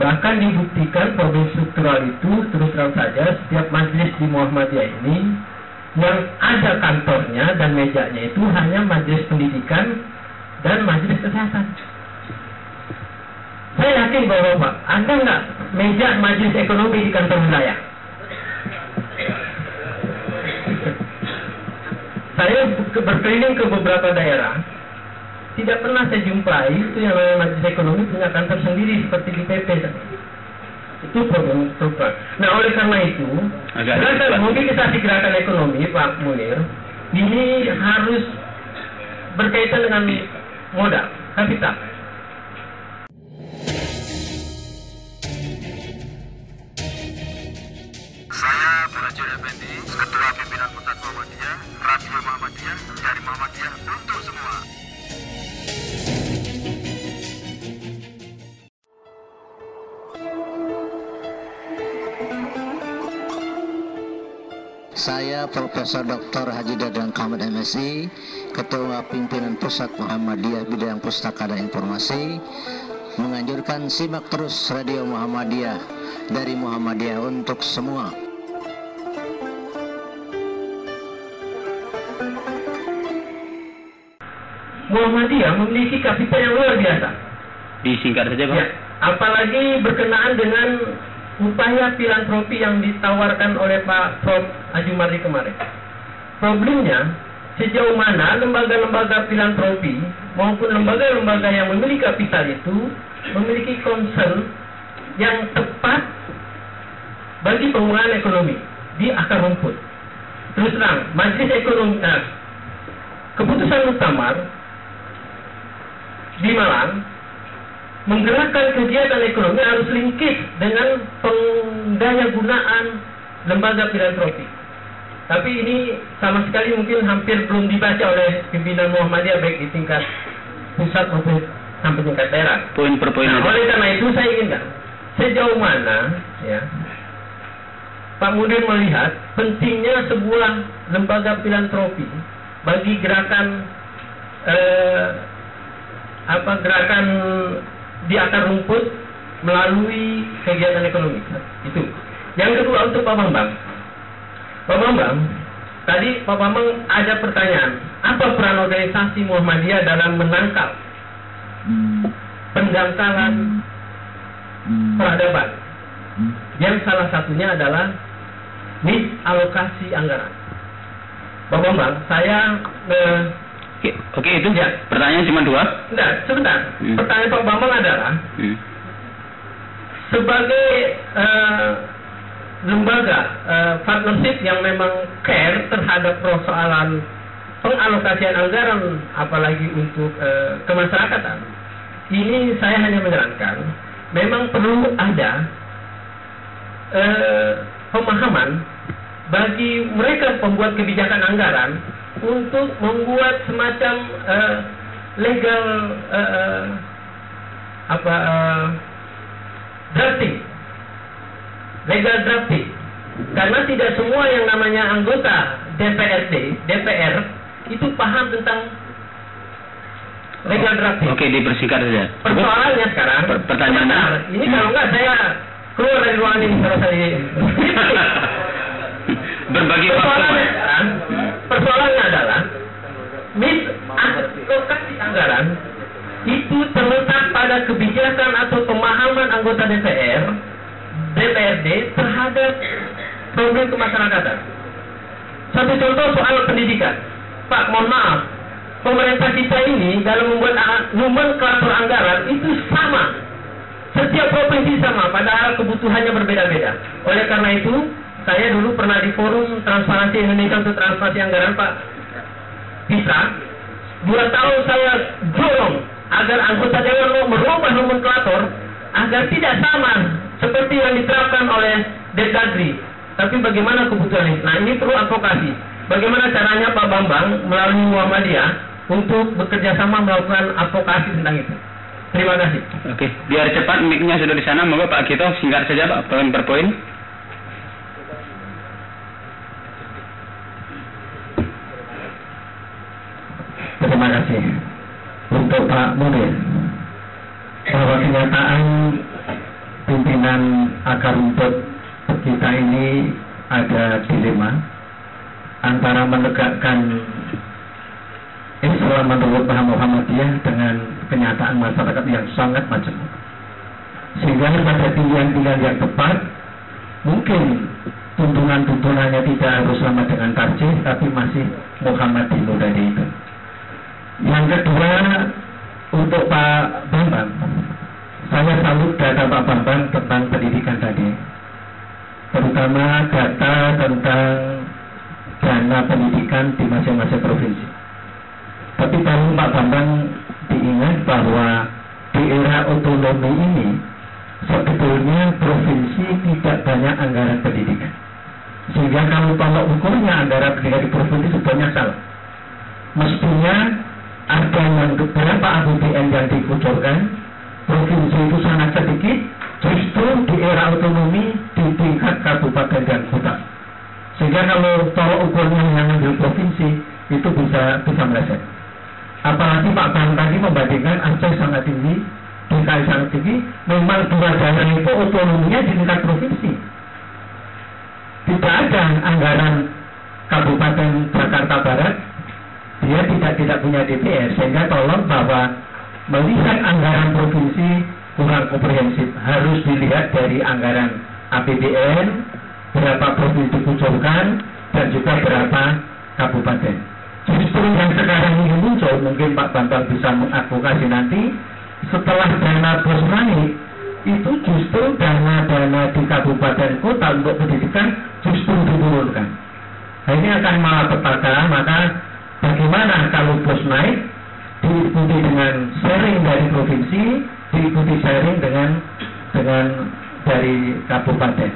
Bahkan dibuktikan problem struktural itu terus terang saja setiap majelis di Muhammadiyah ini yang ada kantornya dan mejanya itu hanya majelis pendidikan dan majelis kesehatan. Saya yakin bahwa Pak, Anda nggak meja majelis ekonomi di kantor wilayah. Saya berkeliling ke beberapa daerah, tidak pernah saya jumpai itu yang namanya majelis ekonomi punya kantor sendiri seperti di PP itu problem struktural. Nah oleh karena itu Agak gerakan mobilisasi gerakan ekonomi Pak Munir ini harus berkaitan dengan modal kapital. Saya Belajar Effendi, Ketua Pimpinan Pusat Muhammadiyah, Radio Muhammadiyah, dari Muhammadiyah untuk semua. Saya Profesor Dr. Haji Dadang Kamad MSI, Ketua Pimpinan Pusat Muhammadiyah Bidang Pustaka dan Informasi, menganjurkan simak terus Radio Muhammadiyah dari Muhammadiyah untuk semua. Muhammadiyah memiliki kapital yang luar biasa. Disingkat saja Pak. Ya, apalagi berkenaan dengan upaya filantropi yang ditawarkan oleh Pak Prof. Ajumardi kemarin. Problemnya, sejauh mana lembaga-lembaga filantropi maupun lembaga-lembaga yang memiliki kapital itu memiliki concern yang tepat bagi pengembangan ekonomi di akar rumput. Terus terang, Majelis Ekonomi, nah, keputusan muktamar di Malang menggerakkan kegiatan ekonomi harus linkis dengan pendaya gunaan lembaga filantropi. Tapi ini sama sekali mungkin hampir belum dibaca oleh pimpinan Muhammadiyah baik di tingkat pusat maupun sampai tingkat daerah. Poin per poin Nah, oleh karena itu saya inginkan sejauh mana ya Pak Mudir melihat pentingnya sebuah lembaga filantropi bagi gerakan eh, apa gerakan di akar rumput melalui kegiatan ekonomi itu. Yang kedua untuk Pak Bambang. Pak Bambang, tadi Pak Bambang ada pertanyaan, apa peran organisasi Muhammadiyah dalam menangkal pendangkalan peradaban? Yang salah satunya adalah misalokasi anggaran. Pak Bambang, saya eh, Oke, oke itu Ya. pertanyaan cuma dua. Enggak, sebentar. Hmm. Pertanyaan Pak Bambang adalah Hmm. sebagai eh, lembaga eh, partnership yang memang care terhadap persoalan pengalokasian anggaran apalagi untuk eh, kemasyarakatan. Ini saya hanya menyarankan memang perlu ada eh, pemahaman bagi mereka pembuat kebijakan anggaran untuk membuat semacam eh, legal eh, apa eh, drafting. Legal drafting. Karena tidak semua yang namanya anggota DPRD, DPR itu paham tentang legal drafting. Oke, dipersingkat saja. Persoalannya sekarang, Per- sebentar, ini kalau enggak saya keluar dari ruangan ini kalau saya Berbagi persoalannya sekarang, persoalannya adalah mis alokasi anggaran itu terletak pada kebijakan atau pemahaman anggota DPR, DPRD terhadap problem kemasyarakatan. Satu contoh soal pendidikan. Pak, mohon maaf, pemerintah kita ini dalam membuat nomenklatur anggaran itu sama. Setiap provinsi sama, padahal kebutuhannya berbeda-beda. Oleh karena itu, saya dulu pernah di forum Transparansi Indonesia untuk Transparansi Anggaran Pak Bisa. Dua tahun saya dorong agar anggota dewan merubah nomenklatur agar tidak sama seperti yang diterapkan oleh Depdagri. Tapi bagaimana kebutuhan ini? Nah ini perlu advokasi. Bagaimana caranya Pak Bambang melalui Muhammadiyah untuk bekerja sama melakukan advokasi tentang itu. Terima kasih. Oke, biar cepat mic-nya sudah di sana, monggo Pak Gito singkat saja Pak, poin per poin. Terima kasih untuk Pak Munir bahwa kenyataan pimpinan akar rumput kita ini ada dilema antara menegakkan Islam menurut paham Muhammadiyah dengan kenyataan masyarakat yang sangat majemuk. Sehingga pada pilihan-pilihan yang tepat mungkin tuntunan-tuntunannya tidak harus sama dengan tarjih tapi masih Muhammadiyah dari itu. Yang kedua untuk Pak Bambang, saya salut data Pak Bambang tentang pendidikan tadi, terutama data tentang dana pendidikan di masing-masing provinsi. Tapi perlu Pak Bambang diingat bahwa di era otonomi ini sebetulnya provinsi tidak banyak anggaran pendidikan. Sehingga kalau tolak ukurnya anggaran pendidikan di provinsi sebenarnya salah. Mestinya ada yang beberapa APBN yang dikucurkan provinsi itu sangat sedikit justru di era otonomi di tingkat kabupaten dan kota. Sehingga kalau tolak ukurnya yang ambil provinsi itu bisa bisa meleset. Apalagi Pak Bang tadi membandingkan Aceh sangat tinggi DKI sangat tinggi memang dua daerah itu otonominya di tingkat provinsi. Tidak ada anggaran Kabupaten Jakarta Barat dia tidak tidak punya DPR sehingga tolong bahwa melihat anggaran provinsi kurang komprehensif. Harus dilihat dari anggaran APBN berapa provinsi dikucurkan dan juga berapa kabupaten. Justru yang sekarang ini muncul mungkin Pak Bambang bisa mengadvokasi nanti setelah dana bos naik itu justru dana-dana di kabupaten kota untuk pendidikan justru diturunkan. Nah, ini akan malah petaka maka Bagaimana kalau bos naik diikuti dengan sharing dari provinsi, diikuti sharing dengan dengan dari kabupaten.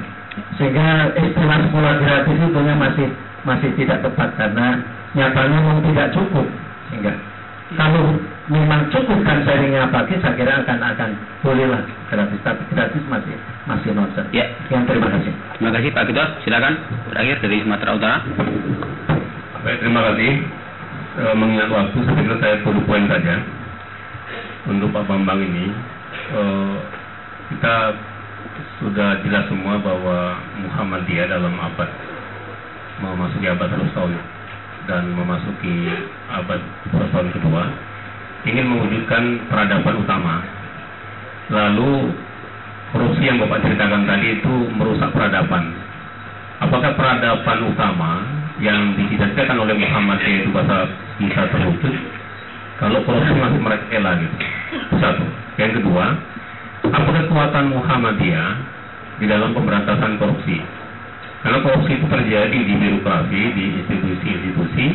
Sehingga istilah sekolah gratis itu masih masih tidak tepat karena nyatanya memang tidak cukup. Sehingga kalau memang cukup kan sharingnya pagi, saya kira akan akan bolehlah gratis. Tapi gratis masih masih nonsense. Ya. Yang terima kasih. Terima kasih Pak Gito, silakan terakhir dari Sumatera Utara. Baik, terima kasih. E, mengingat waktu, kira saya satu poin saja. Untuk Pak Bambang ini, e, kita sudah jelas semua bahwa Muhammadiyah dalam abad memasuki abad 100 tahun dan memasuki abad 100 tahun kedua ingin mewujudkan peradaban utama. Lalu korupsi yang Bapak ceritakan tadi itu merusak peradaban. Apakah peradaban utama yang dicita-citakan oleh Muhammad itu bisa bisa terwujud kalau masih mereka gitu. Satu. Yang kedua, apa kekuatan Muhammadiyah di dalam pemberantasan korupsi? Karena korupsi itu terjadi di birokrasi, di institusi-institusi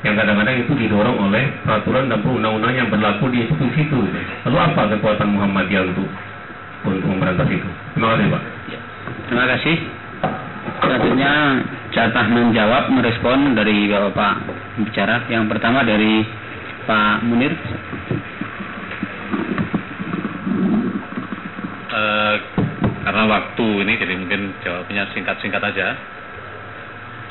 yang kadang-kadang itu didorong oleh peraturan dan perundang-undang yang berlaku di institusi itu. Lalu apa kekuatan Muhammadiyah untuk untuk memberantas itu? Terima kasih Pak. Terima kasih. Selanjutnya jatah menjawab merespon dari Bapak bicara. Yang pertama dari Pak Munir. Uh, karena waktu ini jadi mungkin jawabnya singkat-singkat aja.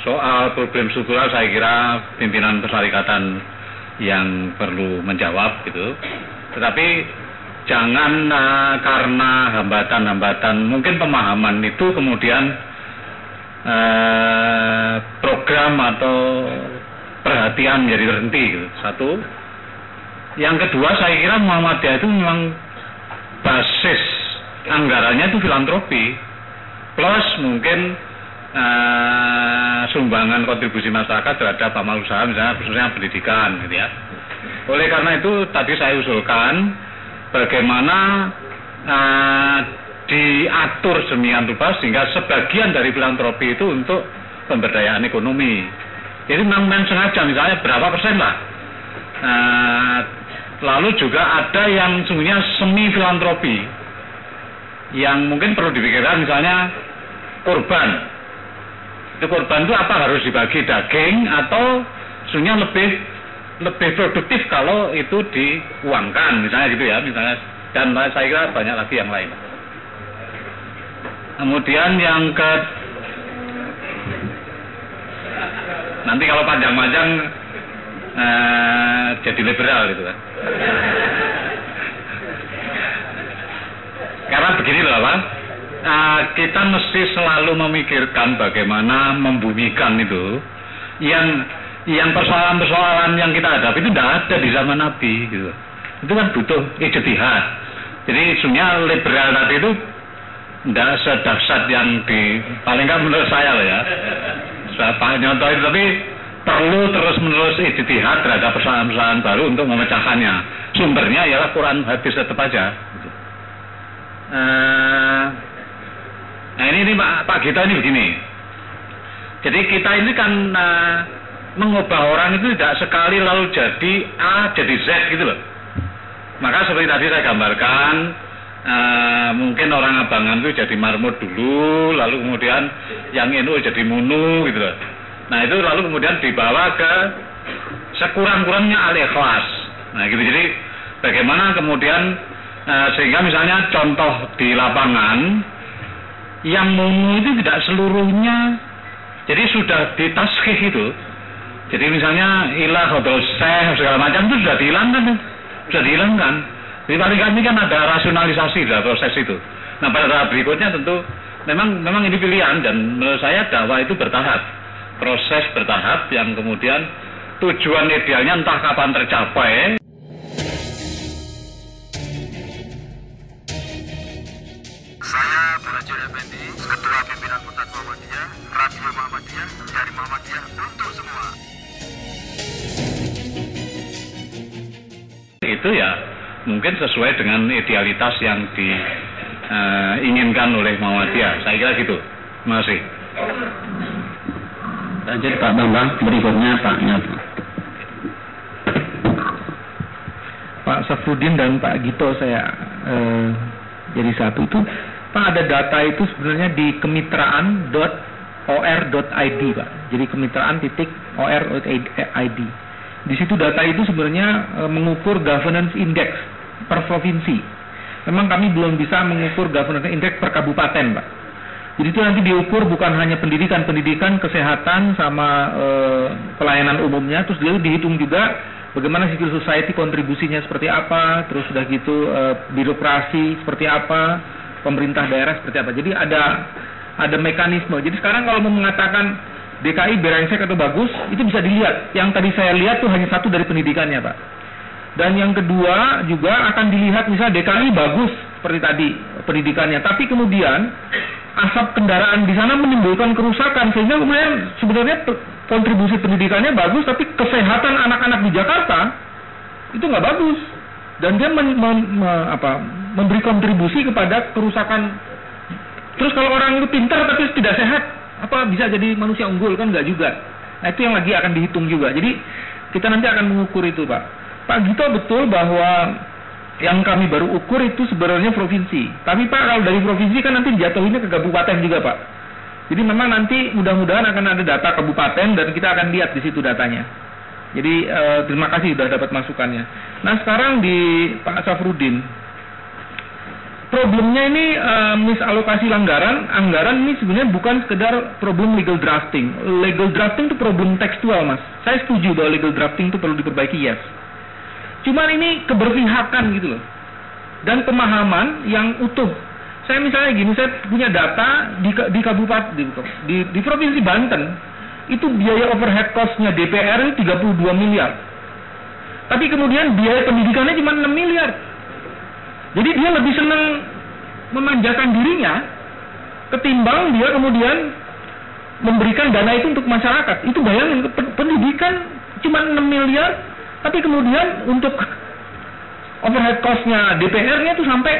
Soal problem struktural saya kira pimpinan persyarikatan yang perlu menjawab gitu. Tetapi jangan uh, karena hambatan-hambatan mungkin pemahaman itu kemudian uh, program atau perhatian menjadi terhenti gitu. Satu. Yang kedua saya kira Muhammadiyah itu memang basis anggarannya itu filantropi plus mungkin uh, sumbangan kontribusi masyarakat terhadap amal usaha misalnya khususnya pendidikan gitu ya. Oleh karena itu tadi saya usulkan bagaimana uh, diatur semian rupa sehingga sebagian dari filantropi itu untuk pemberdayaan ekonomi. Jadi memang, sengaja misalnya berapa persen lah. Uh, lalu juga ada yang sungguhnya semi filantropi yang mungkin perlu dipikirkan misalnya korban. Itu korban itu apa harus dibagi daging atau sungguhnya lebih lebih produktif kalau itu diuangkan misalnya gitu ya misalnya dan saya kira banyak lagi yang lain. Kemudian yang ke nanti kalau panjang-panjang eh, jadi liberal gitu kan. Karena begini loh Pak, uh, kita mesti selalu memikirkan bagaimana membumikan itu yang yang persoalan-persoalan yang kita hadapi itu tidak ada di zaman Nabi gitu. Itu kan butuh ijtihad. Jadi sebenarnya liberal tadi itu tidak sedahsyat yang di paling nggak menurut saya loh ya. Pak nyontoh itu tapi perlu terus menerus ijtihad terhadap persoalan-persoalan baru untuk memecahkannya. Sumbernya ialah Quran hadis tetap aja. Uh, nah ini, ini Pak, Pak Gita ini begini. Jadi kita ini kan uh, mengubah orang itu tidak sekali lalu jadi A jadi Z gitu loh. Maka seperti tadi saya gambarkan, uh, mungkin orang abangan itu jadi marmut dulu, lalu kemudian yang NU jadi munu gitu loh. Nah itu lalu kemudian dibawa ke sekurang-kurangnya al-ikhlas. Nah gitu jadi bagaimana kemudian Nah, sehingga misalnya contoh di lapangan yang munu itu tidak seluruhnya jadi sudah ditaskih itu. Jadi misalnya ilah atau seh segala macam itu sudah dihilangkan, sudah dihilangkan. Jadi paling kami kan ada rasionalisasi dalam proses itu. Nah pada tahap berikutnya tentu memang memang ini pilihan dan menurut saya dakwah itu bertahap, proses bertahap yang kemudian tujuan idealnya entah kapan tercapai Saya Burajul Effendi, Ketua Pimpinan Pusat Muhammadiyah, Radio Muhammadiyah, dari Muhammadiyah untuk semua. Itu ya mungkin sesuai dengan idealitas yang diinginkan uh, oleh Muhammadiyah. Saya kira gitu. Terima kasih. Lanjut Pak Bambang, berikutnya Pak Nyat. Pak Safrudin dan Pak Gito saya eh, jadi satu itu Pak ada data itu sebenarnya di kemitraan.or.id Pak. Jadi kemitraan titik or.id. Di situ data itu sebenarnya e, mengukur governance index per provinsi. Memang kami belum bisa mengukur governance index per kabupaten Pak. Jadi itu nanti diukur bukan hanya pendidikan-pendidikan, kesehatan sama e, pelayanan umumnya, terus dia dihitung juga bagaimana civil society kontribusinya seperti apa, terus sudah gitu e, birokrasi seperti apa, pemerintah daerah seperti apa. Jadi ada ada mekanisme. Jadi sekarang kalau mau mengatakan DKI berengsek atau bagus, itu bisa dilihat. Yang tadi saya lihat tuh hanya satu dari pendidikannya, Pak. Dan yang kedua juga akan dilihat misalnya DKI bagus seperti tadi pendidikannya, tapi kemudian asap kendaraan di sana menimbulkan kerusakan sehingga kemudian sebenarnya kontribusi pendidikannya bagus, tapi kesehatan anak-anak di Jakarta itu nggak bagus dan dia men, men, me, apa, memberi kontribusi kepada kerusakan. Terus kalau orang itu pintar tapi tidak sehat, apa bisa jadi manusia unggul kan nggak juga. Nah itu yang lagi akan dihitung juga. Jadi kita nanti akan mengukur itu Pak. Pak Gito betul bahwa yang kami baru ukur itu sebenarnya provinsi. Tapi Pak kalau dari provinsi kan nanti jatuhinnya ke kabupaten juga Pak. Jadi memang nanti mudah-mudahan akan ada data kabupaten dan kita akan lihat di situ datanya. Jadi eh, terima kasih sudah dapat masukannya. Nah sekarang di Pak Safrudin, problemnya ini uh, misalokasi anggaran. Anggaran ini sebenarnya bukan sekedar problem legal drafting. Legal drafting itu problem tekstual, Mas. Saya setuju bahwa legal drafting itu perlu diperbaiki, yes. Cuman ini keberpihakan gitu loh. Dan pemahaman yang utuh. Saya misalnya gini, saya punya data di di kabupaten di, di, di provinsi Banten itu biaya overhead cost-nya DPR itu 32 miliar. Tapi kemudian biaya pendidikannya cuma 6 miliar. Jadi dia lebih senang memanjakan dirinya ketimbang dia kemudian memberikan dana itu untuk masyarakat. Itu bayangin pendidikan cuma 6 miliar, tapi kemudian untuk overhead cost-nya DPR-nya itu sampai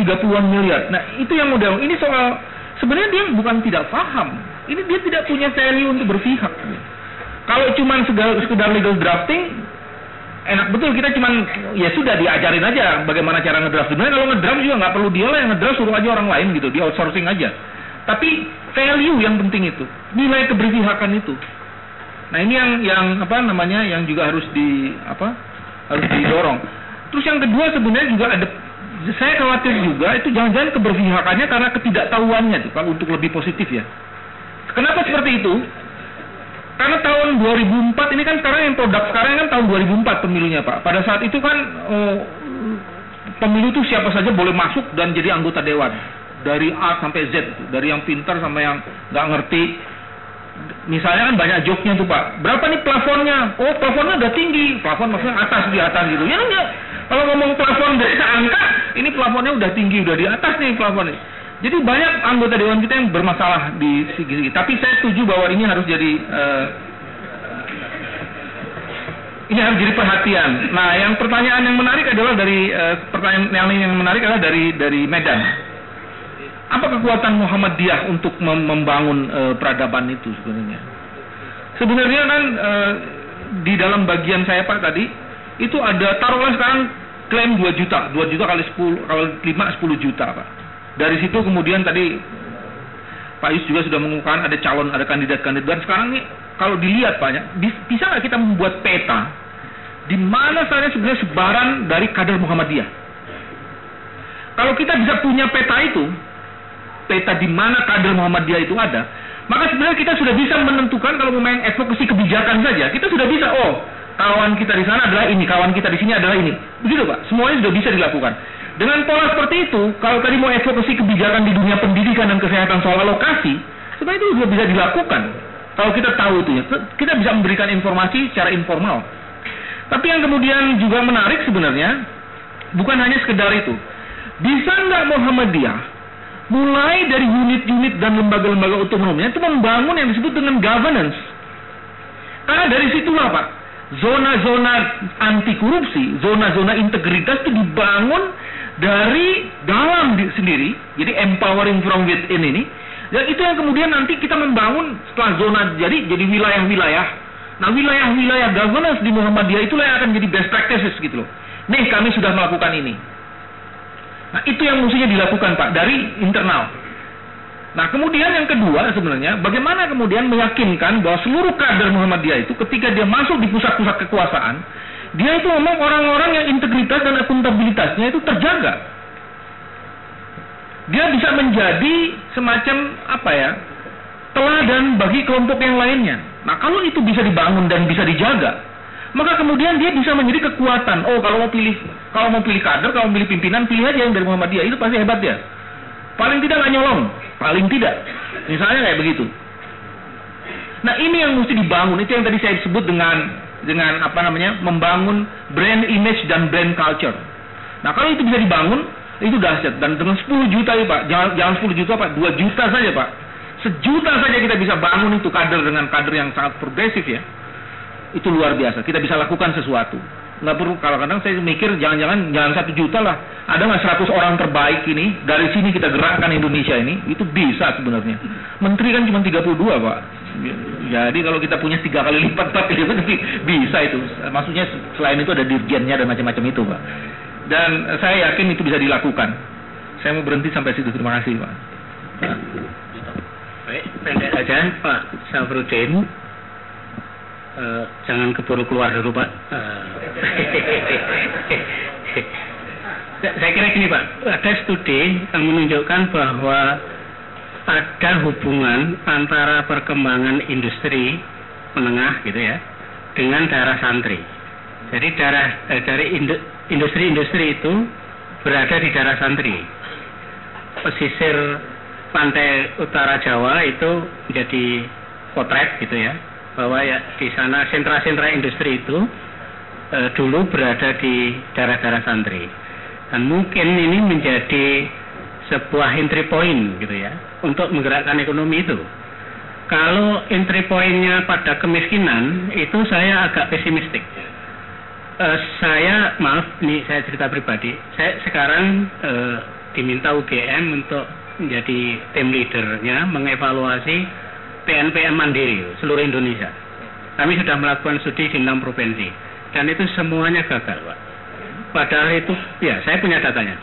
30-an miliar. Nah, itu yang model. Ini soal sebenarnya dia bukan tidak paham. Ini dia tidak punya value untuk berpihak. Kalau cuma sekedar legal drafting, enak betul kita cuman ya sudah diajarin aja bagaimana cara ngedraft sebenarnya kalau ngedraft juga nggak perlu dia lah yang ngedraft suruh aja orang lain gitu di outsourcing aja tapi value yang penting itu nilai keberpihakan itu nah ini yang yang apa namanya yang juga harus di apa harus didorong terus yang kedua sebenarnya juga ada saya khawatir juga itu jangan-jangan keberpihakannya karena ketidaktahuannya tuh kalau untuk lebih positif ya kenapa seperti itu karena tahun 2004 ini kan sekarang yang produk sekarang kan tahun 2004 pemilunya Pak. Pada saat itu kan oh, pemilu itu siapa saja boleh masuk dan jadi anggota dewan dari A sampai Z, dari yang pintar sampai yang nggak ngerti. Misalnya kan banyak joknya tuh Pak. Berapa nih plafonnya? Oh plafonnya udah tinggi. Plafon maksudnya atas di atas gitu. Ya enggak. Kalau ngomong plafon dari angka, ini plafonnya udah tinggi, udah di atas nih plafonnya. Jadi banyak anggota dewan kita yang bermasalah di segi-segi. Tapi saya setuju bahwa ini harus jadi uh, ini harus jadi perhatian. Nah, yang pertanyaan yang menarik adalah dari uh, pertanyaan yang yang menarik adalah dari dari Medan. Apa kekuatan Muhammadiyah untuk mem membangun uh, peradaban itu sebenarnya? Sebenarnya kan uh, di dalam bagian saya Pak tadi itu ada taruhlah sekarang klaim 2 juta, 2 juta kali 10 kali 5 10 juta Pak dari situ kemudian tadi Pak Yus juga sudah mengumumkan ada calon, ada kandidat-kandidat. Dan sekarang nih kalau dilihat banyak, bisa nggak kita membuat peta di mana saja sebenarnya sebaran dari kader Muhammadiyah? Kalau kita bisa punya peta itu, peta di mana kader Muhammadiyah itu ada, maka sebenarnya kita sudah bisa menentukan kalau mau main advokasi kebijakan saja, kita sudah bisa, oh kawan kita di sana adalah ini, kawan kita di sini adalah ini. Begitu Pak, semuanya sudah bisa dilakukan. Dengan pola seperti itu, kalau tadi mau advokasi kebijakan di dunia pendidikan dan kesehatan soal alokasi, sebenarnya itu juga bisa dilakukan. Kalau kita tahu itu ya, kita bisa memberikan informasi secara informal. Tapi yang kemudian juga menarik sebenarnya, bukan hanya sekedar itu. Bisa nggak Muhammadiyah mulai dari unit-unit dan lembaga-lembaga otonomnya itu membangun yang disebut dengan governance. Karena dari situlah Pak, zona-zona anti korupsi, zona-zona integritas itu dibangun dari dalam di, sendiri, jadi empowering from within ini, dan itu yang kemudian nanti kita membangun setelah zona jadi jadi wilayah-wilayah. Nah wilayah-wilayah governance di Muhammadiyah itulah yang akan jadi best practices gitu loh. Nih kami sudah melakukan ini. Nah itu yang mestinya dilakukan Pak dari internal. Nah kemudian yang kedua sebenarnya bagaimana kemudian meyakinkan bahwa seluruh kader Muhammadiyah itu ketika dia masuk di pusat-pusat kekuasaan dia itu memang orang-orang yang integritas dan akuntabilitasnya itu terjaga. Dia bisa menjadi semacam apa ya teladan bagi kelompok yang lainnya. Nah kalau itu bisa dibangun dan bisa dijaga, maka kemudian dia bisa menjadi kekuatan. Oh kalau mau pilih kalau mau pilih kader, kalau mau pilih pimpinan, pilih aja yang dari Muhammadiyah itu pasti hebat ya. Paling tidak nggak nyolong, paling tidak. Misalnya kayak begitu. Nah ini yang mesti dibangun, itu yang tadi saya sebut dengan dengan apa namanya membangun brand image dan brand culture. Nah kalau itu bisa dibangun itu dahsyat dan dengan 10 juta ya Pak, jangan jangan 10 juta Pak, 2 juta saja Pak. Sejuta saja kita bisa bangun itu kader dengan kader yang sangat progresif ya. Itu luar biasa. Kita bisa lakukan sesuatu. Nggak perlu kalau kadang saya mikir jangan-jangan jangan satu juta lah. Ada nggak 100 orang terbaik ini dari sini kita gerakkan Indonesia ini itu bisa sebenarnya. Menteri kan cuma 32 Pak jadi kalau kita punya tiga kali lipat, lipat bisa itu. Maksudnya selain itu ada dirjennya dan macam-macam itu, Pak. Dan saya yakin itu bisa dilakukan. Saya mau berhenti sampai situ. Terima kasih, Pak. Baik, pendek saja, Pak Safrudin. Uh, jangan keburu keluar dulu, Pak. Uh, saya kira gini Pak, ada studi yang menunjukkan bahwa ada hubungan antara perkembangan industri menengah gitu ya dengan darah santri. Jadi darah eh, dari industri-industri itu berada di darah santri. Pesisir pantai utara Jawa itu menjadi potret gitu ya bahwa ya di sana sentra-sentra industri itu e, dulu berada di daerah-daerah santri dan mungkin ini menjadi sebuah entry point gitu ya untuk menggerakkan ekonomi itu. Kalau entry pointnya pada kemiskinan itu saya agak pesimistik. Uh, saya maaf, ini saya cerita pribadi. Saya sekarang uh, diminta UGM untuk menjadi tim leadernya mengevaluasi PNPM mandiri seluruh Indonesia. Kami sudah melakukan studi di enam provinsi dan itu semuanya gagal, Pak. Padahal itu, ya saya punya datanya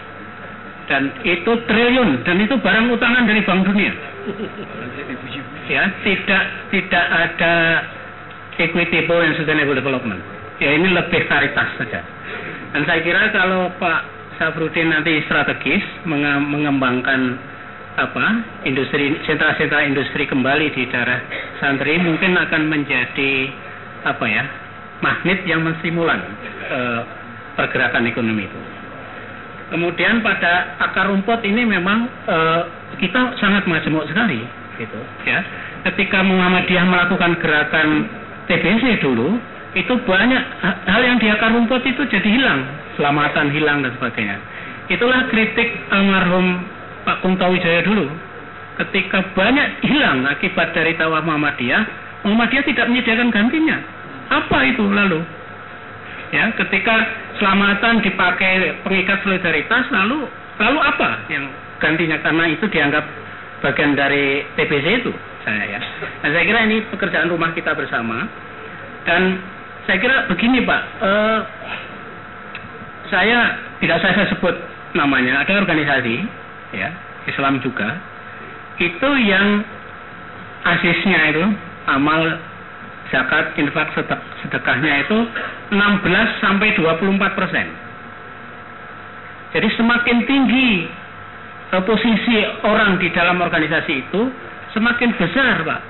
dan itu triliun dan itu barang utangan dari Bank Dunia. Ya, tidak tidak ada equitable and sustainable development. Ya ini lebih karitas saja. Dan saya kira kalau Pak Safrudin nanti strategis mengembangkan apa industri sentra-sentra industri kembali di daerah santri mungkin akan menjadi apa ya magnet yang menstimulan eh, pergerakan ekonomi itu. Kemudian pada akar rumput ini memang e, kita sangat majemuk sekali, gitu ya. Ketika Muhammadiyah melakukan gerakan TBC dulu, itu banyak hal yang di akar rumput itu jadi hilang, selamatan hilang dan sebagainya. Itulah kritik almarhum Pak Kunto Wijaya dulu. Ketika banyak hilang akibat dari tawaf Muhammadiyah, Muhammadiyah tidak menyediakan gantinya. Apa itu lalu? Ya, ketika selamatan dipakai pengikat solidaritas lalu lalu apa yang gantinya karena itu dianggap bagian dari TBC itu saya ya. Dan saya kira ini pekerjaan rumah kita bersama dan saya kira begini Pak, eh, saya tidak saya sebut namanya ada organisasi ya Islam juga itu yang asisnya itu amal zakat infak sedekahnya itu 16 sampai 24 persen. Jadi semakin tinggi posisi orang di dalam organisasi itu, semakin besar Pak.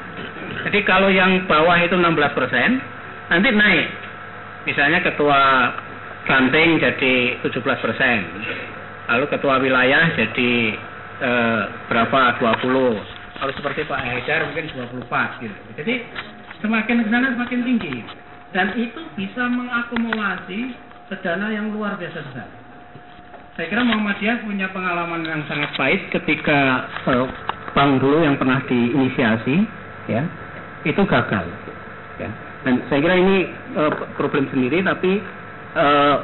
Jadi kalau yang bawah itu 16 persen, nanti naik. Misalnya ketua ranting jadi 17 persen. Lalu ketua wilayah jadi eh, berapa? 20. Kalau seperti Pak Haidar mungkin 24 gitu. Jadi semakin ke sana semakin tinggi dan itu bisa mengakumulasi dana yang luar biasa besar. Saya kira Muhammadiyah punya pengalaman yang sangat baik ketika uh, bank dulu yang pernah diinisiasi, ya, itu gagal. Ya. Dan saya kira ini uh, problem sendiri, tapi uh,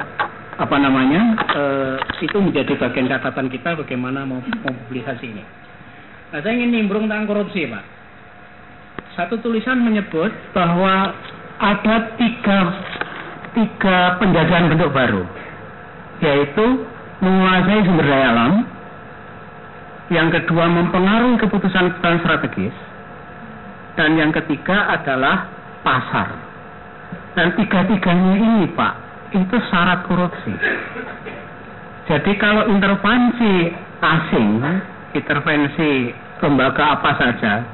apa namanya uh, itu menjadi bagian catatan kita bagaimana mau mobilisasi ini. Nah, saya ingin nimbrung tentang korupsi, Pak satu tulisan menyebut bahwa ada tiga tiga penjajahan bentuk baru, yaitu menguasai sumber daya alam, yang kedua mempengaruhi keputusan-keputusan strategis, dan yang ketiga adalah pasar. Dan tiga-tiganya ini, Pak, itu syarat korupsi. Jadi kalau intervensi asing, intervensi lembaga apa saja,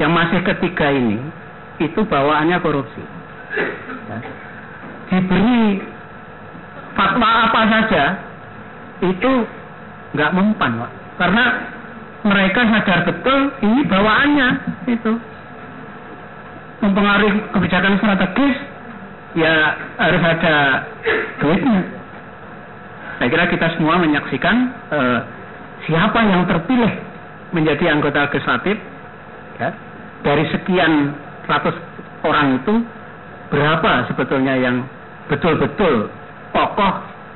yang masih ketiga ini itu bawaannya korupsi. Ya. Diberi fatwa apa saja itu nggak mempan, Pak. Karena mereka sadar betul ini bawaannya itu mempengaruhi kebijakan strategis ya harus ada duitnya. Saya kira kita semua menyaksikan eh, siapa yang terpilih menjadi anggota legislatif ya, dari sekian ratus orang itu berapa sebetulnya yang betul-betul tokoh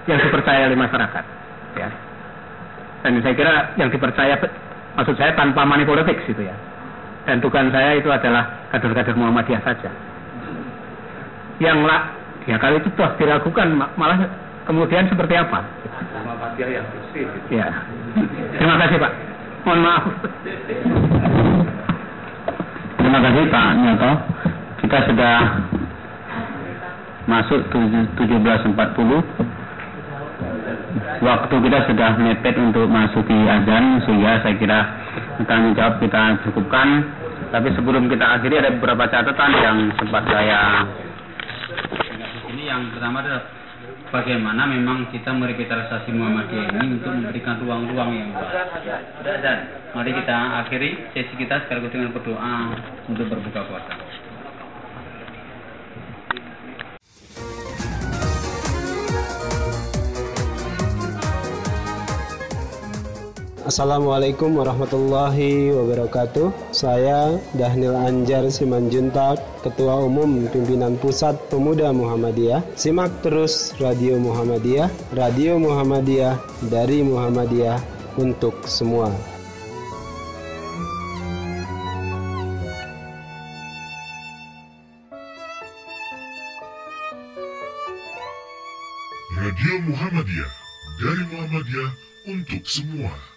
yang dipercaya oleh masyarakat ya. Dan saya kira yang dipercaya maksud saya tanpa money politik gitu ya. Dan tugas saya itu adalah kader-kader Muhammadiyah saja yang lah ya kalau itu toh diragukan malah kemudian seperti apa yang bersih ya terima kasih Pak mohon maaf Terima kasih Pak Nyoto. Kita sudah masuk 17.40. waktu kita sudah mepet untuk masuki azan sehingga saya kira tanggung jawab kita cukupkan. Tapi sebelum kita akhiri ada beberapa catatan yang sempat saya ini yang pertama adalah bagaimana memang kita merevitalisasi Muhammadiyah ini untuk memberikan ruang-ruang yang luas. Dan mari kita akhiri sesi kita sekaligus dengan berdoa untuk berbuka puasa. Assalamualaikum warahmatullahi wabarakatuh. Saya Dahnil Anjar Simanjuntak, Ketua Umum Pimpinan Pusat Pemuda Muhammadiyah. Simak terus Radio Muhammadiyah, Radio Muhammadiyah dari Muhammadiyah untuk semua. Radio Muhammadiyah dari Muhammadiyah untuk semua.